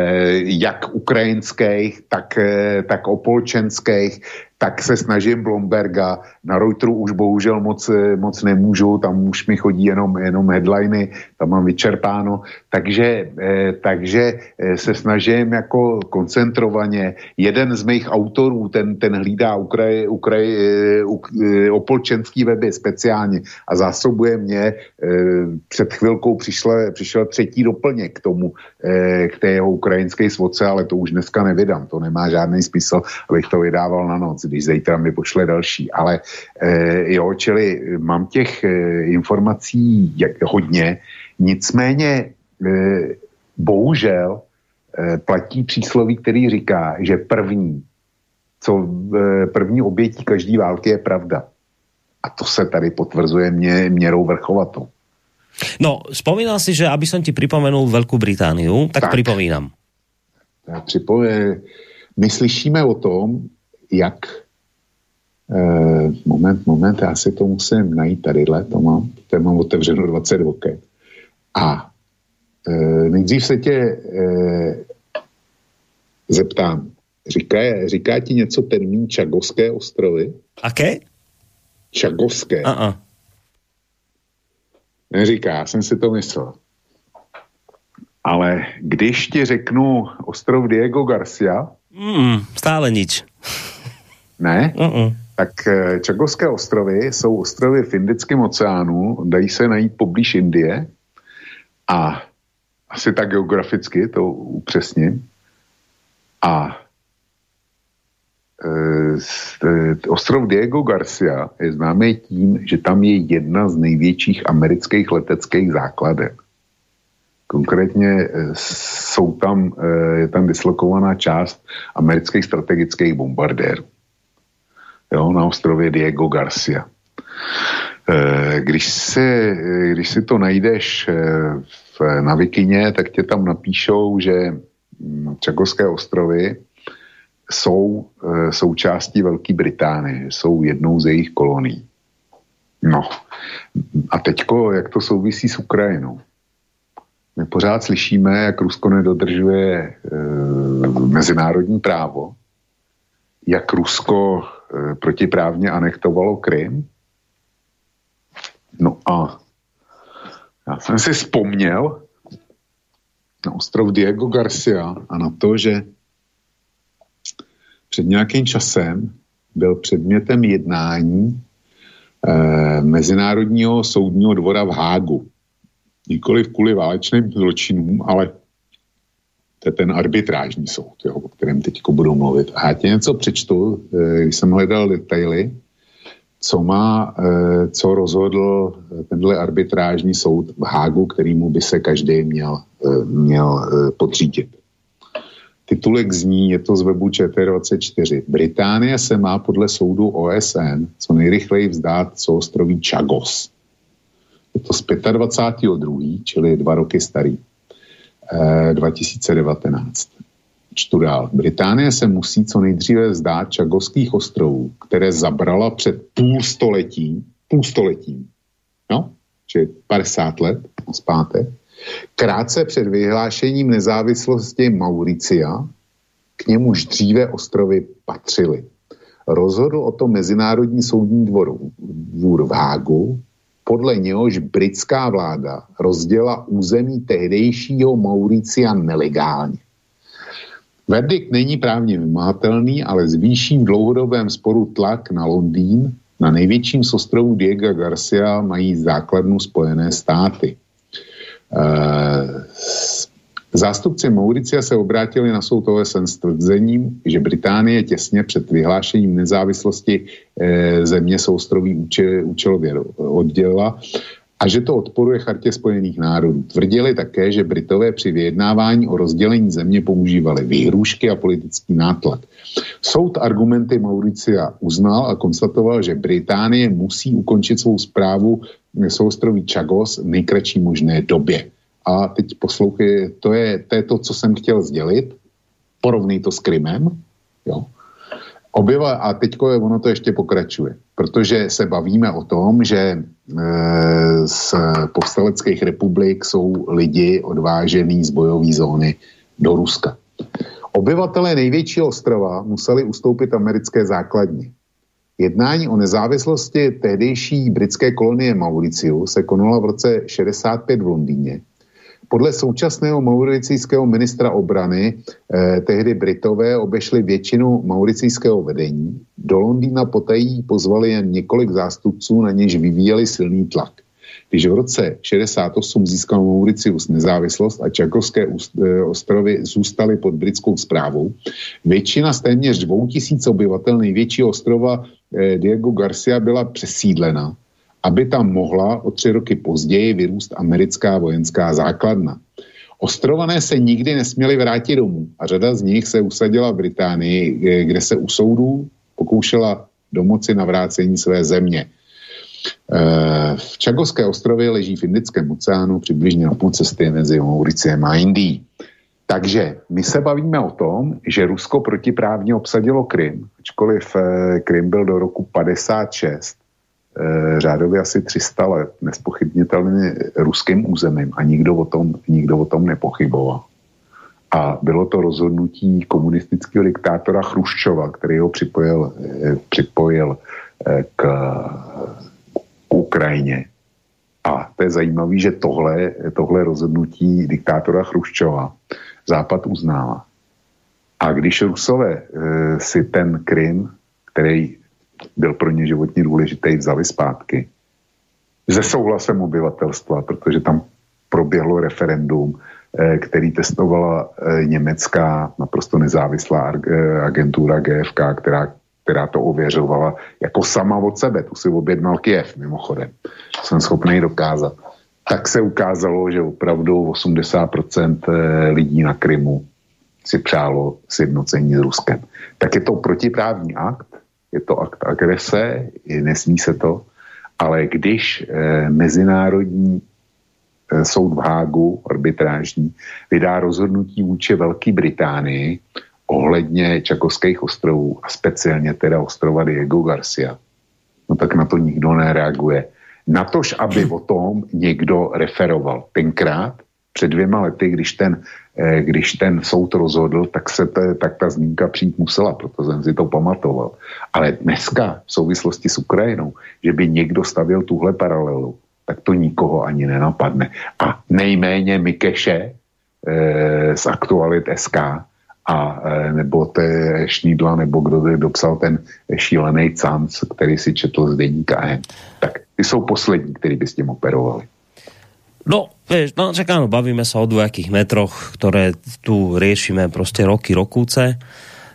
jak ukrajinských, tak, e, tak opolčenských, tak se snažím Blomberga, na Reuteru už bohužel moc, moc nemůžu, tam už mi chodí jenom, jenom headliny, tam mám vyčerpáno, takže, eh, takže eh, se snažím jako koncentrovaně, jeden z mých autorů, ten, ten hlídá Ukraj, Ukraj, eh, opolčenský weby speciálně. A zásobuje mě, eh, před chvilkou přišle, přišel třetí doplněk k tomu, eh, k té jeho ukrajinské svodce, ale to už dneska nevydám, to nemá žádný smysl, abych to vydával na noc když zítra mi pošle další. Ale e, jo, čili mám těch informací hodně, nicméně bohužel platí přísloví, který říká, že první, co první obětí každé války je pravda. A to se tady potvrzuje mě, měrou vrchovatou. No, spomínal si, že aby som ti pripomenul Veľkú Britániu, tak, tak. pripomínam. Já připoje, my slyšíme o tom, jak eh, moment, moment, já si to musím najít tadyhle, to mám, to mám otevřeno 20 oket. A eh, nejdřív se tě eh, zeptám, říká, říká ti něco termín Čagovské ostrovy? Aké? Čagovské. Uh-uh. Neříká, já jsem si to myslel. Ale když ti řeknu ostrov Diego Garcia... Mm, stále nič. Ne? Uh-uh. Tak eh, Čagovské ostrovy jsou ostrovy v Indickém oceánu, dají se najít poblíž Indie a asi tak geograficky, to upřesním. A ostrov Diego Garcia je známý tím, že tam je jedna z největších amerických leteckých základen. Konkrétně jsou tam, je tam dislokovaná část amerických strategických bombardérů jo, na ostrově Diego Garcia. Eh, když si, když si to najdeš eh, na Vikině, tak tě tam napíšou, že hm, Čakovské ostrovy jsou eh, součástí Velké Británie, jsou jednou z jejich kolonií. No a teďko, jak to souvisí s Ukrajinou? My pořád slyšíme, jak Rusko nedodržuje e, mezinárodní právo, jak Rusko e, protiprávně anektovalo Krym. No a já jsem si vzpomněl na ostrov Diego Garcia a na to, že před nějakým časem byl předmětem jednání e, Mezinárodního soudního dvora v Hágu. Nikoli kvůli válečným zločinům, ale to je ten arbitrážní soud, jo, o kterém teď budu mluvit. A já ti něco přečtu, eh, když jsem hledal detaily, co má, eh, co rozhodl tenhle arbitrážní soud v Hágu, kterýmu by se každý měl, eh, měl podřídit. Titulek zní, je to z webu ČT24. Británie se má podle soudu OSN co nejrychleji vzdát ostroví Chagos. Je to z 25. čili dva roky starý. 2019. čtu dál. Británie se musí co nejdříve vzdát Čagovských ostrovů, které zabrala před půl století, půl století, no, či 50 let zpátek, krátce před vyhlášením nezávislosti Mauricia, k němuž dříve ostrovy patřily. Rozhodl o tom Mezinárodní soudní dvor, v Hágu, podle něhož britská vláda rozděla území tehdejšího Mauricia nelegálně. Verdikt není právně vymátelný, ale zvýší v dlouhodobém sporu tlak na Londýn. Na největším z ostrovů Diego Garcia mají základnu Spojené státy. E, Zástupci Mauricia se obrátili na soud OSN s tvrzením, že Británie těsně před vyhlášením nezávislosti e, země soustroví účel, účelově oddělila a že to odporuje chartě Spojených národů. Tvrdili také, že Britové při vyjednávání o rozdělení země používali výhrušky a politický nátlak. Soud argumenty Mauricia uznal a konstatoval, že Británie musí ukončit svou zprávu soustroví Chagos v nejkratší možné době. A teď poslouchej, to je, to je to, co jsem chtěl sdělit. Porovnej to s Krymem. Jo. Obyva, a teď ono to ještě pokračuje, protože se bavíme o tom, že e, z povstaleckých republik jsou lidi odvážený z bojové zóny do Ruska. Obyvatelé největšího ostrova museli ustoupit americké základně. Jednání o nezávislosti tehdejší britské kolonie Mauriciu se konala v roce 65 v Londýně podle současného mauricijského ministra obrany eh, tehdy Britové obešli většinu mauricijského vedení. Do Londýna potají pozvali jen několik zástupců, na něž vyvíjeli silný tlak. Když v roce 68 získal Mauricius nezávislost a Čakovské eh, ostrovy zůstaly pod britskou zprávou, většina z téměř 2000 obyvatel největšího ostrova Diego Garcia byla přesídlena aby tam mohla o tři roky později vyrůst americká vojenská základna. Ostrované se nikdy nesměli vrátit domů a řada z nich se usadila v Británii, kde se u soudů pokoušela domoci na vrácení své země. Eh, v Čagovské ostrově leží v Indickém oceánu přibližně na půl cesty mezi Mauriciem a Indií. Takže my se bavíme o tom, že Rusko protiprávně obsadilo Krym, ačkoliv eh, Krym byl do roku 56 Eh, řádově asi 300 let nespochybnitelně ruským územím a nikdo o tom, nikdo o tom nepochyboval. A bylo to rozhodnutí komunistického diktátora Chruščova, který ho připojil, eh, připojil k, k Ukrajině. A to je zajímavé, že tohle, tohle rozhodnutí diktátora Chruščova Západ uznává. A když Rusové si ten Krym, který byl pro ně životně důležitý, vzali zpátky. Se souhlasem obyvatelstva, protože tam proběhlo referendum, eh, který testovala eh, německá naprosto nezávislá eh, agentura GFK, která, která to ověřovala jako sama od sebe. Tu si objednal Kiev, mimochodem. Jsem schopný dokázat. Tak se ukázalo, že opravdu 80% lidí na Krymu si přálo sjednocení s Ruskem. Tak je to protiprávní akt, je to akt agrese, nesmí se to, ale když eh, mezinárodní eh, soud v Hágu, arbitrážní, vydá rozhodnutí vůči Velké Británii ohledně Čakovských ostrovů a speciálně teda ostrova Diego Garcia, no tak na to nikdo nereaguje. Natož, aby o tom někdo referoval. Tenkrát, před dvěma lety, když ten Eh, když ten soud rozhodl, tak, se te, tak ta zmínka přijít musela, proto jsem si to pamatoval. Ale dneska v souvislosti s Ukrajinou, že by někdo stavil tuhle paralelu, tak to nikoho ani nenapadne. A nejméně Mikeše e, z Aktualit SK a e, nebo té Šnídla, nebo kdo dopsal ten šílený canc, který si četl z deníka Tak ty jsou poslední, kteří by s tím operovali. No, vieš, no čak áno, bavíme sa o dvojakých metroch, ktoré tu riešime proste roky, rokúce.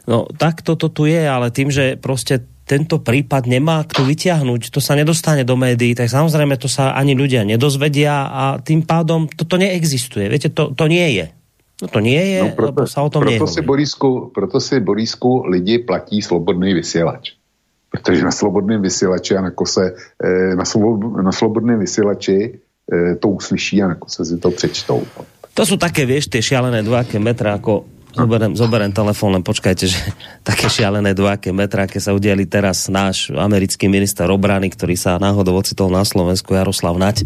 No, tak toto tu je, ale tým, že proste tento prípad nemá kto vyťahnuť, to sa nedostane do médií, tak samozrejme to sa ani ľudia nedozvedia a tým pádom toto neexistuje. Viete, to, to nie je. No to nie je, no proto, sa o tom proto si, Borisku, proto si, Borisku, lidi platí slobodný vysielač. Protože na slobodném vysielači a na kose, eh, na, slobo, na slobodném vysielači E, to uslyší a si to přečtou. To sú také, vieš, tie šialené dvojaké metra, ako zoberiem, zoberiem telefón, len počkajte, že také šialené dvojaké metra, aké sa udiali teraz náš americký minister obrany, ktorý sa náhodou ocitol na Slovensku, Jaroslav Nať, e,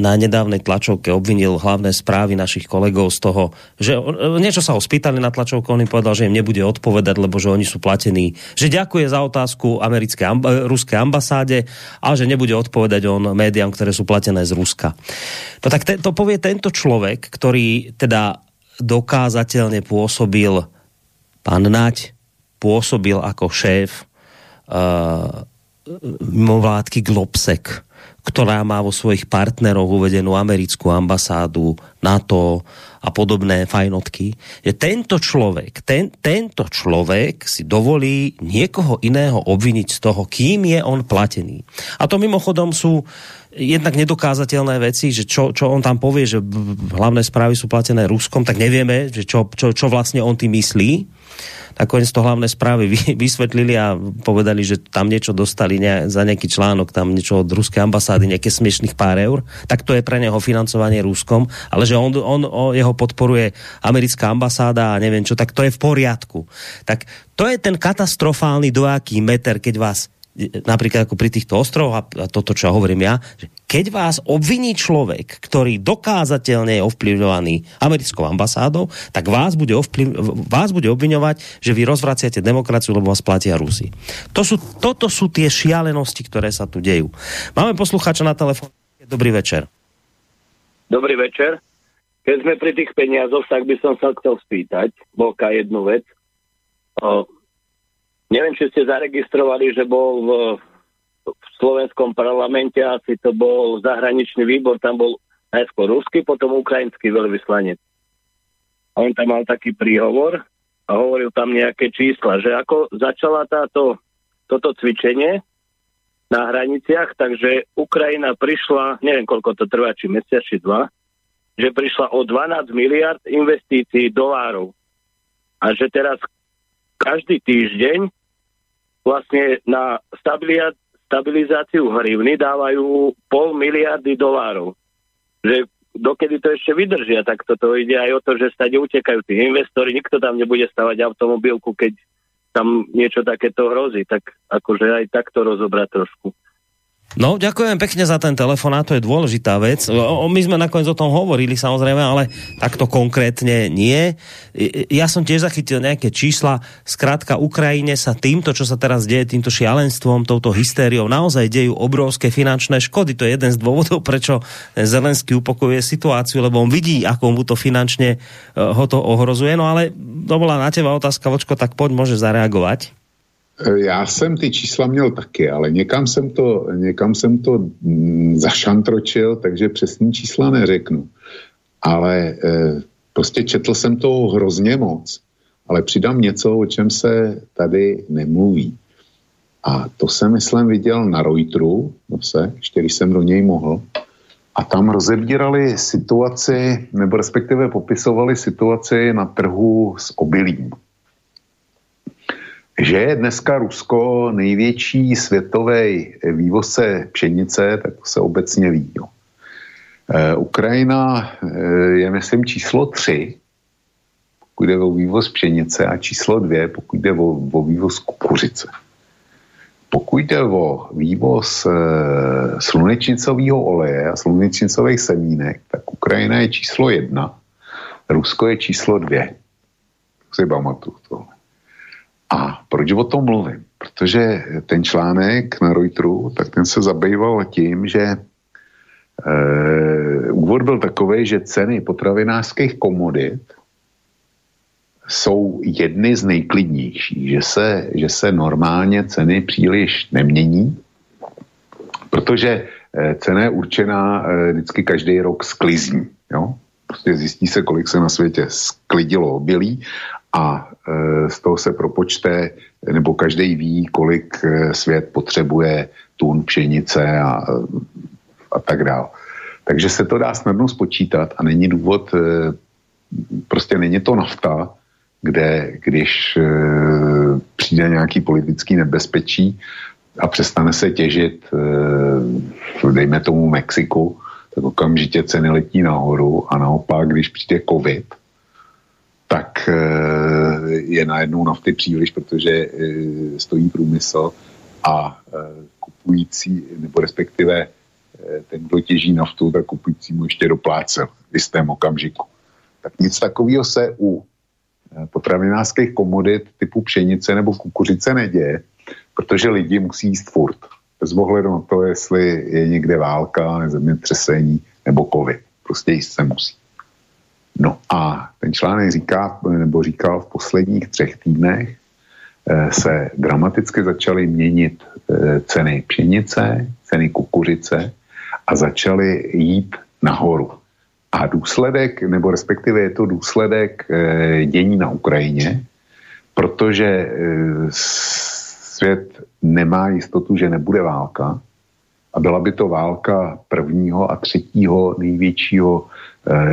na nedávnej tlačovke obvinil hlavné správy našich kolegov z toho, že e, niečo sa ho spýtali na tlačovku, on im povedal, že im nebude odpovedať, lebo že oni sú platení, že ďakuje za otázku americké amba, ruskej ambasáde, ale že nebude odpovedať on médiám, ktoré sú platené z Ruska. No tak te, to povie tento človek, ktorý teda dokázateľne pôsobil pán Nať, pôsobil ako šéf uh, mimovládky Globsek, ktorá má vo svojich partneroch uvedenú americkú ambasádu, NATO a podobné fajnotky, že tento človek, ten, tento človek si dovolí niekoho iného obviniť z toho, kým je on platený. A to mimochodom sú jednak nedokázateľné veci, že čo, čo on tam povie, že hlavné správy sú platené Ruskom, tak nevieme, že čo, čo, čo vlastne on tým myslí. Nakoniec to hlavné správy vysvetlili a povedali, že tam niečo dostali ne, za nejaký článok, tam niečo od ruskej ambasády, nejaké smiešných pár eur, tak to je pre neho financovanie Ruskom, ale že on, on, on jeho podporuje americká ambasáda a neviem čo, tak to je v poriadku. Tak to je ten katastrofálny dojaký meter, keď vás napríklad ako pri týchto ostrovoch, a toto, čo hovorím ja, že keď vás obviní človek, ktorý dokázateľne je ovplyvňovaný americkou ambasádou, tak vás bude, ovplyv, vás bude obviňovať, že vy rozvraciate demokraciu, lebo vás platia Rusi. To sú, toto sú tie šialenosti, ktoré sa tu dejú. Máme poslucháča na telefóne. Dobrý večer. Dobrý večer. Keď sme pri tých peniazoch, tak by som sa chcel spýtať, Boka, jednu vec. Neviem, či ste zaregistrovali, že bol v, v slovenskom parlamente, asi to bol zahraničný výbor, tam bol najskôr ruský, potom ukrajinský veľvyslanec. A on tam mal taký príhovor a hovoril tam nejaké čísla, že ako začala táto, toto cvičenie na hraniciach, takže Ukrajina prišla, neviem koľko to trvá, či mesiac, či dva, že prišla o 12 miliard investícií dolárov. A že teraz každý týždeň vlastne na stabilizáciu hrivny dávajú pol miliardy dolárov. Že dokedy to ešte vydržia, tak toto ide aj o to, že stade utekajú tí investori, nikto tam nebude stavať automobilku, keď tam niečo takéto hrozí, tak akože aj takto rozobrať trošku. No, ďakujem pekne za ten telefon, a to je dôležitá vec. My sme nakoniec o tom hovorili samozrejme, ale takto konkrétne nie. Ja som tiež zachytil nejaké čísla. Skrátka, Ukrajine sa týmto, čo sa teraz deje, týmto šialenstvom, touto hystériou, naozaj dejú obrovské finančné škody. To je jeden z dôvodov, prečo Zelenský upokojuje situáciu, lebo on vidí, ako mu to finančne eh, ho to ohrozuje. No ale to bola na teba otázka, Vočko, tak poď, môže zareagovať. Já jsem ty čísla měl taky, ale někam jsem to, někam jsem to mm, zašantročil, takže přesný čísla neřeknu. Ale e, prostě četl jsem to hrozně moc. Ale přidám něco, o čem se tady nemluví. A to jsem, myslím, viděl na Reuteru, no se, který jsem do něj mohl. A tam rozebírali situaci, nebo respektive popisovali situaci na trhu s obilím. Že je dneska Rusko největší světový vývozce pšenice, tak to se obecně ví. Jo. E, Ukrajina e, je, myslím, číslo 3, pokud jde o vývoz pšenice, a číslo 2, pokud jde o, o vývoz kukuřice. Pokud jde o vývoz e, slunečnicového oleje a slunečnicových semínek, tak Ukrajina je číslo 1, Rusko je číslo 2. To si pamatuju tohle. A proč o tom mluvím? Protože ten článek na Reuteru, tak ten se zabýval tím, že e, úvod byl takový, že ceny potravinářských komodit jsou jedny z nejklidnějších, že se, že se normálně ceny příliš nemění, protože e, cena je určená e, vždycky každý rok sklizní. Jo? Prostě zjistí se, kolik se na světě sklidilo obilí a e, z toho se propočte, nebo každý ví, kolik e, svět potřebuje tun pšenice a, a tak dále. Takže se to dá snadno spočítat a není důvod, e, prostě není to nafta, kde když přijde nějaký politický nebezpečí a přestane se těžit, dejme tomu Mexiku, tak okamžitě ceny letí nahoru a naopak, když přijde covid, tak je najednou nafty příliš, protože stojí průmysl a kupující, nebo respektive ten, kdo těží naftu, tak kupující mu ještě doplácel v jistém okamžiku. Tak nic takového se u potravinářských komodit typu pšenice nebo kukuřice neděje, protože lidi musí jíst furt. Bez ohledu na to, jestli je někde válka, zemětřesení nebo covid. Prostě jíst se musí. No a ten článek říká, nebo říkal v posledních třech týdnech, eh, se dramaticky začaly měnit eh, ceny pšenice, ceny kukuřice a začaly jít nahoru. A důsledek, nebo respektive je to důsledek e, dění na Ukrajině, protože svět nemá jistotu, že nebude válka. A byla by to válka prvního a třetího největšího,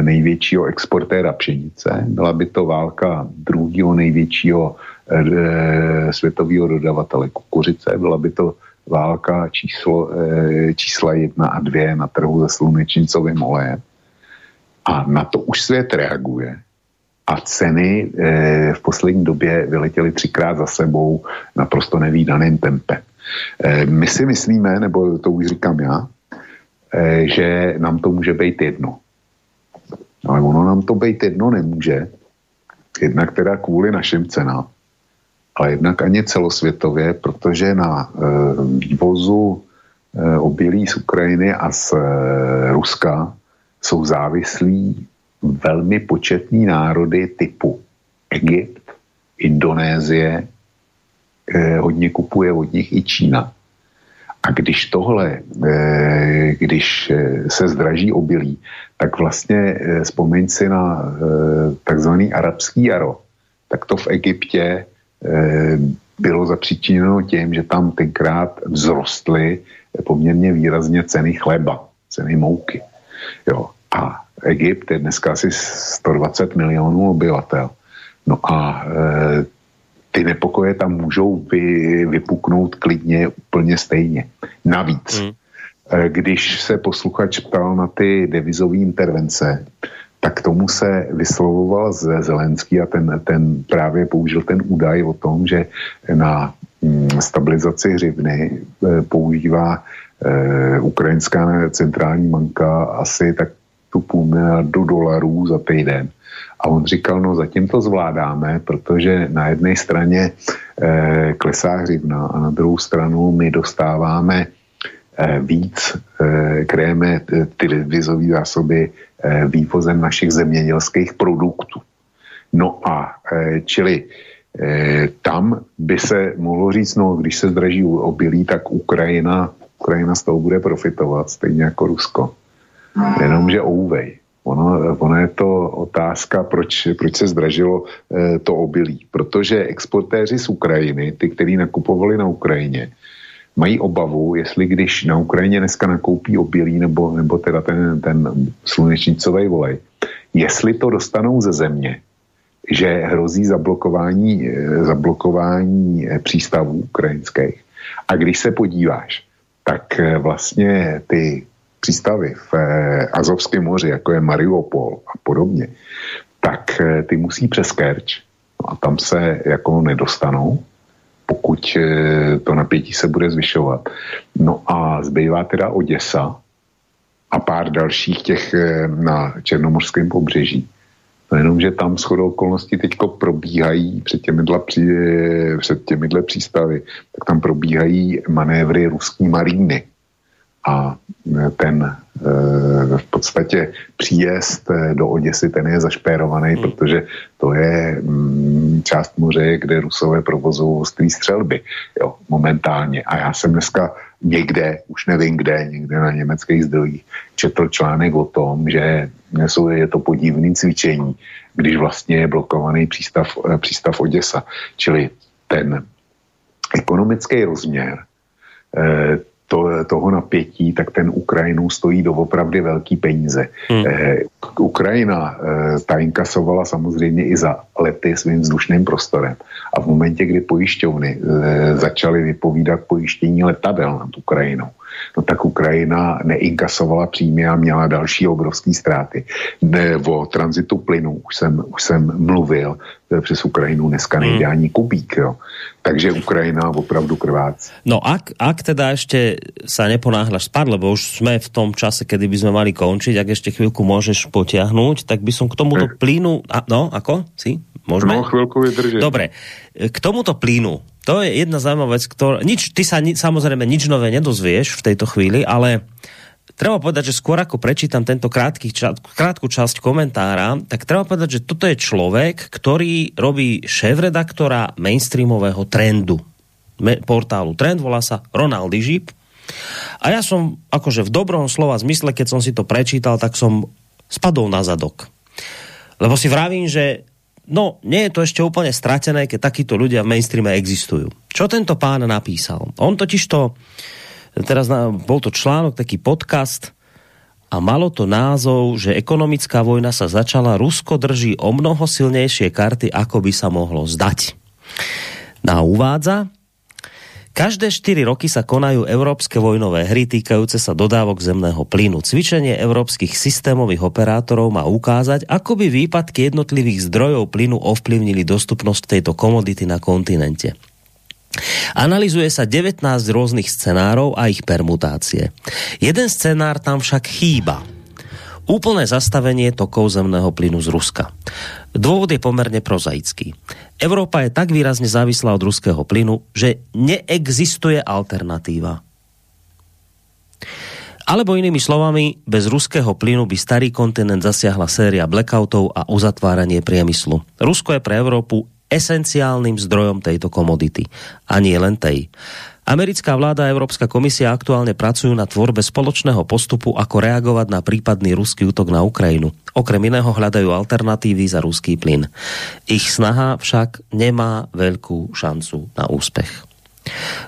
největšího exportéra pšenice. Byla by to válka druhého největšího e, světového dodavatele kukuřice. Byla by to válka číslo, e, čísla jedna a dvě na trhu se slunečnicovým olejem. A na to už svět reaguje. A ceny e, v poslední době vyletěly třikrát za sebou naprosto nevýdaným tempem. E, my si myslíme, nebo to už říkám já, e, že nám to může být jedno. Ale ono nám to být jedno nemůže. Jednak teda kvůli našim cenám, ale jednak ani celosvětově, protože na e, vývozu e, obilí z Ukrajiny a z e, Ruska jsou závislí velmi početní národy typu Egypt, Indonésie, eh, hodně kupuje od nich i Čína. A když tohle, eh, když eh, se zdraží obilí, tak vlastně eh, vzpomeň si na takzvaný arabský jaro, tak to v Egyptě bylo zapříčiněno tím, že tam tenkrát vzrostly poměrně výrazně ceny chleba, ceny mouky. Jo. A Egypt je dneska asi 120 milionů obyvatel. No a ty nepokoje tam můžou vy, vypuknout klidně úplně stejně. Navíc, mm. když se posluchač ptal na ty devizové intervence, tak tomu se vyslovoval Zelenský a ten, ten právě použil ten údaj o tom, že na mm, stabilizaci hřivny e, používá e, ukrajinská centrální banka asi tak tu půl miliardu dolarů za týden. A on říkal, no zatím to zvládáme, protože na jedné straně e, klesá hřivna a na druhou stranu my dostáváme e, víc, e, kréme ty vizové zásoby e, vývozem našich zemědělských produktů. No a e, čili e, tam by se mohlo říct, no když se zdraží obilí, tak Ukrajina, Ukrajina z toho bude profitovat, stejně jako Rusko. Jenomže ouvej. Ono, ono je to otázka, proč, proč se zdražilo e, to obilí. Protože exportéři z Ukrajiny, ty, kteří nakupovali na Ukrajině, mají obavu, jestli když na Ukrajině dneska nakoupí obilí nebo, nebo teda ten, ten slunečnicový volej, jestli to dostanou ze země, že hrozí zablokování, eh, zablokování eh, přístavů ukrajinských. A když se podíváš, tak vlastně ty přístavy v eh, Azovském moři, jako je Mariupol a podobně, tak eh, ty musí přes Kerč. No a tam se jako nedostanou, pokud eh, to napětí se bude zvyšovat. No a zbývá teda Oděsa a pár dalších těch na Černomorském pobřeží. No jenom, že tam shodou okolností teď probíhají před těmihle, při, před těmihle přístavy, tak tam probíhají manévry ruské maríny a e, ten e, v podstatě příjezd e, do Oděsy, ten je zašpérovaný, hmm. protože to je mm, část moře, kde Rusové provozují ostrý střelby, jo, momentálně. A já jsem dneska někde, už nevím kde, někde na německých zdrojích, četl článek o tom, že jsou, je to podivný cvičení, když vlastně je blokovaný přístav, přístav Oděsa. Čili ten ekonomický rozměr to, toho napětí, tak ten Ukrajinu stojí doopravdy velký peníze. Hmm. Eh, Ukrajina eh, ta inkasovala samozřejmě i za lety svým vzdušným prostorem. A v momentě, kdy pojišťovny eh, začaly vypovídat pojištění letadel nad Ukrajinou, no tak Ukrajina neinkasovala příjmy a měla další obrovské ztráty. Ne, o tranzitu plynu už jsem, už jsem mluvil, přes Ukrajinu dneska nejde hmm. ani kubík, jo. Takže Ukrajina opravdu krvác. No ak, ak teda ešte sa neponáhľaš spad, lebo už sme v tom čase, kedy by sme mali končiť, ak ešte chvíľku môžeš potiahnuť, tak by som k tomuto plynu... A, no, ako? Si? Môžeme? No, chvíľku vydržím. Dobre. K tomuto plynu, to je jedna zaujímavá vec, ktorá... Nič, ty sa ni, samozrejme nič nové nedozvieš v tejto chvíli, ale treba povedať, že skôr ako prečítam tento krátky, ča, krátku časť komentára, tak treba povedať, že toto je človek, ktorý robí šéf-redaktora mainstreamového trendu. Me, portálu Trend volá sa Ronald Žip. A ja som akože v dobrom slova zmysle, keď som si to prečítal, tak som spadol na zadok. Lebo si vravím, že no, nie je to ešte úplne stratené, keď takíto ľudia v mainstreame existujú. Čo tento pán napísal? On totiž to teraz na, bol to článok, taký podcast a malo to názov, že ekonomická vojna sa začala, Rusko drží o mnoho silnejšie karty, ako by sa mohlo zdať. Na uvádza, Každé 4 roky sa konajú európske vojnové hry týkajúce sa dodávok zemného plynu. Cvičenie európskych systémových operátorov má ukázať, ako by výpadky jednotlivých zdrojov plynu ovplyvnili dostupnosť tejto komodity na kontinente. Analizuje sa 19 rôznych scenárov a ich permutácie. Jeden scenár tam však chýba. Úplné zastavenie tokov zemného plynu z Ruska. Dôvod je pomerne prozaický. Európa je tak výrazne závislá od ruského plynu, že neexistuje alternatíva. Alebo inými slovami, bez ruského plynu by starý kontinent zasiahla séria blackoutov a uzatváranie priemyslu. Rusko je pre Európu esenciálnym zdrojom tejto komodity. A nie len tej. Americká vláda a Európska komisia aktuálne pracujú na tvorbe spoločného postupu, ako reagovať na prípadný ruský útok na Ukrajinu. Okrem iného hľadajú alternatívy za ruský plyn. Ich snaha však nemá veľkú šancu na úspech.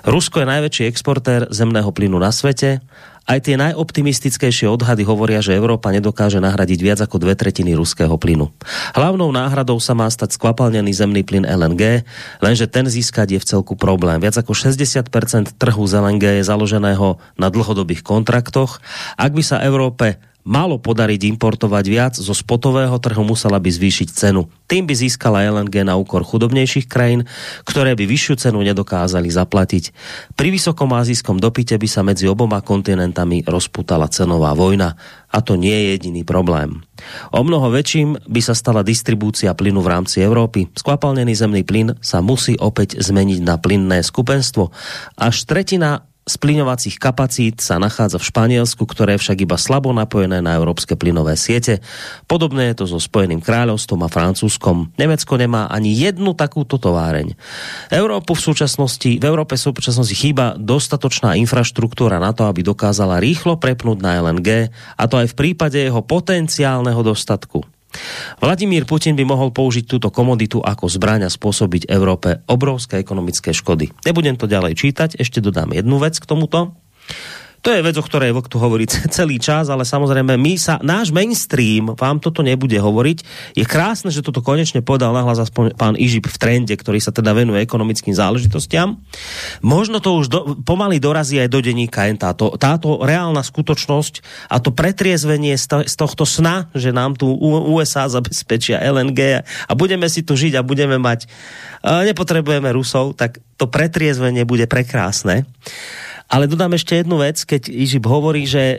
Rusko je najväčší exportér zemného plynu na svete aj tie najoptimistickejšie odhady hovoria, že Európa nedokáže nahradiť viac ako dve tretiny ruského plynu. Hlavnou náhradou sa má stať skvapalnený zemný plyn LNG, lenže ten získať je v celku problém. Viac ako 60% trhu z LNG je založeného na dlhodobých kontraktoch. Ak by sa Európe malo podariť importovať viac, zo spotového trhu musela by zvýšiť cenu. Tým by získala LNG na úkor chudobnejších krajín, ktoré by vyššiu cenu nedokázali zaplatiť. Pri vysokom azijskom dopite by sa medzi oboma kontinentami rozputala cenová vojna. A to nie je jediný problém. O mnoho väčším by sa stala distribúcia plynu v rámci Európy. Skvapalnený zemný plyn sa musí opäť zmeniť na plynné skupenstvo. Až tretina splyňovacích kapacít sa nachádza v Španielsku, ktoré je však iba slabo napojené na európske plynové siete. Podobné je to so Spojeným kráľovstvom a Francúzskom. Nemecko nemá ani jednu takúto továreň. Európu v súčasnosti, v Európe v súčasnosti chýba dostatočná infraštruktúra na to, aby dokázala rýchlo prepnúť na LNG, a to aj v prípade jeho potenciálneho dostatku. Vladimír Putin by mohol použiť túto komoditu ako zbraň a spôsobiť Európe obrovské ekonomické škody. Nebudem to ďalej čítať, ešte dodám jednu vec k tomuto. To je vec, o ktorej Vlk tu hovorí celý čas, ale samozrejme my sa, náš mainstream vám toto nebude hovoriť. Je krásne, že toto konečne povedal nahlas aspoň pán Ižip v trende, ktorý sa teda venuje ekonomickým záležitostiam. Možno to už do, pomaly dorazí aj do denníka táto, táto reálna skutočnosť a to pretriezvenie z, to, z tohto sna, že nám tu USA zabezpečia LNG a budeme si tu žiť a budeme mať, nepotrebujeme Rusov, tak to pretriezvenie bude prekrásne. Ale dodám ešte jednu vec, keď Ižip hovorí, že e,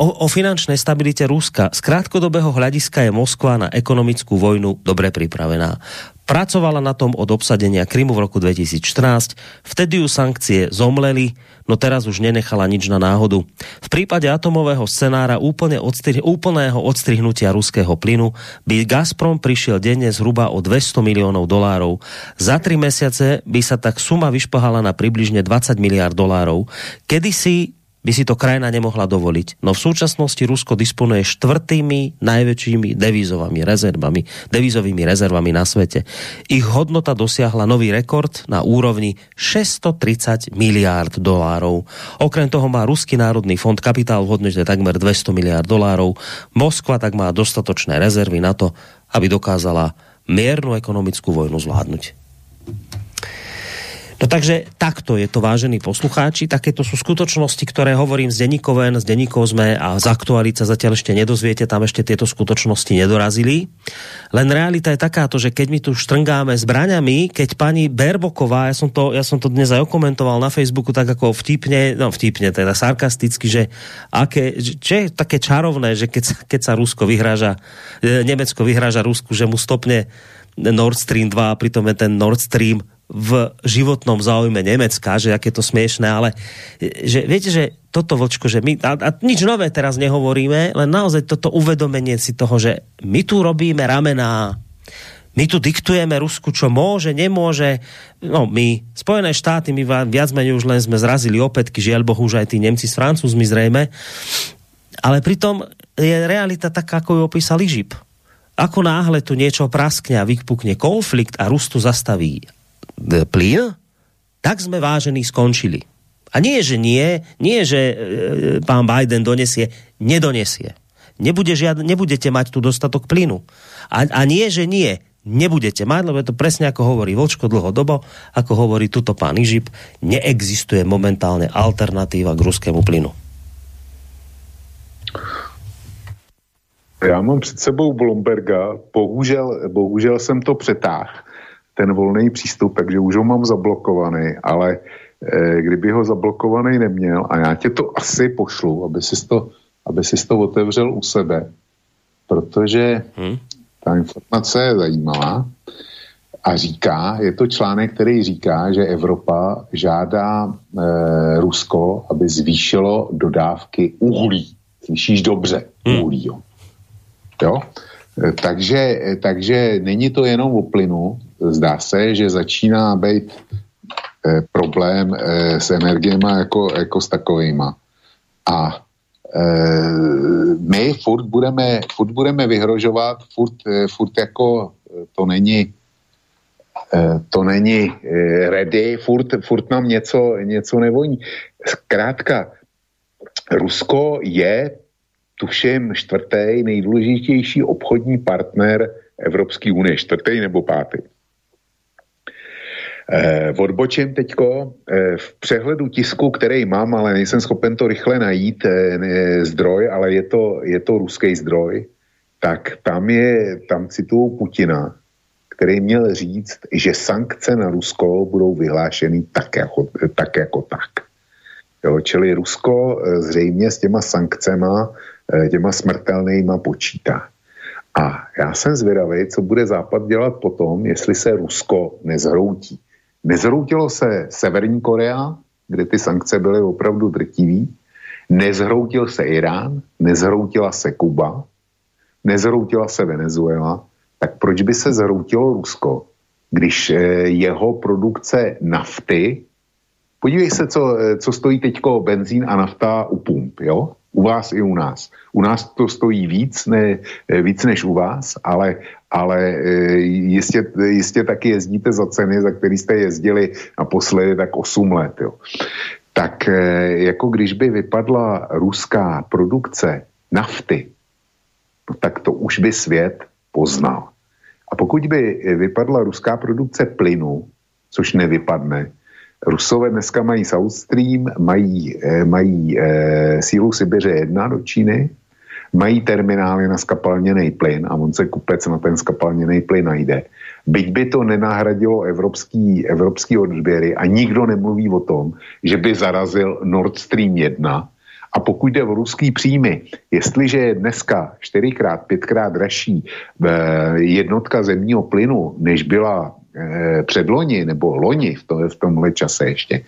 o, o finančnej stabilite Ruska z krátkodobého hľadiska je Moskva na ekonomickú vojnu dobre pripravená. Pracovala na tom od obsadenia Krymu v roku 2014, vtedy ju sankcie zomleli, no teraz už nenechala nič na náhodu. V prípade atomového scenára úplne odstri- úplného odstrihnutia ruského plynu by Gazprom prišiel denne zhruba o 200 miliónov dolárov. Za tri mesiace by sa tak suma vyšpohala na približne 20 miliard dolárov. Kedysi by si to krajina nemohla dovoliť. No v súčasnosti Rusko disponuje štvrtými najväčšími devízovými rezervami, devízovými rezervami na svete. Ich hodnota dosiahla nový rekord na úrovni 630 miliárd dolárov. Okrem toho má Ruský národný fond kapitál v hodnote takmer 200 miliárd dolárov. Moskva tak má dostatočné rezervy na to, aby dokázala miernu ekonomickú vojnu zvládnuť. No takže takto je to, vážení poslucháči, takéto sú skutočnosti, ktoré hovorím z denníkov z denníkov sme a z aktualit sa zatiaľ ešte nedozviete, tam ešte tieto skutočnosti nedorazili. Len realita je takáto, že keď my tu štrngáme zbraňami, keď pani Berboková, ja som to, ja som to dnes aj okomentoval na Facebooku tak ako vtipne, no vtipne, teda sarkasticky, že aké, čo je také čarovné, že keď, keď sa Rusko vyhráža, e, Nemecko vyhráža Rusku, že mu stopne Nord Stream 2 a pritom je ten Nord Stream v životnom záujme Nemecka, že aké to smiešné, ale že viete, že toto vočko, že my, a, a nič nové teraz nehovoríme, len naozaj toto uvedomenie si toho, že my tu robíme ramená, my tu diktujeme Rusku, čo môže, nemôže. No my, Spojené štáty, my viac menej už len sme zrazili opätky, žiaľ Bohu, už aj tí Nemci s Francúzmi zrejme. Ale pritom je realita taká, ako ju opísal Žip. Ako náhle tu niečo praskne a vypukne konflikt a Rus tu zastaví plyn, tak sme vážení skončili. A nie, že nie, nie, že e, pán Biden donesie, nedonesie. Nebude žiad, nebudete mať tu dostatok plynu. A, a nie, že nie, nebudete mať, lebo je to presne ako hovorí Vočko dlhodobo, ako hovorí tuto pán Ižip, neexistuje momentálne alternatíva k ruskému plynu. Já mám před sebou Bloomberga, bohužel, bohužel jsem to přetáhl ten volný přístup, takže už ho mám zablokovaný, ale e, kdyby ho zablokovaný neměl, a já tě to asi pošlu, aby si to, aby si to otevřel u sebe, protože hmm. ta informace je zajímavá a říká, je to článek, který říká, že Evropa žádá e, Rusko, aby zvýšilo dodávky uhlí. Slyšíš dobře, hmm. uhlí, jo. jo? Takže, takže není to jenom o plynu, zdá se, že začíná být eh, problém eh, s energiemi jako, jako s takovýma. A eh, my furt budeme, furt budeme vyhrožovat, furt, furt jako to není eh, to není ready, furt, furt nám něco, něco nevoní. Zkrátka, Rusko je, tuším, čtvrtý nejdůležitější obchodní partner Evropské unie, čtvrtý nebo pátý. Eh, odbočím teďko eh, v přehledu tisku, který mám, ale nejsem schopen to rychle najít, eh, zdroj, ale je to, je to ruský zdroj, tak tam je, tam citují Putina, který měl říct, že sankce na Rusko budou vyhlášeny tak jako tak. Jako tak. Jo, čili Rusko eh, zřejmě s těma sankcema, těma smrtelnýma počítá. A já jsem zvědavý, co bude Západ dělat potom, jestli se Rusko nezhroutí. Nezhroutilo se Severní Korea, kde ty sankce byly opravdu drtivý, nezhroutil se Irán, nezhroutila se Kuba, nezhroutila se Venezuela, tak proč by se zhroutilo Rusko, když eh, jeho produkce nafty, podívej se, co, eh, co stojí teďko benzín a nafta u pump, jo? U vás i u nás. U nás to stojí víc, ne, eh, víc než u vás, ale ale e, jistě, jistě taky jezdíte za ceny, za který jste jezdili naposledy tak 8 let. Jo. Tak e, jako když by vypadla ruská produkce nafty, no tak to už by svět poznal. A pokud by vypadla ruská produkce plynu, což nevypadne, Rusové dneska mají South Stream, mají, e, mají e, sílu Sibiře 1 do Číny, mají terminály na skapalněný plyn a on se kupec na ten skapalněný plyn najde. Byť by to nenahradilo evropský, evropský odběry a nikdo nemluví o tom, že by zarazil Nord Stream 1 a pokud jde o ruský příjmy, jestliže je dneska čtyřikrát, pětkrát dražší eh, jednotka zemního plynu, než byla eh, předloni nebo loni v, to, v tomhle čase ještě,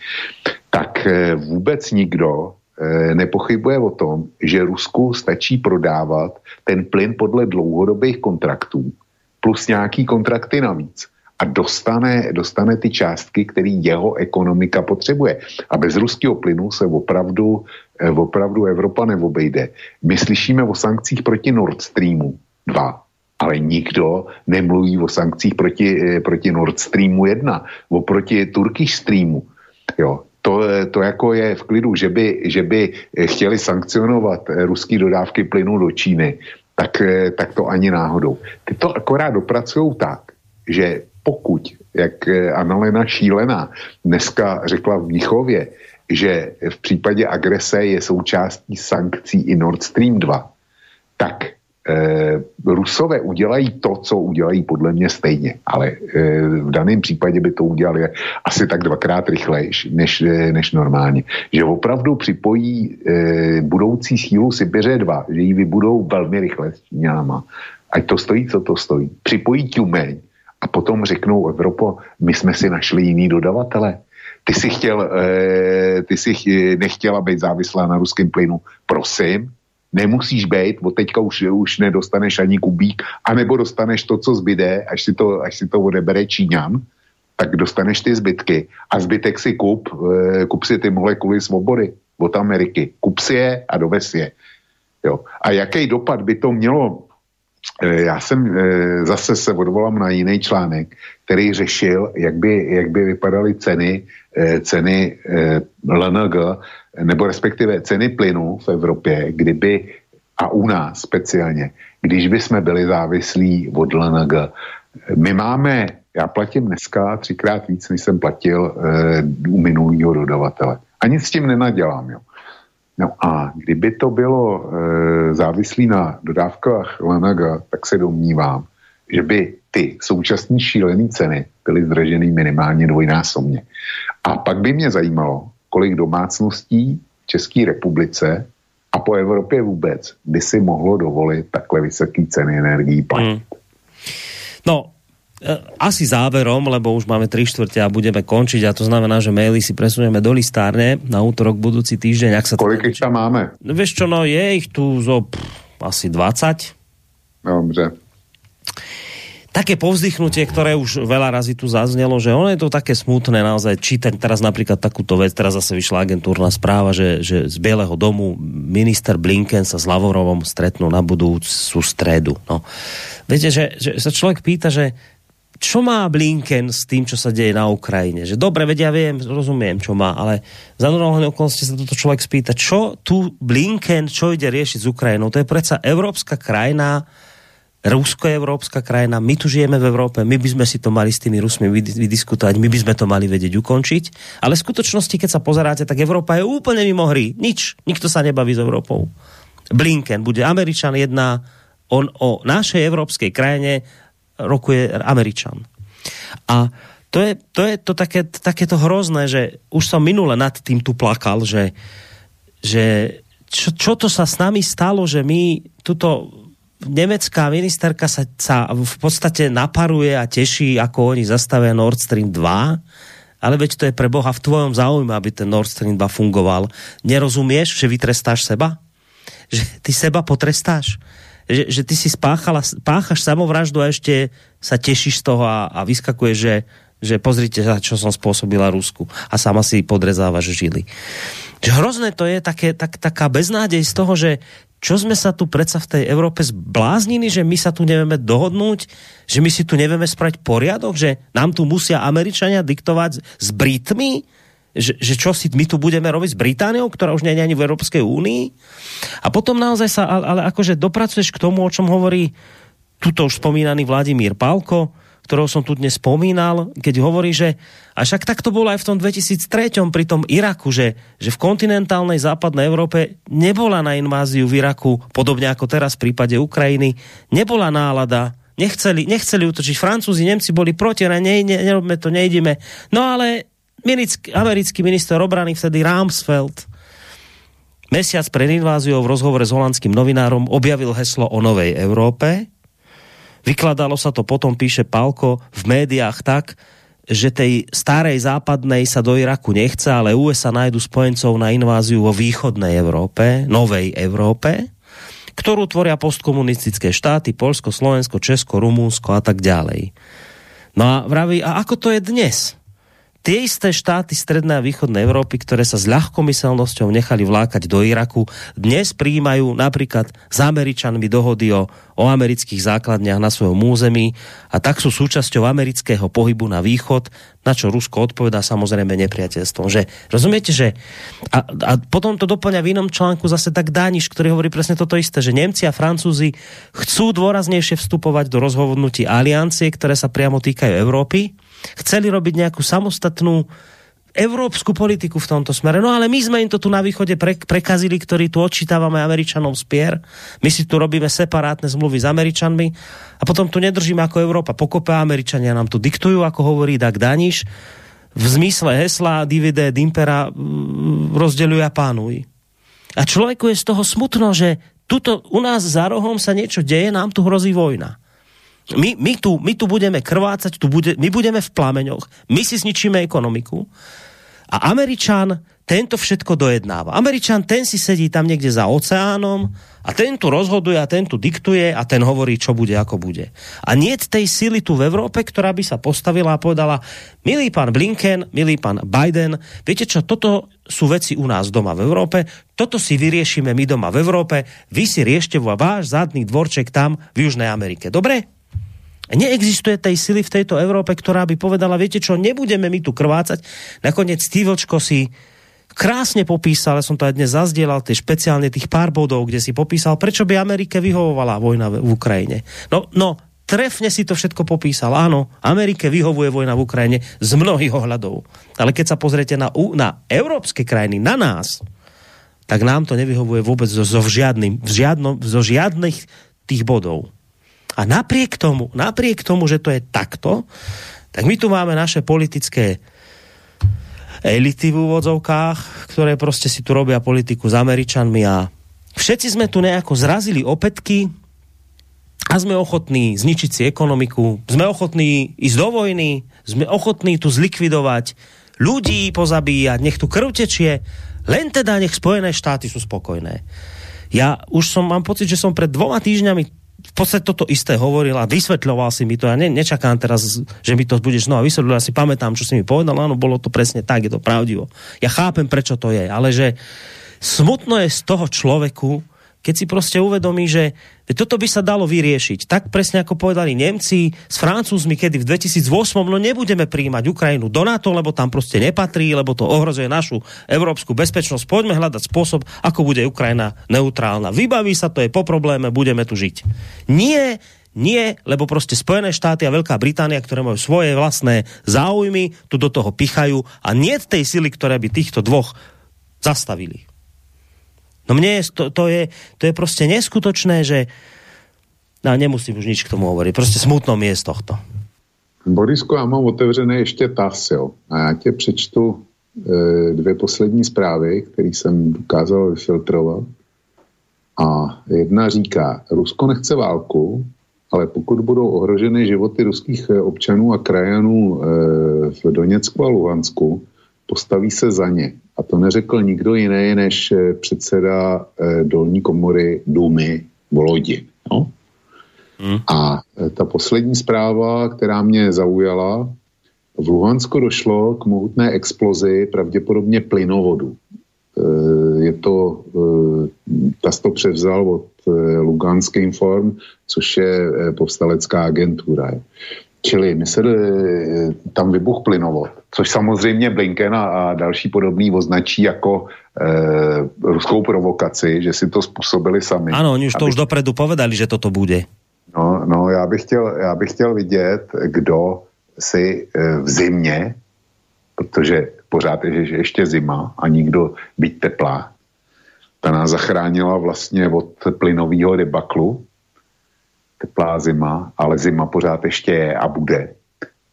tak eh, vůbec nikdo Eh, nepochybuje o tom, že Rusku stačí prodávat ten plyn podle dlouhodobých kontraktů plus nějaký kontrakty navíc a dostane, dostane ty částky, které jeho ekonomika potřebuje. A bez ruského plynu se opravdu, opravdu Evropa neobejde. My slyšíme o sankcích proti Nord Streamu 2, ale nikdo nemluví o sankcích proti, eh, proti Nord Streamu 1, oproti Turkish Streamu. Jo, to, to jako je v klidu, že by, že by chtěli sankcionovat ruský dodávky plynu do Číny, tak, tak to ani náhodou. Ty to akorát dopracují tak, že pokud jak eh, Annalena Šílená dneska řekla v Mnichově, že v případě agrese je součástí sankcí i Nord Stream 2, tak eh, Rusové udělají to, co udělají podle mě stejně, ale eh, v daném případě by to udělali asi tak dvakrát rychleji než, než normálně. Že opravdu připojí eh, budoucí sílu Sibiře 2, že ji vybudou velmi rychle s Číňáma. Ať to stojí, co to stojí. Připojí Tumeň a potom řeknou Evropo, my jsme si našli jiný dodavatele. Ty si, chtěl, ty si nechtěla být závislá na ruském plynu. Prosím, nemusíš být, od teďka už, už nedostaneš ani kubík, anebo dostaneš to, co zbyde, až si to, až si to odebere Číňan, tak dostaneš ty zbytky a zbytek si kup, eh, kup si ty molekuly svobody od Ameriky. Kup si je a dovez je. Jo. A jaký dopad by to mělo Eh, já jsem eh, zase se odvolám na jiný článek, který řešil, jak by, jak by vypadaly ceny, ceny LNG, nebo respektive ceny plynu v Evropě, kdyby, a u nás speciálně, když by jsme byli závislí od LNG. My máme, já platím dneska třikrát víc, než jsem platil u minulého dodavatele. A nic s tím nenadělám, jo. No a kdyby to bylo e, závislý na dodávkách Lanaga, tak se domnívám, že by ty současné šílené ceny byly zdraženy minimálně dvojnásobně. A pak by mě zajímalo, kolik domácností v České republice a po Evropě vůbec by si mohlo dovolit takhle vysoké ceny energií platit. Mm. No, E, asi záverom, lebo už máme 3 štvrte a budeme končiť a to znamená, že maily si presunieme do listárne na útorok budúci týždeň. Ak sa Kolik ich tam máme? No vieš čo, no je ich tu zo pff, asi 20. Dobře. Také povzdychnutie, ktoré už veľa razy tu zaznelo, že ono je to také smutné naozaj čítať teraz napríklad takúto vec, teraz zase vyšla agentúrna správa, že, že z Bieleho domu minister Blinken sa s Lavorovom stretnú na budúcu stredu. No. Viete, že, že sa človek pýta, že čo má Blinken s tým, čo sa deje na Ukrajine? Že dobre, vedia, viem, rozumiem, čo má, ale za normálne okolnosti sa toto človek spýta, čo tu Blinken, čo ide riešiť s Ukrajinou? To je predsa európska krajina, rusko-európska krajina, my tu žijeme v Európe, my by sme si to mali s tými Rusmi vydiskutovať, my by sme to mali vedieť ukončiť, ale v skutočnosti, keď sa pozeráte, tak Európa je úplne mimo hry. Nič, nikto sa nebaví s Európou. Blinken bude Američan jedna, on o našej európskej krajine rokuje Američan. A to je, to je to také, takéto hrozné, že už som minule nad tým tu plakal, že, že čo, čo to sa s nami stalo, že my tuto nemecká ministerka sa, sa v podstate naparuje a teší, ako oni zastavia Nord Stream 2, ale veď to je pre Boha v tvojom záujme, aby ten Nord Stream 2 fungoval. Nerozumieš, že vytrestáš seba? Že ty seba potrestáš? že, že ty si spáchala, páchaš samovraždu a ešte sa tešíš z toho a, a vyskakuje, že, že pozrite čo som spôsobila Rusku a sama si podrezávaš žily. Že hrozné to je také, tak, taká beznádej z toho, že čo sme sa tu predsa v tej Európe zbláznili, že my sa tu nevieme dohodnúť, že my si tu nevieme spraviť poriadok, že nám tu musia Američania diktovať s Britmi, že, že čo si my tu budeme robiť s Britániou, ktorá už nie je ani v Európskej únii. A potom naozaj sa, ale, akože dopracuješ k tomu, o čom hovorí tuto už spomínaný Vladimír Pálko, ktorého som tu dnes spomínal, keď hovorí, že a však tak to bolo aj v tom 2003 pri tom Iraku, že, že v kontinentálnej západnej Európe nebola na inváziu v Iraku, podobne ako teraz v prípade Ukrajiny, nebola nálada, nechceli, nechceli utočiť. Francúzi, Nemci boli proti, ne, ne, nerobme to, nejdeme. No ale americký minister obrany vtedy Ramsfeld mesiac pred inváziou v rozhovore s holandským novinárom objavil heslo o novej Európe. Vykladalo sa to potom, píše Palko, v médiách tak, že tej starej západnej sa do Iraku nechce, ale USA nájdu spojencov na inváziu vo východnej Európe, novej Európe, ktorú tvoria postkomunistické štáty, Polsko, Slovensko, Česko, Rumúnsko a tak ďalej. No a vraví, a ako to je dnes? Tie isté štáty strednej a východnej Európy, ktoré sa s ľahkomyselnosťou nechali vlákať do Iraku, dnes prijímajú napríklad s Američanmi dohody o, o amerických základniach na svojom území a tak sú súčasťou amerického pohybu na východ, na čo Rusko odpovedá samozrejme nepriateľstvom. Že, rozumiete, že a, a potom to doplňa v inom článku zase tak Dániš, ktorý hovorí presne toto isté, že Nemci a Francúzi chcú dôraznejšie vstupovať do rozhodnutí aliancie, ktoré sa priamo týkajú Európy, chceli robiť nejakú samostatnú európsku politiku v tomto smere. No ale my sme im to tu na východe pre, prekazili, ktorí tu odčítavame Američanom spier. My si tu robíme separátne zmluvy s Američanmi a potom tu nedržíme ako Európa. Pokope Američania nám tu diktujú, ako hovorí Dag Daniš. V zmysle hesla divide dimpera mm, rozdeľuje a pánuj. A človeku je z toho smutno, že tuto u nás za rohom sa niečo deje, nám tu hrozí vojna. My, my, tu, my tu budeme krvácať, tu bude, my budeme v plameňoch, my si zničíme ekonomiku a Američan tento všetko dojednáva. Američan ten si sedí tam niekde za oceánom a ten tu rozhoduje a ten tu diktuje a ten hovorí, čo bude, ako bude. A nie tej sily tu v Európe, ktorá by sa postavila a povedala, milý pán Blinken, milý pán Biden, viete čo, toto sú veci u nás doma v Európe, toto si vyriešime my doma v Európe, vy si riešte váš zadný dvorček tam v Južnej Amerike. Dobre? Neexistuje tej sily v tejto Európe, ktorá by povedala, viete čo, nebudeme my tu krvácať. Nakoniec Stývočko si krásne popísal, ja som to aj dnes zazdielal, tie špeciálne tých pár bodov, kde si popísal, prečo by Amerike vyhovovala vojna v Ukrajine. No, no, trefne si to všetko popísal. Áno, Amerike vyhovuje vojna v Ukrajine z mnohých ohľadov. Ale keď sa pozriete na, na európske krajiny, na nás, tak nám to nevyhovuje vôbec zo, zo, žiadnym, žiadno, zo žiadnych tých bodov. A napriek tomu, napriek tomu, že to je takto, tak my tu máme naše politické elity v úvodzovkách, ktoré proste si tu robia politiku s Američanmi a všetci sme tu nejako zrazili opätky a sme ochotní zničiť si ekonomiku, sme ochotní ísť do vojny, sme ochotní tu zlikvidovať ľudí, pozabíjať, nech tu krv tečie, len teda nech Spojené štáty sú spokojné. Ja už som, mám pocit, že som pred dvoma týždňami podstate toto isté hovoril a vysvetľoval si mi to. Ja ne, nečakám teraz, že mi to budeš znova vysvetľovať. Ja si pamätám, čo si mi povedal. Áno, bolo to presne tak, je to pravdivo. Ja chápem, prečo to je, ale že smutno je z toho človeku, keď si proste uvedomí, že toto by sa dalo vyriešiť. Tak presne ako povedali Nemci s Francúzmi, kedy v 2008 no nebudeme príjmať Ukrajinu do NATO, lebo tam proste nepatrí, lebo to ohrozuje našu európsku bezpečnosť. Poďme hľadať spôsob, ako bude Ukrajina neutrálna. Vybaví sa to, je po probléme, budeme tu žiť. Nie, nie, lebo proste Spojené štáty a Veľká Británia, ktoré majú svoje vlastné záujmy, tu do toho pichajú a nie tej sily, ktoré by týchto dvoch zastavili. No mne je, to, to, je, to je proste neskutočné, že no, nemusím už nič k tomu hovoriť. Proste smutno mi je z tohto. Borisko, já mám otevřené ještě TAS, jo. A já tě přečtu e, dvě poslední zprávy, které jsem dokázal vyfiltrovat. A jedna říká, Rusko nechce válku, ale pokud budou ohroženy životy ruských e, občanů a krajanů e, v Doněcku a Luhansku, postaví se za ně. A to neřekl nikdo jiný než eh, předseda eh, dolní komory Dumy Volodin. No? Hmm. A eh, ta poslední zpráva, která mě zaujala, v Luhansku došlo k mohutné explozi pravděpodobně plynovodu. Je to, ta to převzal od Luganské Inform, což je povstalecká agentura. Čili my se tam vybuch plynovod což samozřejmě Blinken a, další podobný označí jako e, ruskou provokaci, že si to způsobili sami. Ano, oni už to už dopredu povedali, že toto bude. No, no já, bych chtěl, já bych chtěl vidět, kdo si e, v zimě, protože pořád je že ještě zima a nikdo být teplá, ta nás zachránila vlastně od plynového debaklu, teplá zima, ale zima pořád ještě je a bude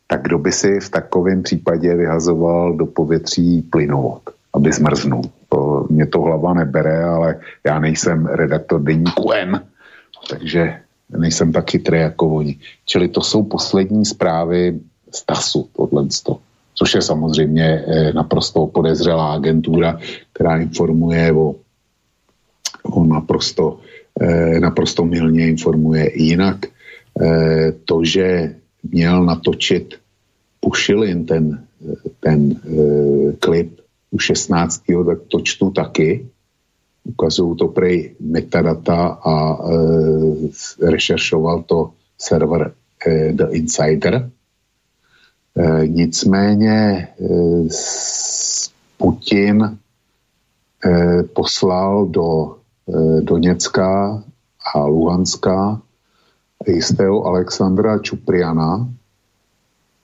tak kdo by si v takovém případě vyhazoval do povětří plynovod, aby zmrznul. To, mě to hlava nebere, ale já nejsem redaktor deníku N, takže nejsem tak chytrý jako oni. Čili to jsou poslední zprávy z TASu, tohle. Což je samozřejmě eh, naprosto podezřelá agentura, která informuje o, o naprosto, naprosto milně informuje. Jinak eh, to, že měl natočit Pušilin ten, ten e, klip u 16. tak to čtu taky. Ukazují to prej metadata a e, rešeršoval to server e, The Insider. E, nicméně e, Putin e, poslal do e, Doněcka a Luhanska jistého Alexandra Čupriana,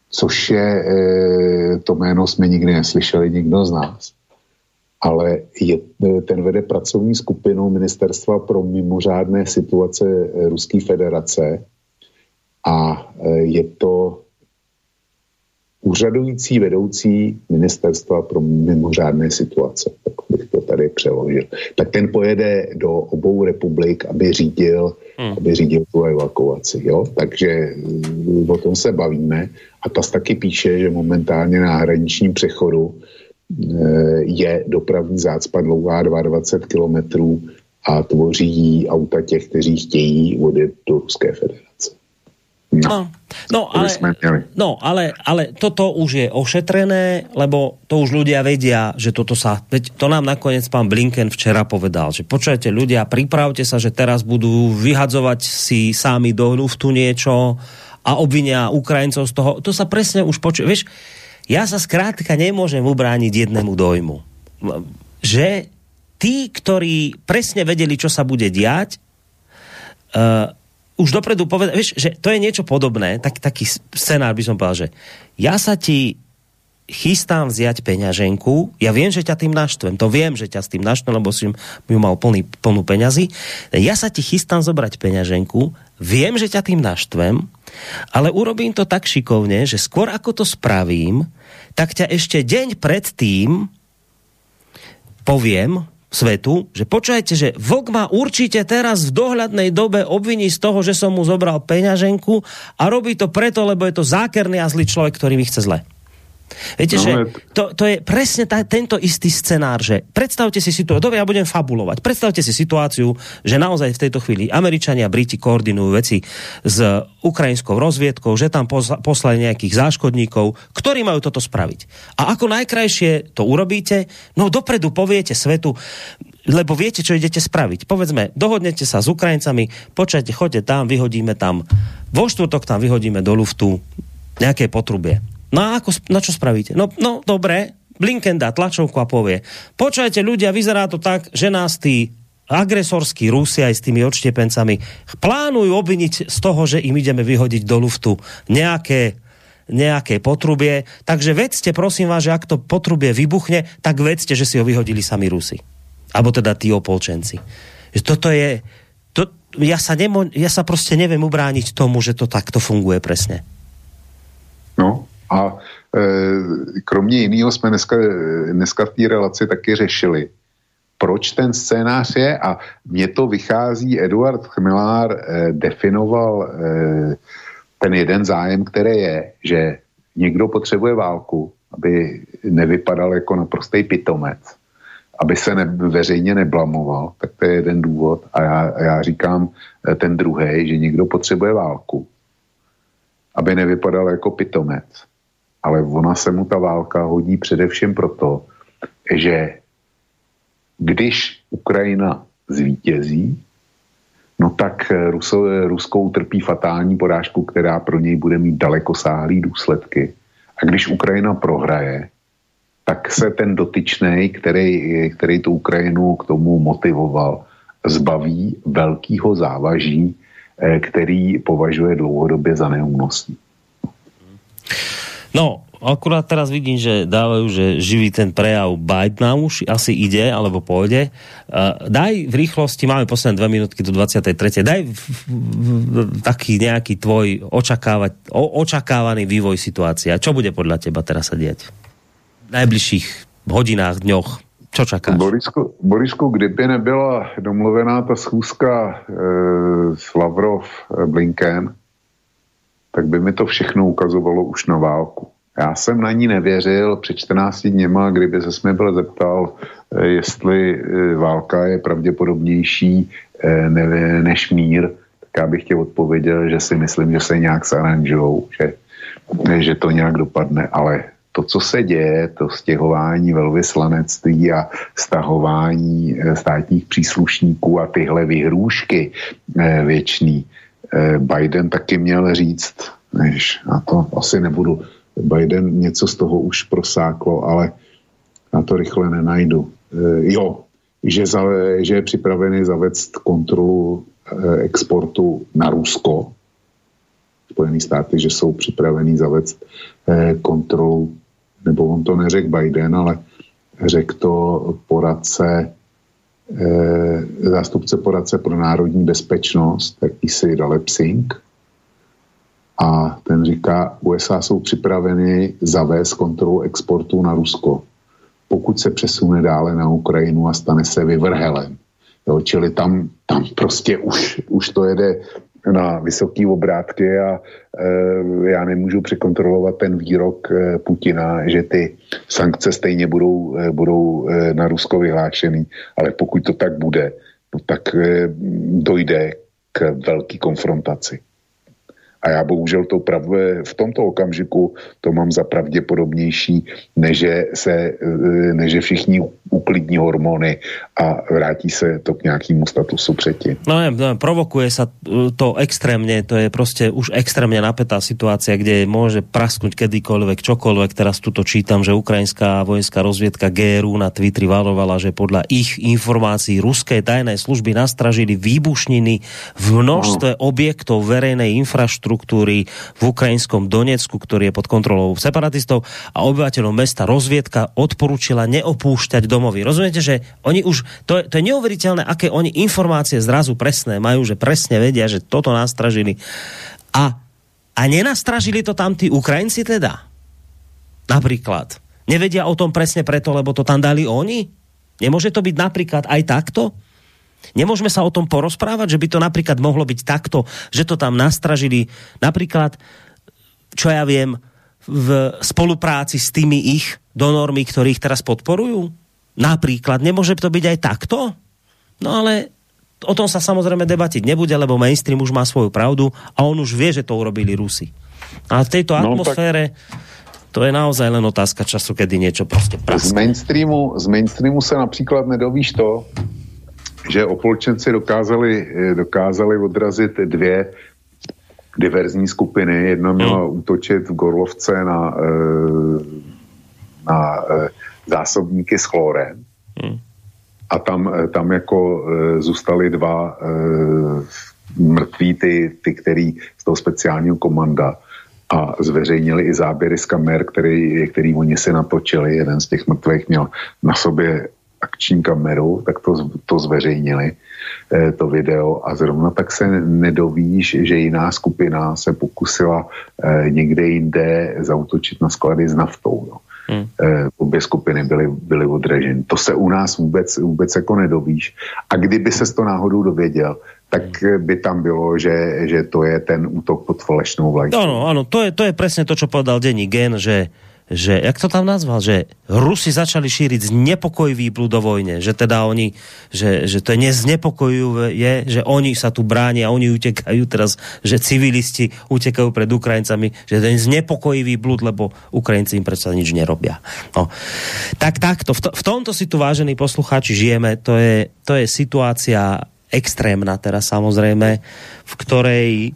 což je, eh, to jméno jsme nikdy neslyšeli, nikdo z nás. Ale je, eh, ten vede pracovní skupinu Ministerstva pro mimořádné situace Ruské federace a je to úřadující vedoucí ministerstva pro mimořádné situace, tak bych to tady přeložil. Tak ten pojede do obou republik, aby řídil, hmm. aby řídil tu evakuaci. Jo? Takže mm, o tom se bavíme. A TAS taky píše, že momentálně na hraničním přechodu eh, je dopravní zácpa dlouhá 22 kilometrů a tvoří auta těch, kteří chtějí odjet do Ruské federace. No, no, ale, no ale, ale toto už je ošetrené, lebo to už ľudia vedia, že toto sa, veď to nám nakoniec pán Blinken včera povedal, že počujete ľudia, pripravte sa, že teraz budú vyhadzovať si sami do luftu niečo a obvinia Ukrajincov z toho. To sa presne už počuje. Vieš, ja sa skrátka nemôžem ubrániť jednému dojmu. Že tí, ktorí presne vedeli, čo sa bude diať, uh, už dopredu povedať, vieš, že to je niečo podobné, tak, taký scenár by som povedal, že ja sa ti chystám vziať peňaženku, ja viem, že ťa tým naštvem, to viem, že ťa s tým naštvem, lebo si mi mal plný, plnú peňazí, ja sa ti chystám zobrať peňaženku, viem, že ťa tým naštvem, ale urobím to tak šikovne, že skôr ako to spravím, tak ťa ešte deň pred tým poviem, svetu, že počujete, že Vlk ma určite teraz v dohľadnej dobe obviní z toho, že som mu zobral peňaženku a robí to preto, lebo je to zákerný a zlý človek, ktorý mi chce zle. Viete, no, že to, to je presne ta, tento istý scenár, že predstavte si situáciu, dobre, ja budem fabulovať, predstavte si situáciu, že naozaj v tejto chvíli Američania a Briti koordinujú veci s ukrajinskou rozviedkou, že tam poslali nejakých záškodníkov, ktorí majú toto spraviť. A ako najkrajšie to urobíte, no dopredu poviete svetu, lebo viete, čo idete spraviť. Povedzme, dohodnete sa s Ukrajincami, počajte, choďte tam, vyhodíme tam, vo štvrtok tam vyhodíme do luftu nejaké potrubie No a ako, na čo spravíte? No, no dobre, Blinken dá tlačovku a povie, počujete ľudia, vyzerá to tak, že nás tí agresorskí Rusi aj s tými odštiepencami plánujú obviniť z toho, že im ideme vyhodiť do luftu nejaké nejaké potrubie. Takže vedzte, prosím vás, že ak to potrubie vybuchne, tak vedzte, že si ho vyhodili sami Rusi. Abo teda tí opolčenci. Toto je... To, ja, sa nemo, ja sa proste neviem ubrániť tomu, že to takto funguje presne. No, a e, kromě jiného jsme dneska, dneska v té relaci taky řešili, proč ten scénář je. A mně to vychází, Eduard Chmilár e, definoval e, ten jeden zájem, který je, že někdo potřebuje válku, aby nevypadal jako naprostý pitomec, aby se ne, veřejně neblamoval, tak to je jeden důvod. A já, a já říkám e, ten druhý, že někdo potřebuje válku, aby nevypadal jako pitomec ale ona se mu ta válka hodí především proto, že když Ukrajina zvítězí, no tak Ruso, Ruskou trpí fatální porážku, která pro něj bude mít dalekosáhlý důsledky. A když Ukrajina prohraje, tak se ten dotyčný, který, který tu Ukrajinu k tomu motivoval, zbaví velkého závaží, eh, který považuje dlouhodobě za neúnosný. No, akurát teraz vidím, že dávajú, že živý ten prejav Bidena už asi ide, alebo pôjde. Uh, daj v rýchlosti, máme posledné dve minútky do 23. Daj v, v, v, taký nejaký tvoj očakávať, o, očakávaný vývoj situácie. Čo bude podľa teba teraz sa diať? V najbližších hodinách, dňoch? Co čakáš? Borisku, Borisku, kdyby nebyla domluvená ta schůzka e, s Lavrov e, Blinken, tak by mi to všechno ukazovalo už na válku. Já jsem na ní nevěřil před 14 dněma, kdyby se mi byl zeptal, eh, jestli eh, válka je pravděpodobnější eh, než mír, tak já bych tě odpověděl, že si myslím, že se nějak zaranžou, že, že to nějak dopadne, ale to, co se děje, to stěhování velvyslanectví a stahování státních příslušníků a tyhle vyhrůžky věčný, Biden taky měl říct, než na to asi nebudu, Biden něco z toho už prosáklo, ale na to rychle nenajdu. Eh, jo, že, za, že je připravený zavést kontrolu eh, exportu na Rusko, Spojené státy, že jsou připravení zavést eh, kontrolu, nebo on to neřekl Biden, ale řekl to poradce, zástupce poradce pro národní bezpečnost, jakýsi Dalep Singh, a ten říká, USA jsou připraveny zavést kontrolu exportu na Rusko, pokud se přesune dále na Ukrajinu a stane se vyvrhelem. Jo, čili tam, tam prostě už, už to jede na vysoký obrátky a e, já nemůžu překontrolovat ten výrok e, Putina, že ty sankce stejně budou, e, budou e, na Rusko vyhlášený, ale pokud to tak bude, no tak e, dojde k velké konfrontaci. A já bohužel to prav, v tomto okamžiku to mám za pravděpodobnější, než se, než všichni uklidní hormony a vrátí se to k nějakému statusu předtím. No, no provokuje sa eh, to extrémně, to je prostě už extrémně napätá situácia, kde môže prasknúť kedykoľvek, čokoľvek. Teraz tuto čítam, že ukrajinská vojenská rozviedka GRU na Twitteri valovala, že podľa ich informácií ruské tajné služby nastražili výbušniny v množstve objektov verejnej infraštruktúry v ukrajinskom Donecku, ktorý je pod kontrolou separatistov a obyvateľom mesta rozviedka odporúčila neopúšťať domovy. Rozumiete, že oni už, to to je neuveriteľné, aké oni informácie zrazu presné majú, že presne vedia, že toto nastražili. A, a nenastražili to tam tí Ukrajinci teda? Napríklad. Nevedia o tom presne preto, lebo to tam dali oni? Nemôže to byť napríklad aj takto? Nemôžeme sa o tom porozprávať, že by to napríklad mohlo byť takto, že to tam nastražili napríklad, čo ja viem, v spolupráci s tými ich donormi, ktorých teraz podporujú? Napríklad, nemôže to byť aj takto? No ale o tom sa samozrejme debatiť nebude, lebo mainstream už má svoju pravdu a on už vie, že to urobili Rusi. A v tejto no, atmosfére tak... to je naozaj len otázka času, kedy niečo prostě praskne. Z mainstreamu, z mainstreamu se například nedovíš to, že opolčenci dokázali, eh, dokázali odrazit dvě diverzní skupiny. Jedna měla hmm. útočit v Gorlovce na, eh, na eh, zásobníky s chlorem. Hmm. A tam, tam jako zůstali dva mrtví ty, ty, který z toho speciálního komanda a zveřejnili i záběry z kamer, který, který oni si natočili. Jeden z těch mrtvých měl na sobě akční kameru, tak to, to zveřejnili, eh, to video a zrovna tak se nedovíš, že jiná skupina se pokusila eh, někde jinde zautočit na sklady s naftou. Jo. Hmm. Eh, obě skupiny byly, byly odraženy. To se u nás vůbec, vůbec jako nedovíš. A kdyby se to náhodou dověděl, tak by tam bylo, že, že to je ten útok pod falešnou vlajkou. Ano, ano, to je, to je presne to, čo povedal denní gen, že že, jak to tam nazval, že Rusi začali šíriť znepokojivý blúd do vojne, že teda oni, že, že to je je, že oni sa tu bránia, oni utekajú teraz, že civilisti utekajú pred Ukrajincami, že to je znepokojivý blúd, lebo Ukrajinci im predsa nič nerobia. No. Tak takto, v, to, v tomto si tu vážení poslucháči žijeme, to je, to je situácia extrémna teraz samozrejme, v ktorej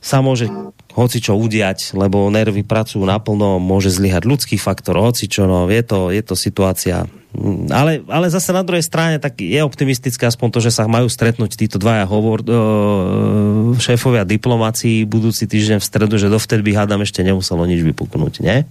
sa môže hoci čo udiať, lebo nervy pracujú naplno, môže zlyhať ľudský faktor, hoci čo, no, je to, je to situácia. Ale, ale zase na druhej strane tak je optimistické aspoň to, že sa majú stretnúť títo dvaja hovor, šéfovia diplomácií budúci týždeň v stredu, že dovtedy by hádam ešte nemuselo nič vypuknúť, ne?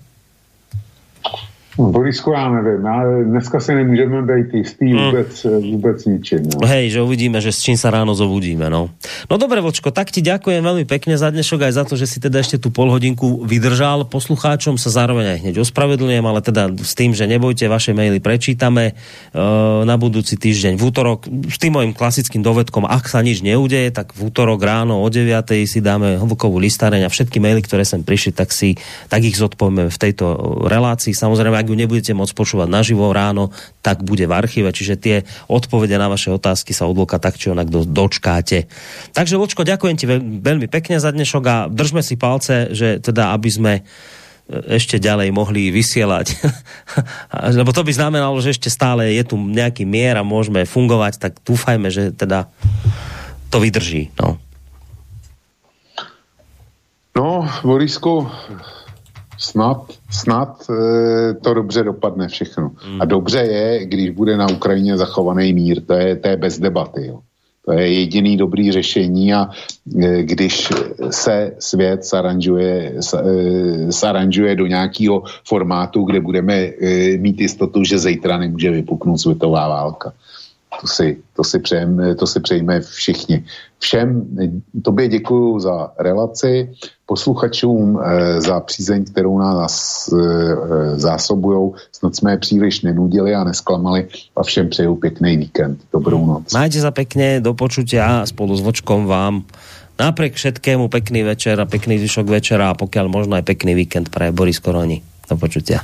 Borisku, já nevím, ale dneska si nemůžeme být jistý hmm. vůbec, mm. vůbec ničím. No. Hej, že uvidíme, že s čím sa ráno zobudíme, no. No dobre, Vočko, tak ti ďakujem veľmi pekne za dnešok aj za to, že si teda ešte tú pol hodinku vydržal. Poslucháčom sa zároveň aj hneď ospravedlňujem, ale teda s tým, že nebojte, vaše maily prečítame uh, na budúci týždeň v útorok s tým mojim klasickým dovedkom, ak sa nič neudeje, tak v útorok ráno o 9. si dáme hlbokovú listareň a všetky maily, ktoré sem prišli, tak si tak ich zodpovieme v tejto relácii. Samozrejme, ak ju nebudete môcť počúvať naživo ráno, tak bude v archíve, čiže tie odpovede na vaše otázky sa odloka tak či onak do, dočkáte. Takže Vočko, ďakujem ti veľmi pekne za dnešok a držme si palce, že teda aby sme e, ešte ďalej mohli vysielať. Lebo to by znamenalo, že ešte stále je tu nejaký mier a môžeme fungovať, tak dúfajme, že teda to vydrží. No, no Borisku, snad, snad e, to dobře dopadne všechno. Hmm. A dobře je, když bude na Ukrajině zachovaný mír, to je, to je bez debaty. Jo. To je jediný dobrý řešení a e, když se svět saranžuje, e, saranžuje do nějakého formátu, kde budeme e, mít jistotu, že zítra nemůže vypuknout světová válka. To si, to si, přejeme, to si přejeme všichni. Všem tobě děkuji za relaci, posluchačům eh, za přízeň, kterou nás eh, zásobují. Snad jsme je příliš nenudili a nesklamali a všem přeju pěkný víkend. Dobrou noc. Majte sa pekne, do počutia spolu s Vočkom vám napriek všetkému pekný večer a pekný zvyšok večera a pokiaľ možno aj pekný víkend pre Boris Koroni. Do počutia.